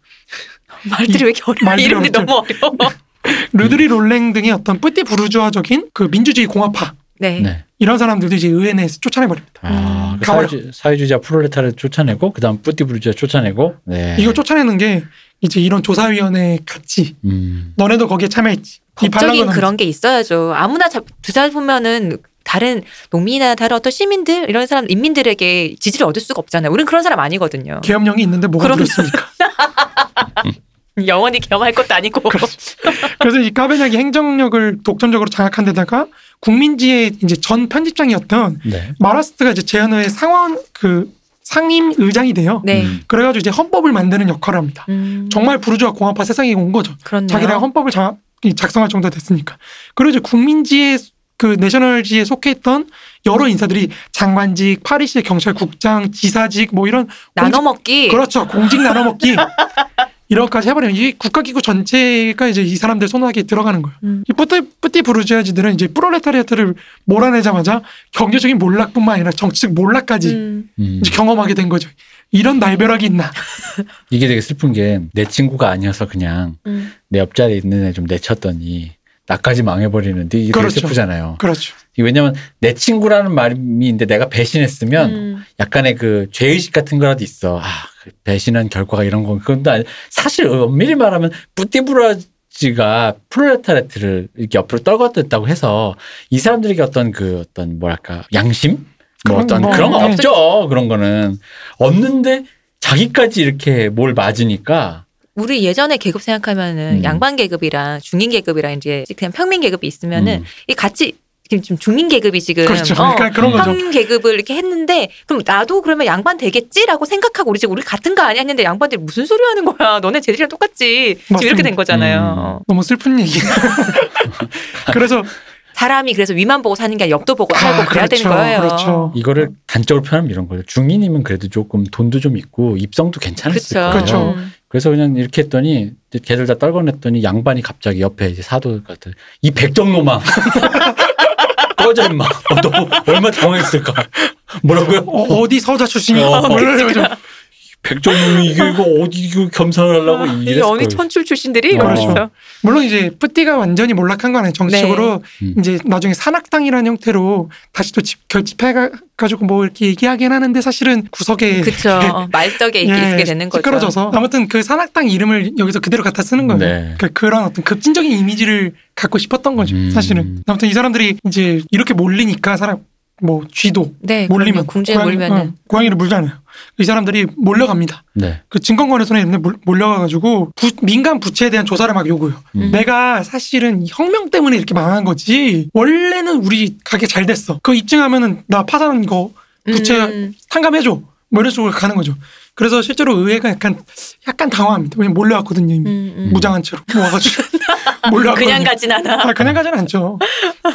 말들이 왜 이렇게 어려워? 말들이 이름이 어렵죠. 너무 어려워. *laughs* 르드리 롤랭 등의 어떤 뿌띠 부르주아적인 그 민주주의 공화파 네. 네. 이런 사람들도 이제 의회 내에서 쫓아내버립니다. 아, 음. 그. 사회주, 사회주의자 프롤레타를 쫓아내고 그다음 뿌띠부르주아 쫓아내고 네. 이거 쫓아내는 게 이제 이런 조사위원회 같이 음. 너네도 거기에 참여했지. 이 법적인 그런 게 있어야죠. 아무나 두자 보면은 다른 농민이나 다른 어떤 시민들 이런 사람 인민들에게 지지를 얻을 수가 없잖아요. 우리는 그런 사람 아니거든요. 계엄령이 있는데 뭐가 그럼요. 들었습니까? *laughs* *laughs* 영원히 겸할 것도 아니고. 그래서 이 까베냐기 행정력을 독점적으로 장악한 데다가 국민지의 이제 전 편집장이었던 네. 마라스트가 이제 제안의 상원 그 상임 의장이 돼요. 네. 음. 그래가지고 이제 헌법을 만드는 역할을 합니다. 음, 정말 부르주아 공화파 세상에 온 거죠. 그렇네요. 자기네가 헌법을 자- 이 작성할 정도 됐으니까. 그리고 이제 국민지에 그 내셔널지에 속해 있던 여러 인사들이 장관직, 파리시의 경찰국장, 지사직 뭐 이런 나눠 먹기. 그렇죠. 공직 나눠먹기. *laughs* 이런까지 해버리면 이 국가기구 전체가 이제 이 사람들 손아귀에 들어가는 거예요. 음. 이 뿌띠, 뿌띠 부르주아지들은 이제 프롤레타리아트를 몰아내자마자 경제적인 몰락뿐만 아니라 정치적 몰락까지 음, 음. 이제 경험하게 된 거죠. 이런 날벼락이 있나. *laughs* 이게 되게 슬픈 게 내 친구가 아니어서 그냥 음. 내 옆자리에 있는 애 좀 내쳤더니 나까지 망해버리는데 이게 그렇죠. 되게 슬프잖아요. 그렇죠. 왜냐면 내 친구라는 말인데 내가 배신했으면 음. 약간의 그 죄의식 같은 거라도 있어. 아, 그 배신한 결과가 이런 건 그건 또 아니- 사실 엄밀히 말하면 뿌띠부라지가 프롤레타레트를 이렇게 옆으로 떨궈댔다고 해서 이 사람들에게 어떤 그 어떤 뭐랄까 양심 뭐 그런 어떤 뭐, 그런 거 네. 없죠. 그런 거는 없는데 자기까지 이렇게 뭘 맞으니까 우리 예전에 계급 생각하면은 음. 양반 계급이랑 중인 계급이랑 이제 그냥 평민 계급이 있으면은 음. 이 같이 지금 중인 계급이 지금 그렇죠. 어, 그러니까 그런 거죠. 계급을 이렇게 했는데 그럼 나도 그러면 양반 되겠지라고 생각하고 우리 지금 우리 같은 거 아니야 했는데 양반들이 무슨 소리 하는 거야 너네 쟤들이랑 똑같지 지금 이렇게. 된 거잖아요 음. 어. 너무 슬픈 얘기. *laughs* 그래서 사람이 그래서 위만 보고 사는 게 아니라 옆도 보고 살고 아, 그래야 그렇죠. 되는 거예요 그렇죠. 이거를 단적으로 표현하면 이런 거예요. 중인이면 그래도 조금 돈도 좀 있고 입성도 괜찮았을 그렇죠 거예요. 그렇죠. 음. 그래서 그냥 이렇게 했더니 이제 걔들 다 떨궈냈더니 양반이 갑자기 옆에 이제 사도 같은 이 백정놈아 *laughs* 꺼져 임마 어, 너 얼마 당황했을까 뭐라고요? 어, 어디 서자 출신이 어. 뭐 이러면서 백종원이 이게 이거 어디 이거 겸상을 하려고 아, 이 이랬을 어느. 천출 출신들이 어. 이러면서 물론 이제 뿌띠가 완전히 몰락한 건 아니에요. 정치적으로 음. 이제 나중에 산악당이라는 형태로 다시 또 집, 결집해 가지고 뭐 이렇게 얘기하긴 하는데 사실은 구석에 그쵸 어, 말석에 이렇게 있게 되는 거죠. 시끄러져서 아무튼 그 산악당 이름을 여기서 그대로 갖다 쓰는 거예요. 네. 그러니까 그런 어떤 급진적인 이미지를 갖고 싶었던 거죠. 음. 사실은 아무튼 이 사람들이 이제 이렇게 몰리니까 사람 뭐 쥐도 네, 몰리면 궁지에 고양이- 몰면은 어, 고양이를 물잖아요. 이 사람들이 몰려갑니다. 네. 그데 몰- 몰려가가지고 부- 민간 부채에 대한 조사를 막 요구해요. 음. 내가 사실은 혁명 때문에 이렇게 망한 거지. 원래는 우리 가게 잘 됐어. 그거 입증하면은 나 파산 거 부채 음, 탕감해줘. 뭐 이런 식으로 가는 거죠. 그래서 실제로 의회가 약간 약간 당황합니다. 왜냐면 몰려왔거든요. 이미. 음, 음. 무장한 채로 뭐 와가지고 *laughs* 몰려왔거든요. 그냥 가진 않아. 아, 그냥 가진 않죠.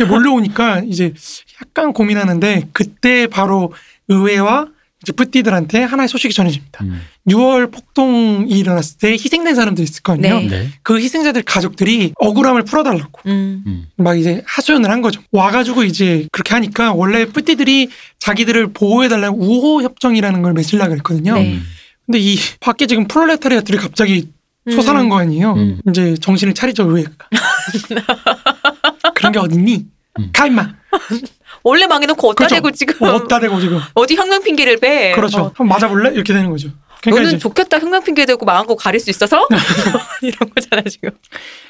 몰려오니까 이제 약간 고민하는데 그때 바로 의회와 이제 뿌띠들한테 하나의 소식이 전해집니다. 음. 6월 폭동이 일어났을 때 희생된 사람들이 있을 거 아니에요. 네. 네. 그 희생자들 가족들이 억울함을 풀어달라고 음. 음. 막 이제 하소연을 한 거죠. 와가지고 이제 그렇게 하니까 원래 뿌띠들이 자기들을 보호해달라는 우호 협정이라는 걸 맺으려고 했거든요. 네. 음. 근데 이 밖에 지금 프롤레타리아들이 갑자기 솟아난 거 아니에요. 음. 이제 정신을 차리죠 의회가. *laughs* 그런 게 어딨니? 음. 가 임마. 원래 망해놓고 어디다 그렇죠. 대고 지금 어디다 대고 지금. *laughs* 어디 혁명 핑계를 빼. 그렇죠. 어, 한번 맞아볼래? 이렇게 되는 거죠. 그러니까 너는 이제 좋겠다 혁명 핑계 대고 망한 거 가릴 수 있어서 *laughs* *laughs* 이런 거잖아 지금.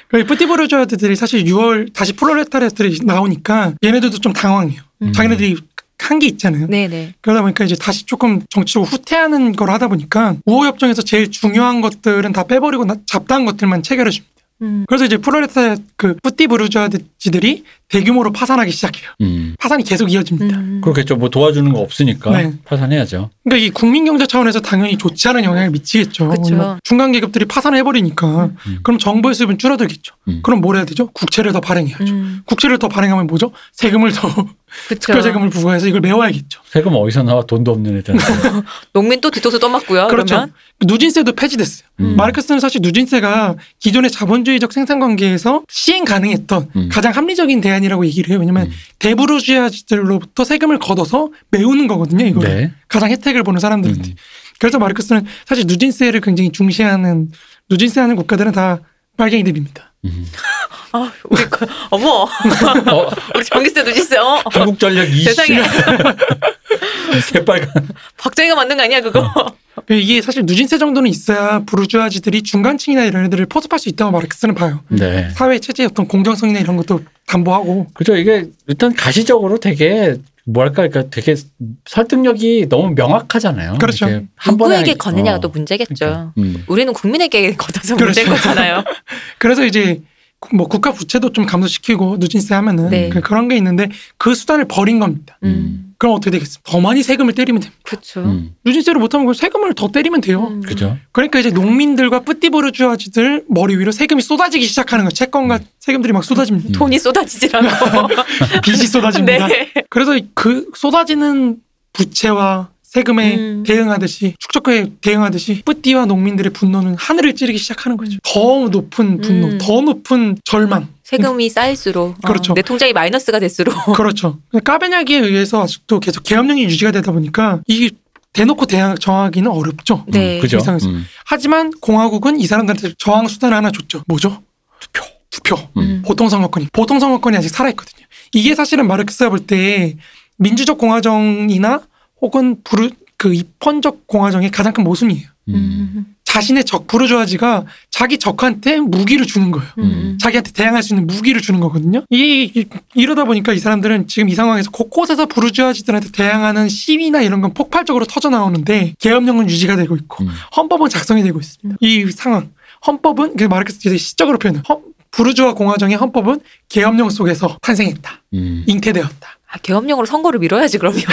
그 뿌띠부르주아들이 사실 6월 다시 프롤레타리아들이 나오니까 얘네들도 좀 당황해요. 음. 자기네들이 한 게 있잖아요. 네네. 그러다 보니까 이제 다시 조금 정치적으로 후퇴하는 걸 하다 보니까 우호협정에서 제일 중요한 것들은 다 빼버리고 나- 잡다한 것들만 체결해 줍니다. 음. 그래서 이제 프롤레타리아 그 뿌띠 부르주아지들이 대규모로 파산하기 시작해요. 음. 파산이 계속 이어집니다. 음. 그렇겠죠. 뭐 도와주는 거 없으니까 네. 파산해야죠. 그러니까 이 국민 경제 차원에서 당연히 좋지 않은 영향을 미치겠죠. 왜냐면 중간 계급들이 파산을 해버리니까 음. 그럼 정부의 수입은 줄어들겠죠. 음. 그럼 뭘 해야 되죠? 국채를 더 발행해야죠. 음. 국채를 더 발행하면 뭐죠? 세금을 더 그쵸. 특별 세금을 부과해서 이걸 메워야겠죠. 세금 어디서 나와 돈도 없는 애들한테. *laughs* 농민 또 뒤통수 떠맞고요. 그렇죠. 그러면 누진세도 폐지됐어요. 음. 마르크스는 사실 누진세가 기존의 자본주의적 생산 관계에서 시행 가능했던 음. 가장 합리적인 대안 이라고 얘기를 해요. 왜냐면 음. 대부르주아들로부터 세금을 걷어서 메우는 거거든요. 이거 를 네. 가장 혜택을 보는 사람들한테. 음. 그래서 마르크스는 사실 누진세를 굉장히 중시하는 누진세 하는 국가들은 다 빨갱이들입니다. 음. 아 우리 그, 어머 *laughs* 어, 우리 전기세 누지세 어 한국전력 20. 세상에 *laughs* 새빨간. 박정희가 만든 거 아니야 그거. 이게 사실 누진세 정도는 있어야 부르주아지들이 중간층이나 이런 애들을 포섭할 수 있다고 마르크스는 봐요. 네. 사회 체제의 어떤 공정성이나 이런 것도 담보하고 그죠. 이게 일단 가시적으로 되게 뭐랄까, 그러니까 되게 설득력이 너무 명확하잖아요. 그렇죠. 이렇게 한 번에 누구에게 걷느냐가 어. 또 문제겠죠. 그러니까. 음. 우리는 국민에게 걷어서 그렇죠. 문제인 거잖아요. *laughs* 그래서 이제 뭐 국가 부채도 좀 감소시키고 누진세 하면은 네. 그- 그런 게 있는데 그 수단을 버린 겁니다. 음. 그럼 어떻게 되겠습니까? 더 많이 세금을 때리면 됩니다. 그렇죠. 음. 누진세를 못하면 세금을 더 때리면 돼요. 음. 그죠. 그러니까 이제 농민들과 뿌띠보르주아지들 머리 위로 세금이 쏟아지기 시작하는 거예요. 채권과 세금들이 막 쏟아집니다. 음. 돈이 쏟아지지라고. *laughs* 빚이 쏟아집니다. *laughs* 네. 그래서 그 쏟아지는 부채와 세금에 음. 대응하듯이 축적에 대응하듯이 뿌띠와 농민들의 분노는 하늘을 찌르기 시작하는 거죠. 더 높은 분노, 음. 더 높은 절망. 세금이 쌓일수록 어, 그렇죠. 내 통장이 마이너스가 될수록 *laughs* 그렇죠. 까베냐기에 의해서 아직도 계속 계엄령이 유지가 되다 보니까 이게 대놓고 대항 정하기는 어렵죠. 네. 음, 그죠. 음. 하지만 공화국은 이 사람들한테 저항 수단을 하나 줬죠. 뭐죠? 투표. 투표. 음. 보통 선거권이. 보통 선거권이 아직 살아있거든요. 이게 사실은 마르크스가 볼 때 민주적 공화정이나 혹은 부르 그 입헌적 공화정의 가장 큰 모순이에요. 음. 음. 자신의 적 부르주아지가 자기 적한테 무기를 주는 거예요. 음. 자기한테 대항할 수 있는 무기를 주는 거거든요. 이, 이- 이러다 보니까 이 사람들은 지금 이 상황에서 곳곳에서 부르주아지들한테 대항하는 시위나 이런 건 폭발적으로 터져 나오는데 계엄령은 유지가 되고 있고 음. 헌법은 작성이 되고 있습니다. 이 상황 헌법은 그 마르크스 시적으로 표현해. 헌, 부르주아 공화정의 헌법은 계엄령 속에서 탄생했다. 음. 잉태되었다. 아, 계엄령으로 선거를 미뤄야지 그러면. *laughs*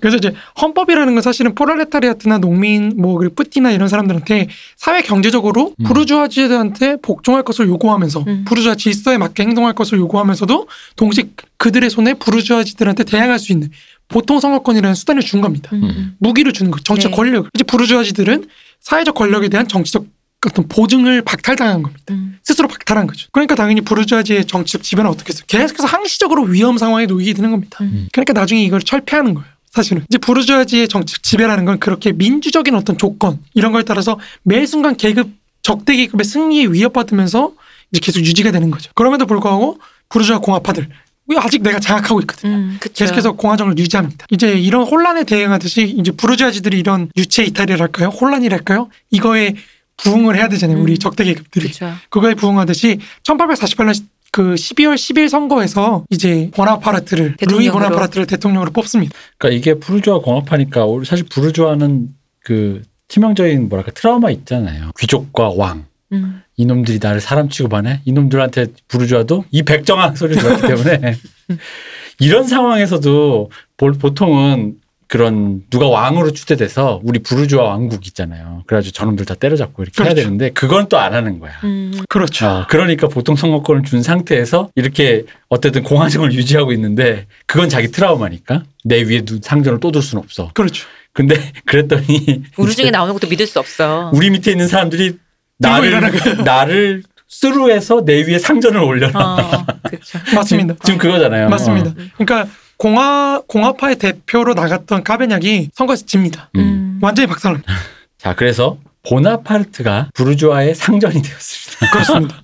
그래서 이제 헌법이라는 건 사실은 포랄레타리아트나 농민 뭐 그리고 뿌띠나 이런 사람들한테 사회 경제적으로 음. 부르주아 지들한테 복종할 것을 요구하면서 음. 부르주아 질서에 맞게 행동할 것을 요구하면서도 동시에 그들의 손에 부르주아 지들한테 대항할 수 있는 보통 선거권이라는 수단을 준 겁니다. 음. 무기를 주는 거 정치적 네. 권력을 이제 부르주아지들은 사회적 권력에 대한 정치적 어떤 보증을 박탈당한 겁니다. 음. 스스로 박탈한 거죠. 그러니까 당연히 부르주아지의 정치적 지배는 어떻게 했어요? 계속해서 항시적으로 위험 상황에 놓이게 되는 겁니다. 음. 그러니까 나중에 이걸 철폐하는 거예요. 사실은 이제 부르주아지의 정치 지배라는 건 그렇게 민주적인 어떤 조건 이런 거에 따라서 매 순간 계급 적대 계급의 승리에 위협받으면서 이제 계속 유지가 되는 거죠. 그럼에도 불구하고 부르주아 공화파들 왜 아직 내가 장악하고 있거든. 음. 계속해서 공화정을 유지합니다. 이제 이런 혼란에 대응하듯이 이제 부르주아지들이 이런 유체 이탈이랄까요, 혼란이랄까요, 이거에 부응을 해야 되잖아요. 우리 음. 적대 계급들이 그쵸. 그거에 부응하듯이 1848년 그 12월 10일 선거에서 이제 보나파르트를 루이 대통령으로. 보나파르트를 대통령으로 뽑습니다. 그러니까 이게 부르주아 우리 사실 부르주아는 그 치명적인 뭐랄까 트라우마 있잖아요. 귀족과 왕. 음. 이놈들이 나를 사람 취급하네. 이놈들한테 부르주아도 이 백정아 소리를 들었기 때문에 *laughs* 이런 상황에서도 볼- 보통은 그런 누가 왕으로 추대돼서 우리 부르주아 왕국 있잖아요. 그래가지고 저놈들 다 때려잡고 이렇게 해야 그렇죠. 되는데 그건 또 안 하는 거야. 음. 그렇죠. 아, 그러니까 보통 선거권을 준 상태에서 이렇게 어쨌든 공화정을 유지하고 있는데 그건 자기 트라우마니까 내 위에 누- 상전을 또 둘 수는 없어. 그렇죠. 근데 그랬더니 우리 중에 나오는 것도 믿을 수 없어. 우리 밑에 있는 사람들이 나를 나를 스루해서 내 위에 상전을 올려라. 어, 그렇죠. 맞습니다. 지금 그거잖아요. 맞습니다. 어. 그러니까 공화 공화파의 대표로 나갔던 카베냐기 선거에서 집니다. 음. 음. 완전히 박살납니다. *laughs* 자, 그래서 보나파르트가 부르주아의 상전이 되었습니다. *laughs* 그렇습니다.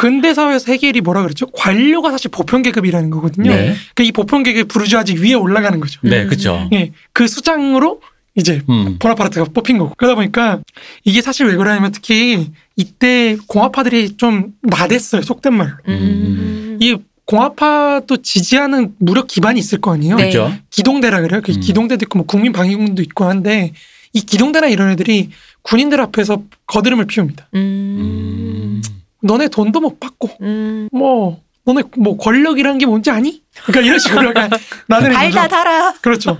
근대 사회에서 헤겔이 뭐라 그랬죠? 관료가 사실 보편 계급이라는 거거든요. 네. 그이 보편 계급 부르주아지 위에 올라가는 거죠. 네, 음. 그렇죠. 예, 그 수장으로 이제 음. 보나파르트가 뽑힌 거고 그러다 보니까 이게 사실 왜 그러냐면 특히 이때 공화파들이 좀 나댔어요 속된 말로 음. 이 공화파도 지지하는 무력 기반이 있을 거 아니에요 네. 그렇죠. 기동대라 그래요 그 음. 기동대도 있고 뭐 국민 방위군도 있고 한데 이 기동대나 이런 애들이 군인들 앞에서 거드름을 피웁니다 음. 음. 너네 돈도 못 받고 음. 뭐 너네 뭐 권력이란 게 뭔지 아니? 그러니까 이런 식으로 그냥 나는 달다 달아. 그렇죠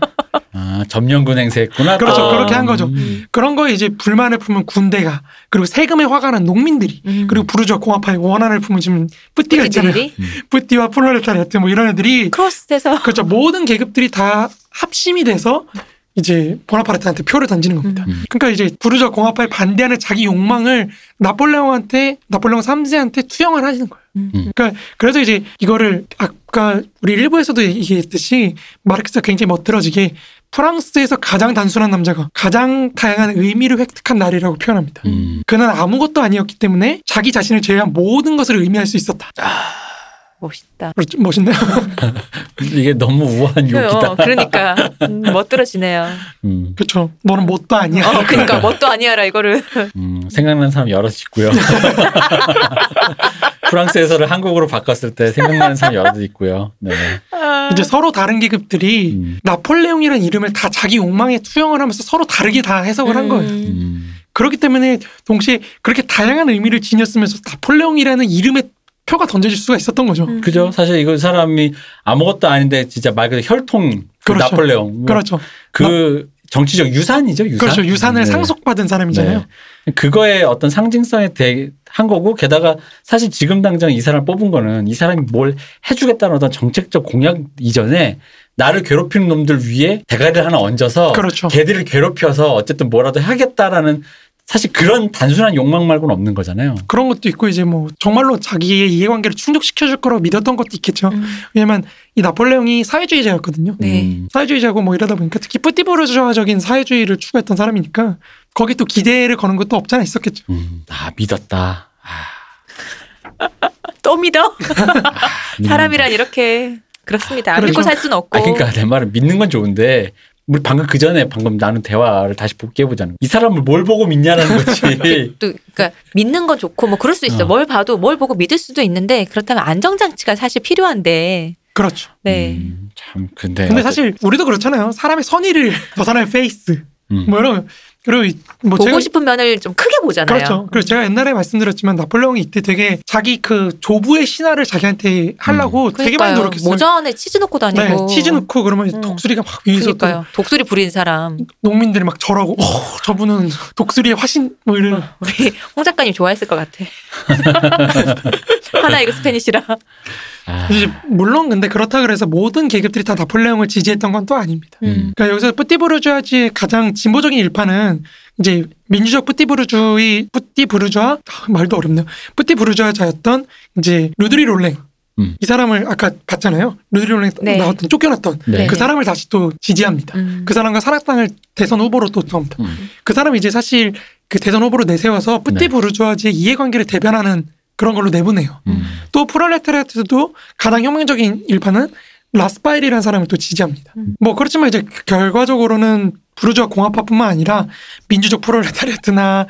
아, 점령군 행세했구나. 그렇죠. 또. 그렇게 한 거죠. 음. 그런 거에 이제 불만을 품은 군대가 그리고 세금에 화가 난 농민들이 음. 그리고 부르주아 공화파의 원한을 품은 지금 뿌띠가 있잖아요. 뿌띠와 프롤레타리아트 뭐 이런 애들이 크로스돼서 그렇죠. 모든 계급들이 다 합심이 돼서 이제 보나파르트한테 표를 던지는 겁니다. 음. 그러니까 이제 부르주아 공화파에 반대하는 자기 욕망을 나폴레옹한테 나폴레옹 3세한테 투영을 하시는 거예요. 음. 그러니까 그래서 이제 이거를 아까 우리 일부에서도 얘기했듯이 마르크스가 굉장히 멋들어지게 프랑스에서 가장 단순한 남자가 가장 다양한 의미를 획득한 날이라고 표현합니다. 음. 그는 아무것도 아니었기 때문에 자기 자신을 제외한 모든 것을 의미할 수 있었다. 멋있다. 멋있네요. *laughs* 이게 너무 우아한 욕이다. 어, 그러니까 *laughs* 음, 멋들어지네요. 음. 그렇죠. 너는 뭣도 아니야. 어, 그러니까 뭣도 아니야라 이거를. 음, 생각나는 사람 여럿 있고요. *laughs* 프랑스에서를 한국어로 바꿨을 때 생각나는 사람 여럿 있고요. 네. 이제 서로 다른 계급들이 음. 나폴레옹이라는 이름을 다 자기 욕망에 투영을 하면서 서로 다르게 다 해석을 한 거예요. 음. 그렇기 때문에 동시에 그렇게 다양한 의미를 지녔으면서 나폴레옹이라는 이름의 표가 던져질 수가 있었던 거죠. 음. 그죠? 사실 이거 사람이 아무것도 아닌데 진짜 말 그대로 혈통 그 그렇죠. 나폴레옹 뭐 그렇죠. 그 정치적 유산이죠, 유산. 그렇죠. 유산을 네. 상속받은 사람이잖아요. 네. 그거에 어떤 상징성에 대한 거고 게다가 사실 지금 당장 이 사람을 뽑은 거는 이 사람이 뭘 해주겠다는 어떤 정책적 공약 이전에 나를 괴롭히는 놈들 위에 대가리를 하나 얹어서 그렇죠. 걔들을 괴롭혀서 어쨌든 뭐라도 하겠다라는 사실 그런 단순한 욕망 말고는 없는 거잖아요. 그런 것도 있고 이제 뭐 정말로 자기의 이해관계를 충족시켜줄 거라고 믿었던 것도 있겠죠. 음. 왜냐면 이 나폴레옹이 사회주의자였거든요. 네. 음. 사회주의자고 뭐 이러다 보니까 특히 뿌띠부르주아적인 사회주의를 추구했던 사람이니까 거기 또 기대를 거는 것도 없잖아 있었겠죠. 음, 아 믿었다. 아, *laughs* 또 믿어? *laughs* 믿는다. 사람이란 이렇게 그렇습니다. 안 그렇죠. 믿고 살 수는 없고. 아 그러니까 내 말은 믿는 건 좋은데 우리 방금 그 전에 방금 나는 대화를 다시 복귀해 보자는 거. 이 사람을 뭘 보고 믿냐라는 거지. *laughs* 또 그러니까 믿는 건 좋고 뭐 그럴 수 있어. 어. 뭘 봐도 뭘 보고 믿을 수도 있는데 그렇다면 안정 장치가 사실 필요한데. 그렇죠. 네. 음, 참 근데 근데 사실 우리도 그렇잖아요. 사람의 선의를 저 사람의 페이스 음. 뭐 이런 그리고 이- 뭐 보고 제가 싶은 면을 좀 크게 보잖아요. 그렇죠. 그리고 제가 옛날에 말씀드렸지만 나폴레옹이 이때 되게 자기 그 조부의 신하를 자기한테 하려고 되게 많이. 노력했어요. 모자 안에 치즈 넣고 다니고. 네, 치즈 넣고 그러면 음. 독수리가 막 위에서 또 그러니까요. 독수리 부린 사람. 농민들이 막 절하고 어, 저분은 독수리의 화신 뭐 이런 우리 홍 작가님 좋아했을 것 같아. *laughs* 하나 이거 스페니시라. 아, 물론 근데 그렇다 그래서 모든 계급들이 다 나폴레옹을 지지했던 건 또 아닙니다. 음. 그러니까 여기서 뿌띠부르주아지의 가장 진보적인 일파는 이제 민주적 뿌띠부르주의 뿌띠부르주아 아, 말도 어렵네요. 뿌띠부르주아자였던 이제 루드리 롤랭 음. 이 사람을 아까 봤잖아요. 루드리올랭 네. 나왔던 쫓겨났던 네. 그 사람을 다시 또 지지합니다. 음. 그 사람과 사랑당을 대선 후보로 또 나옵니다. 음. 그 사람이 이제 사실 그 대선 후보로 내세워서 뿌띠 네. 부르주아지의 이해관계를 대변하는 그런 걸로 내보내요. 음. 또 프롤레타리아트도 가장 혁명적인 일파는 라스파일이라는 사람을 또 지지합니다. 음. 뭐 그렇지만 이제 결과적으로는 부르주아 공화파뿐만 아니라 민주적 프롤레타리아트나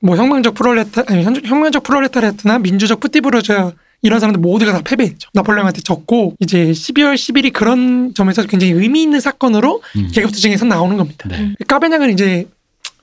뭐 혁명적 프롤레타 아니 현- 혁명적 프롤레타리아트나 민주적 뿌띠부르주아 이런 사람들 모두가 다 패배했죠. 나폴레옹한테 졌고 이제 12월 10일이 그런 점에서 굉장히 의미 있는 사건으로 음. 계급 투쟁에서 나오는 겁니다. 네. 까베냑은 이제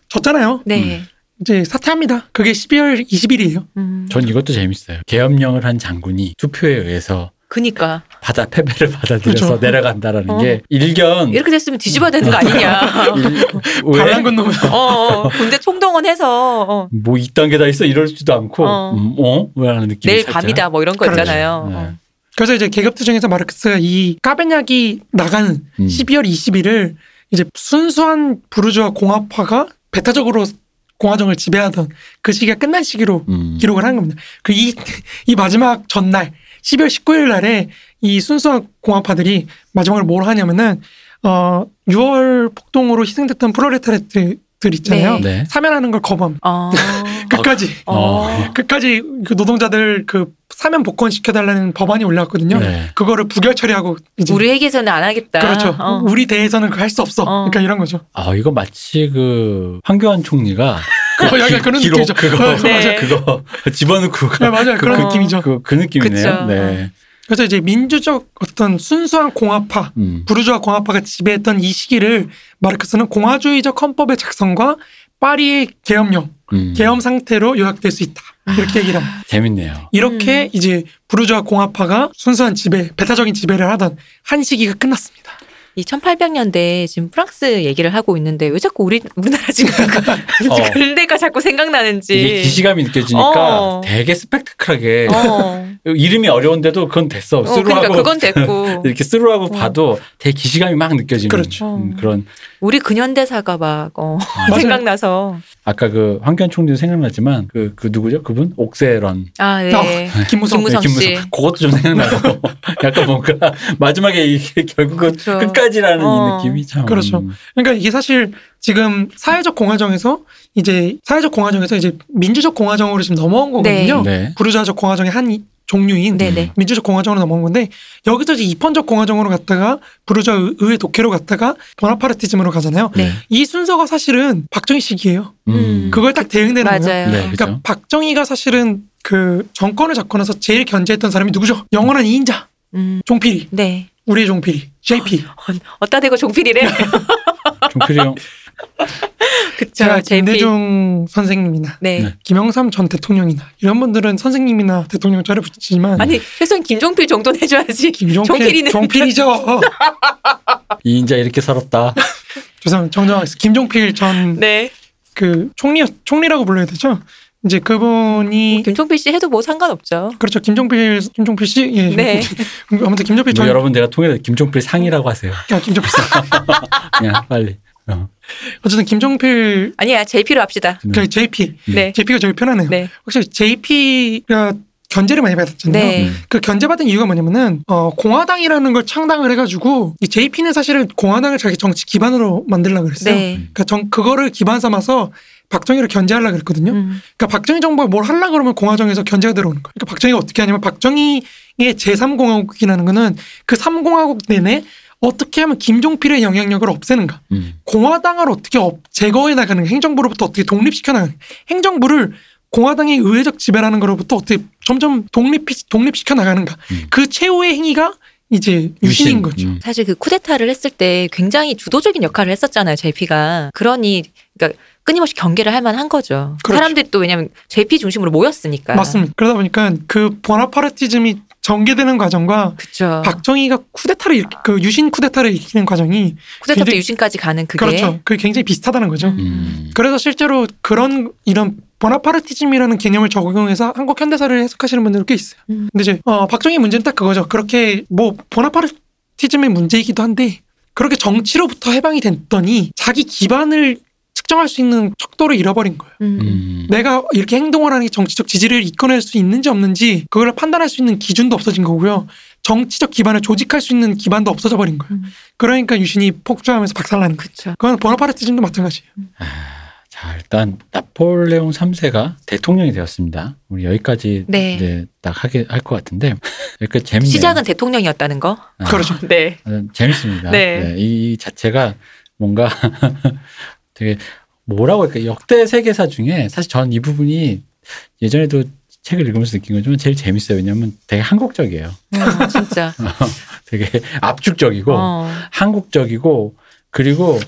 졌잖아요. 네. 이제 사퇴합니다. 그게 12월 20일이에요. 음. 전 이것도 재밌어요. 계엄령을 한 장군이 투표에 의해서 그니까 받아 패배를 받아들여서 그렇죠. 내려간다라는 어. 게 일견 이렇게 됐으면 뒤집어야 되는 거 아니냐. *laughs* 일- 왜? 반란 건너면 어, 어, 군대 총동원해서 어, 뭐 이딴 게 다 있어 이럴지도 않고 어. 음, 어? 왜라는 느낌이 내일 살짝. 밤이다 뭐 이런 거 그렇죠. 있잖아요. 네. 어. 그래서 이제 계급투쟁에서 마르크스가 이 까베냐기 나가는 음. 12월 20일을 이제 순수한 부르주아 공화파가 배타적으로 공화정을 지배하던 그 시기가 끝난 시기로 음. 기록을 한 겁니다. 그 이 이 마지막 전날 12월 19일 날에 이 순수한 공화파들이 마지막으로 뭘 하냐면은 어 6월 폭동으로 희생됐던 프로레타리아트 들 있잖아요. 네. 네. 사면하는 걸 거부합니다. 어. *laughs* 끝까지 어. 끝까지 그 노동자들 그 사면 복권 시켜달라는 법안이 올라왔거든요. 네. 그거를 부결 처리하고 이제 우리 회계에서는 안 하겠다. 그렇죠. 어. 우리 대에서는 그할수 없어. 어. 그러니까 이런 거죠. 아 이거 마치 그 황교안 총리가 *laughs* 어, 약간 그런 기록 느낌이죠. 그거 네. 그거 집어넣고 네, 맞아요. 그, 그런 어. 느낌이죠. 그, 그 느낌이네요. 그쵸. 네. 그래서 이제 민주적 어떤 순수한 공화파, 음. 부르주아 공화파가 지배했던 이 시기를 마르크스는 공화주의적 헌법의 작성과 파리의 계엄령, 음. 계엄 상태로 요약될 수 있다. 이렇게 얘기를 합니다. 재밌네요. 이렇게 음. 이제 부르주아 공화파가 순수한 지배, 배타적인 지배를 하던 한 시기가 끝났습니다. 이 1800년대 지금 프랑스 얘기를 하고 있는데 왜 자꾸 우리 우리나라 지금 *laughs* 어. 근대가 자꾸 생각나는지. 이게 기시감이 느껴지니까 어. 되게 스펙타클하게 어. *laughs* 이름이 어려운데도 그건 됐어. 어, 스루하고 그러니까 그건 *laughs* 됐고 이렇게 스루하고 어. 봐도 되게 기시감이 막 느껴지는 그렇죠. 음, 그런 우리 근현대사가 막 어. 생각나서 아까 그 황교안 총리도 생각나지만 그, 그 누구죠? 그분 옥세런 아 네. 어, 김무성. 김무성 네, 씨. 그것도 좀 생각나고 *laughs* 약간 뭔가 마지막에 이게 결국은 그렇죠. 끝까지라는 어. 이 느낌이 참 그렇죠. 그러니까 이게 사실 지금 사회적 공화정에서 이제 사회적 공화정에서 이제 민주적 공화정으로 지금 넘어온 거거든요. 네. 부르주아적 공화정의 한 이- 종류인 네네. 민주적 공화정으로 넘어온 건데 여기서 이제 입헌적 공화정으로 갔다가 부르주아 의- 의회 독재로 갔다가 보나파르티즘으로 가잖아요. 네. 이 순서가 사실은 박정희 시기예요. 음. 그걸 딱 대응되는 거예요. 맞아요. 네, 그러니까 그렇죠. 박정희가 사실은 그 정권을 잡고 나서 제일 견제했던 사람이 누구죠? 영원한 이인자 음. 종필이 네. 우리의 종필이 JP. 어따 대고 종필이래. 종필이 형 그쵸. 김대중 선생님이나 네. 네. 김영삼 전 대통령이나 이런 분들은 선생님이나 대통령 자를 붙이지만 아니 최소한 김종필 정도는 해줘야지. 김종필 종필이는 종필이 죠. *laughs* 이인자 이렇게 살았다. *laughs* 죄송합니다. 정정하겠습니다. 김종필 전그 네. 총리 총리라고 불러야 되죠. 이제 그분이 김종필 씨 해도 뭐 상관없죠. 그렇죠. 김종필 김종필 씨 예. 네. 아무튼 김종필 뭐전 여러분 제가 통해서 김종필 상이라고 하세요. 아, 김종필 그냥 *laughs* 빨리. 어. 어쨌든 김종필 아니야 JP로 합시다. 그 JP 네. JP가 제일 편하네요. 네. 확실히 JP가 견제를 많이 받았잖아요. 네. 음. 그 견제받은 이유가 뭐냐면은 어 공화당이라는 걸 창당을 해가지고 이 JP는 사실은 공화당을 자기 정치 기반으로 만들려고 그랬어요. 네. 그러니까 정 그거를 기반 삼아서 박정희를 견제하려고 그랬거든요. 음. 그러니까 박정희 정부가 뭘 하려고 그러면 공화정에서 견제가 들어오는 거예요. 그러니까 박정희가 어떻게 하냐면 박정희의 제3공화국이라는 거는 그 3공화국 내내 어떻게 하면 김종필의 영향력을 없애는가. 음. 공화당을 어떻게 업- 제거해 나가는 행정부로부터 어떻게 독립시켜 나가는 행정부를 공화당의 의회적 지배라는 거로부터 어떻게 점점 독립 독립시켜 나가는가. 음. 그 최후의 행위가 이제 유신인 거죠. 음. 사실 그 쿠데타를 했을 때 굉장히 주도적인 역할을 했었잖아요, JP가. 그러니 그러니까 끊임없이 경계를 할 만한 거죠. 그렇죠. 사람들이 또 왜냐면 JP 중심으로 모였으니까. 맞습니다. 그러다 보니까 그 보나파르티즘이 전개되는 과정과 그렇죠. 박정희가 쿠데타를 일으키, 그 유신 쿠데타를 일으키는 과정이 쿠데타 때 유신까지 가는 그게 그렇죠. 그게 굉장히 비슷하다는 거죠. 음. 음. 그래서 실제로 그런 이런 보나파르티즘이라는 개념을 적용해서 한국 현대사를 해석하시는 분들 꽤 있어요. 음. 근데 이제 어, 박정희 문제는 딱 그거죠. 그렇게 뭐 보나파르티즘의 문제이기도 한데 그렇게 정치로부터 해방이 됐더니 자기 기반을 측정할 수 있는 척도를 잃어버린 거예요. 음. 음. 내가 이렇게 행동을 하는 게 정치적 지지를 이끌어낼 수 있는지 없는지 그걸 판단할 수 있는 기준도 없어진 거고요. 정치적 기반을 조직할 수 있는 기반도 없어져 버린 거예요. 음. 그러니까 유신이 폭주하면서 박살나는. 그쵸. 그건 보나파르티즘도 마찬가지예요. 자 일단 나폴레옹 3세가 대통령이 되었습니다. 우리 여기까지 네. 이제 딱 하게 할 것 같은데 여기까지 재밌네요. 시작은 대통령이었다는 거. 아, 그렇죠. 네. 아, 재밌습니다. 네. 네, 이 자체가 뭔가 *laughs* 되게 뭐라고 할까 역대 세계사 중에 사실 전이 부분이 예전에도 책을 읽으면서 느낀 거지만 제일 재밌어요. 왜냐하면 되게 한국적이에요. 음, 진짜. *laughs* 되게 압축적이고 어. 한국적이고 그리고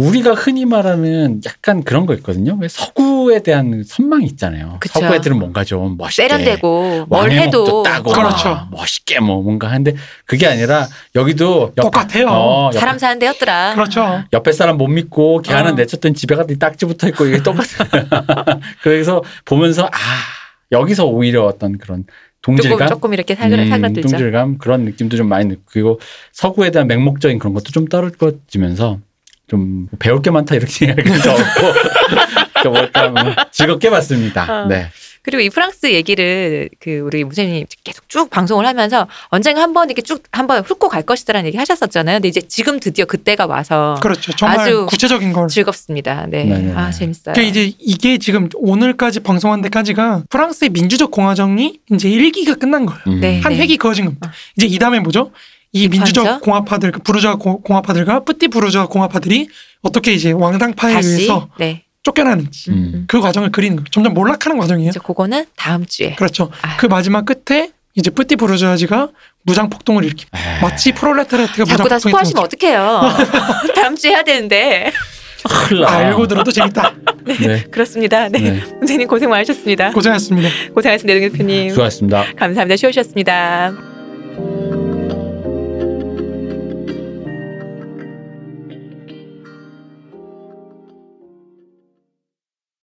우리가 흔히 말하는 약간 그런 거 있거든요. 왜 서구에 대한 선망이 있잖아요. 그쵸. 서구 애들은 뭔가 좀 멋있게 세련되고 뭘 해도 따고 그렇죠. 막 멋있게 뭐 뭔가 하는데 그게 아니라 여기도 옆- 똑같아요. 어, 옆- 사람 사는 데였더라. 그렇죠. 옆에 사람 못 믿고 걔 하나 어. 내쳤더니 집에 갔더니 딱지 붙어 있고 이게 똑같아. *laughs* 그래서 보면서 아 여기서 오히려 어떤 그런 조금 동질감, 조금 이렇게 사그라 음, 사그라들죠. 동질감 그런 느낌도 좀 많이 느끼고 서구에 대한 맹목적인 그런 것도 좀 떨어지면서 좀 배울 게 많다 이렇게 생각도 없고 또 *laughs* 뭘까 뭐 즐겁게 봤습니다. 어. 네. 그리고 이 프랑스 얘기를 그 우리 무생님 계속 쭉 방송을 하면서 언젠가 한번 이렇게 쭉 한번 훑고 갈 것이다라는 얘기 하셨었잖아요. 근데 이제 지금 드디어 그때가 와서 그렇죠. 정말 아주 구체적인 걸. 즐겁습니다. 네. 네네네. 아 재밌어요. 그러니까 이제 이게 지금 오늘까지 방송한 데까지가 프랑스의 민주적 공화정이 이제 1기가 끝난 거예요. 음. 네. 한 획이 그어진 겁니다. 어. 이제 이 다음에 뭐죠? 이? 민주적 공화파들, 그 부르주아 고- 공화파들과 뿌띠 부르주아 공화파들이 어떻게 이제 왕당파에 다시 의해서 네. 쫓겨나는지 음. 그 과정을 그리는 거예요. 점점 몰락하는 과정이에요. 이제 그거는 다음 주에. 그렇죠. 아유. 그 마지막 끝에 이제 뿌띠 부르주아지가 무장 폭동을 일으킵니다. 에이, 마치 프롤레타리아트가 무장 자꾸 다 폭동을 스포하시면 어떡해요. *laughs* 다음 주에 해야 되는데. 알고 들어도 재밌다. 네. 그렇습니다. 네. 네. 선생님 고생 많으셨습니다. 고생하셨습니다. 고생하셨습니다. 대표님. 수고하셨습니다. 감사합니다. 쉬우셨습니다.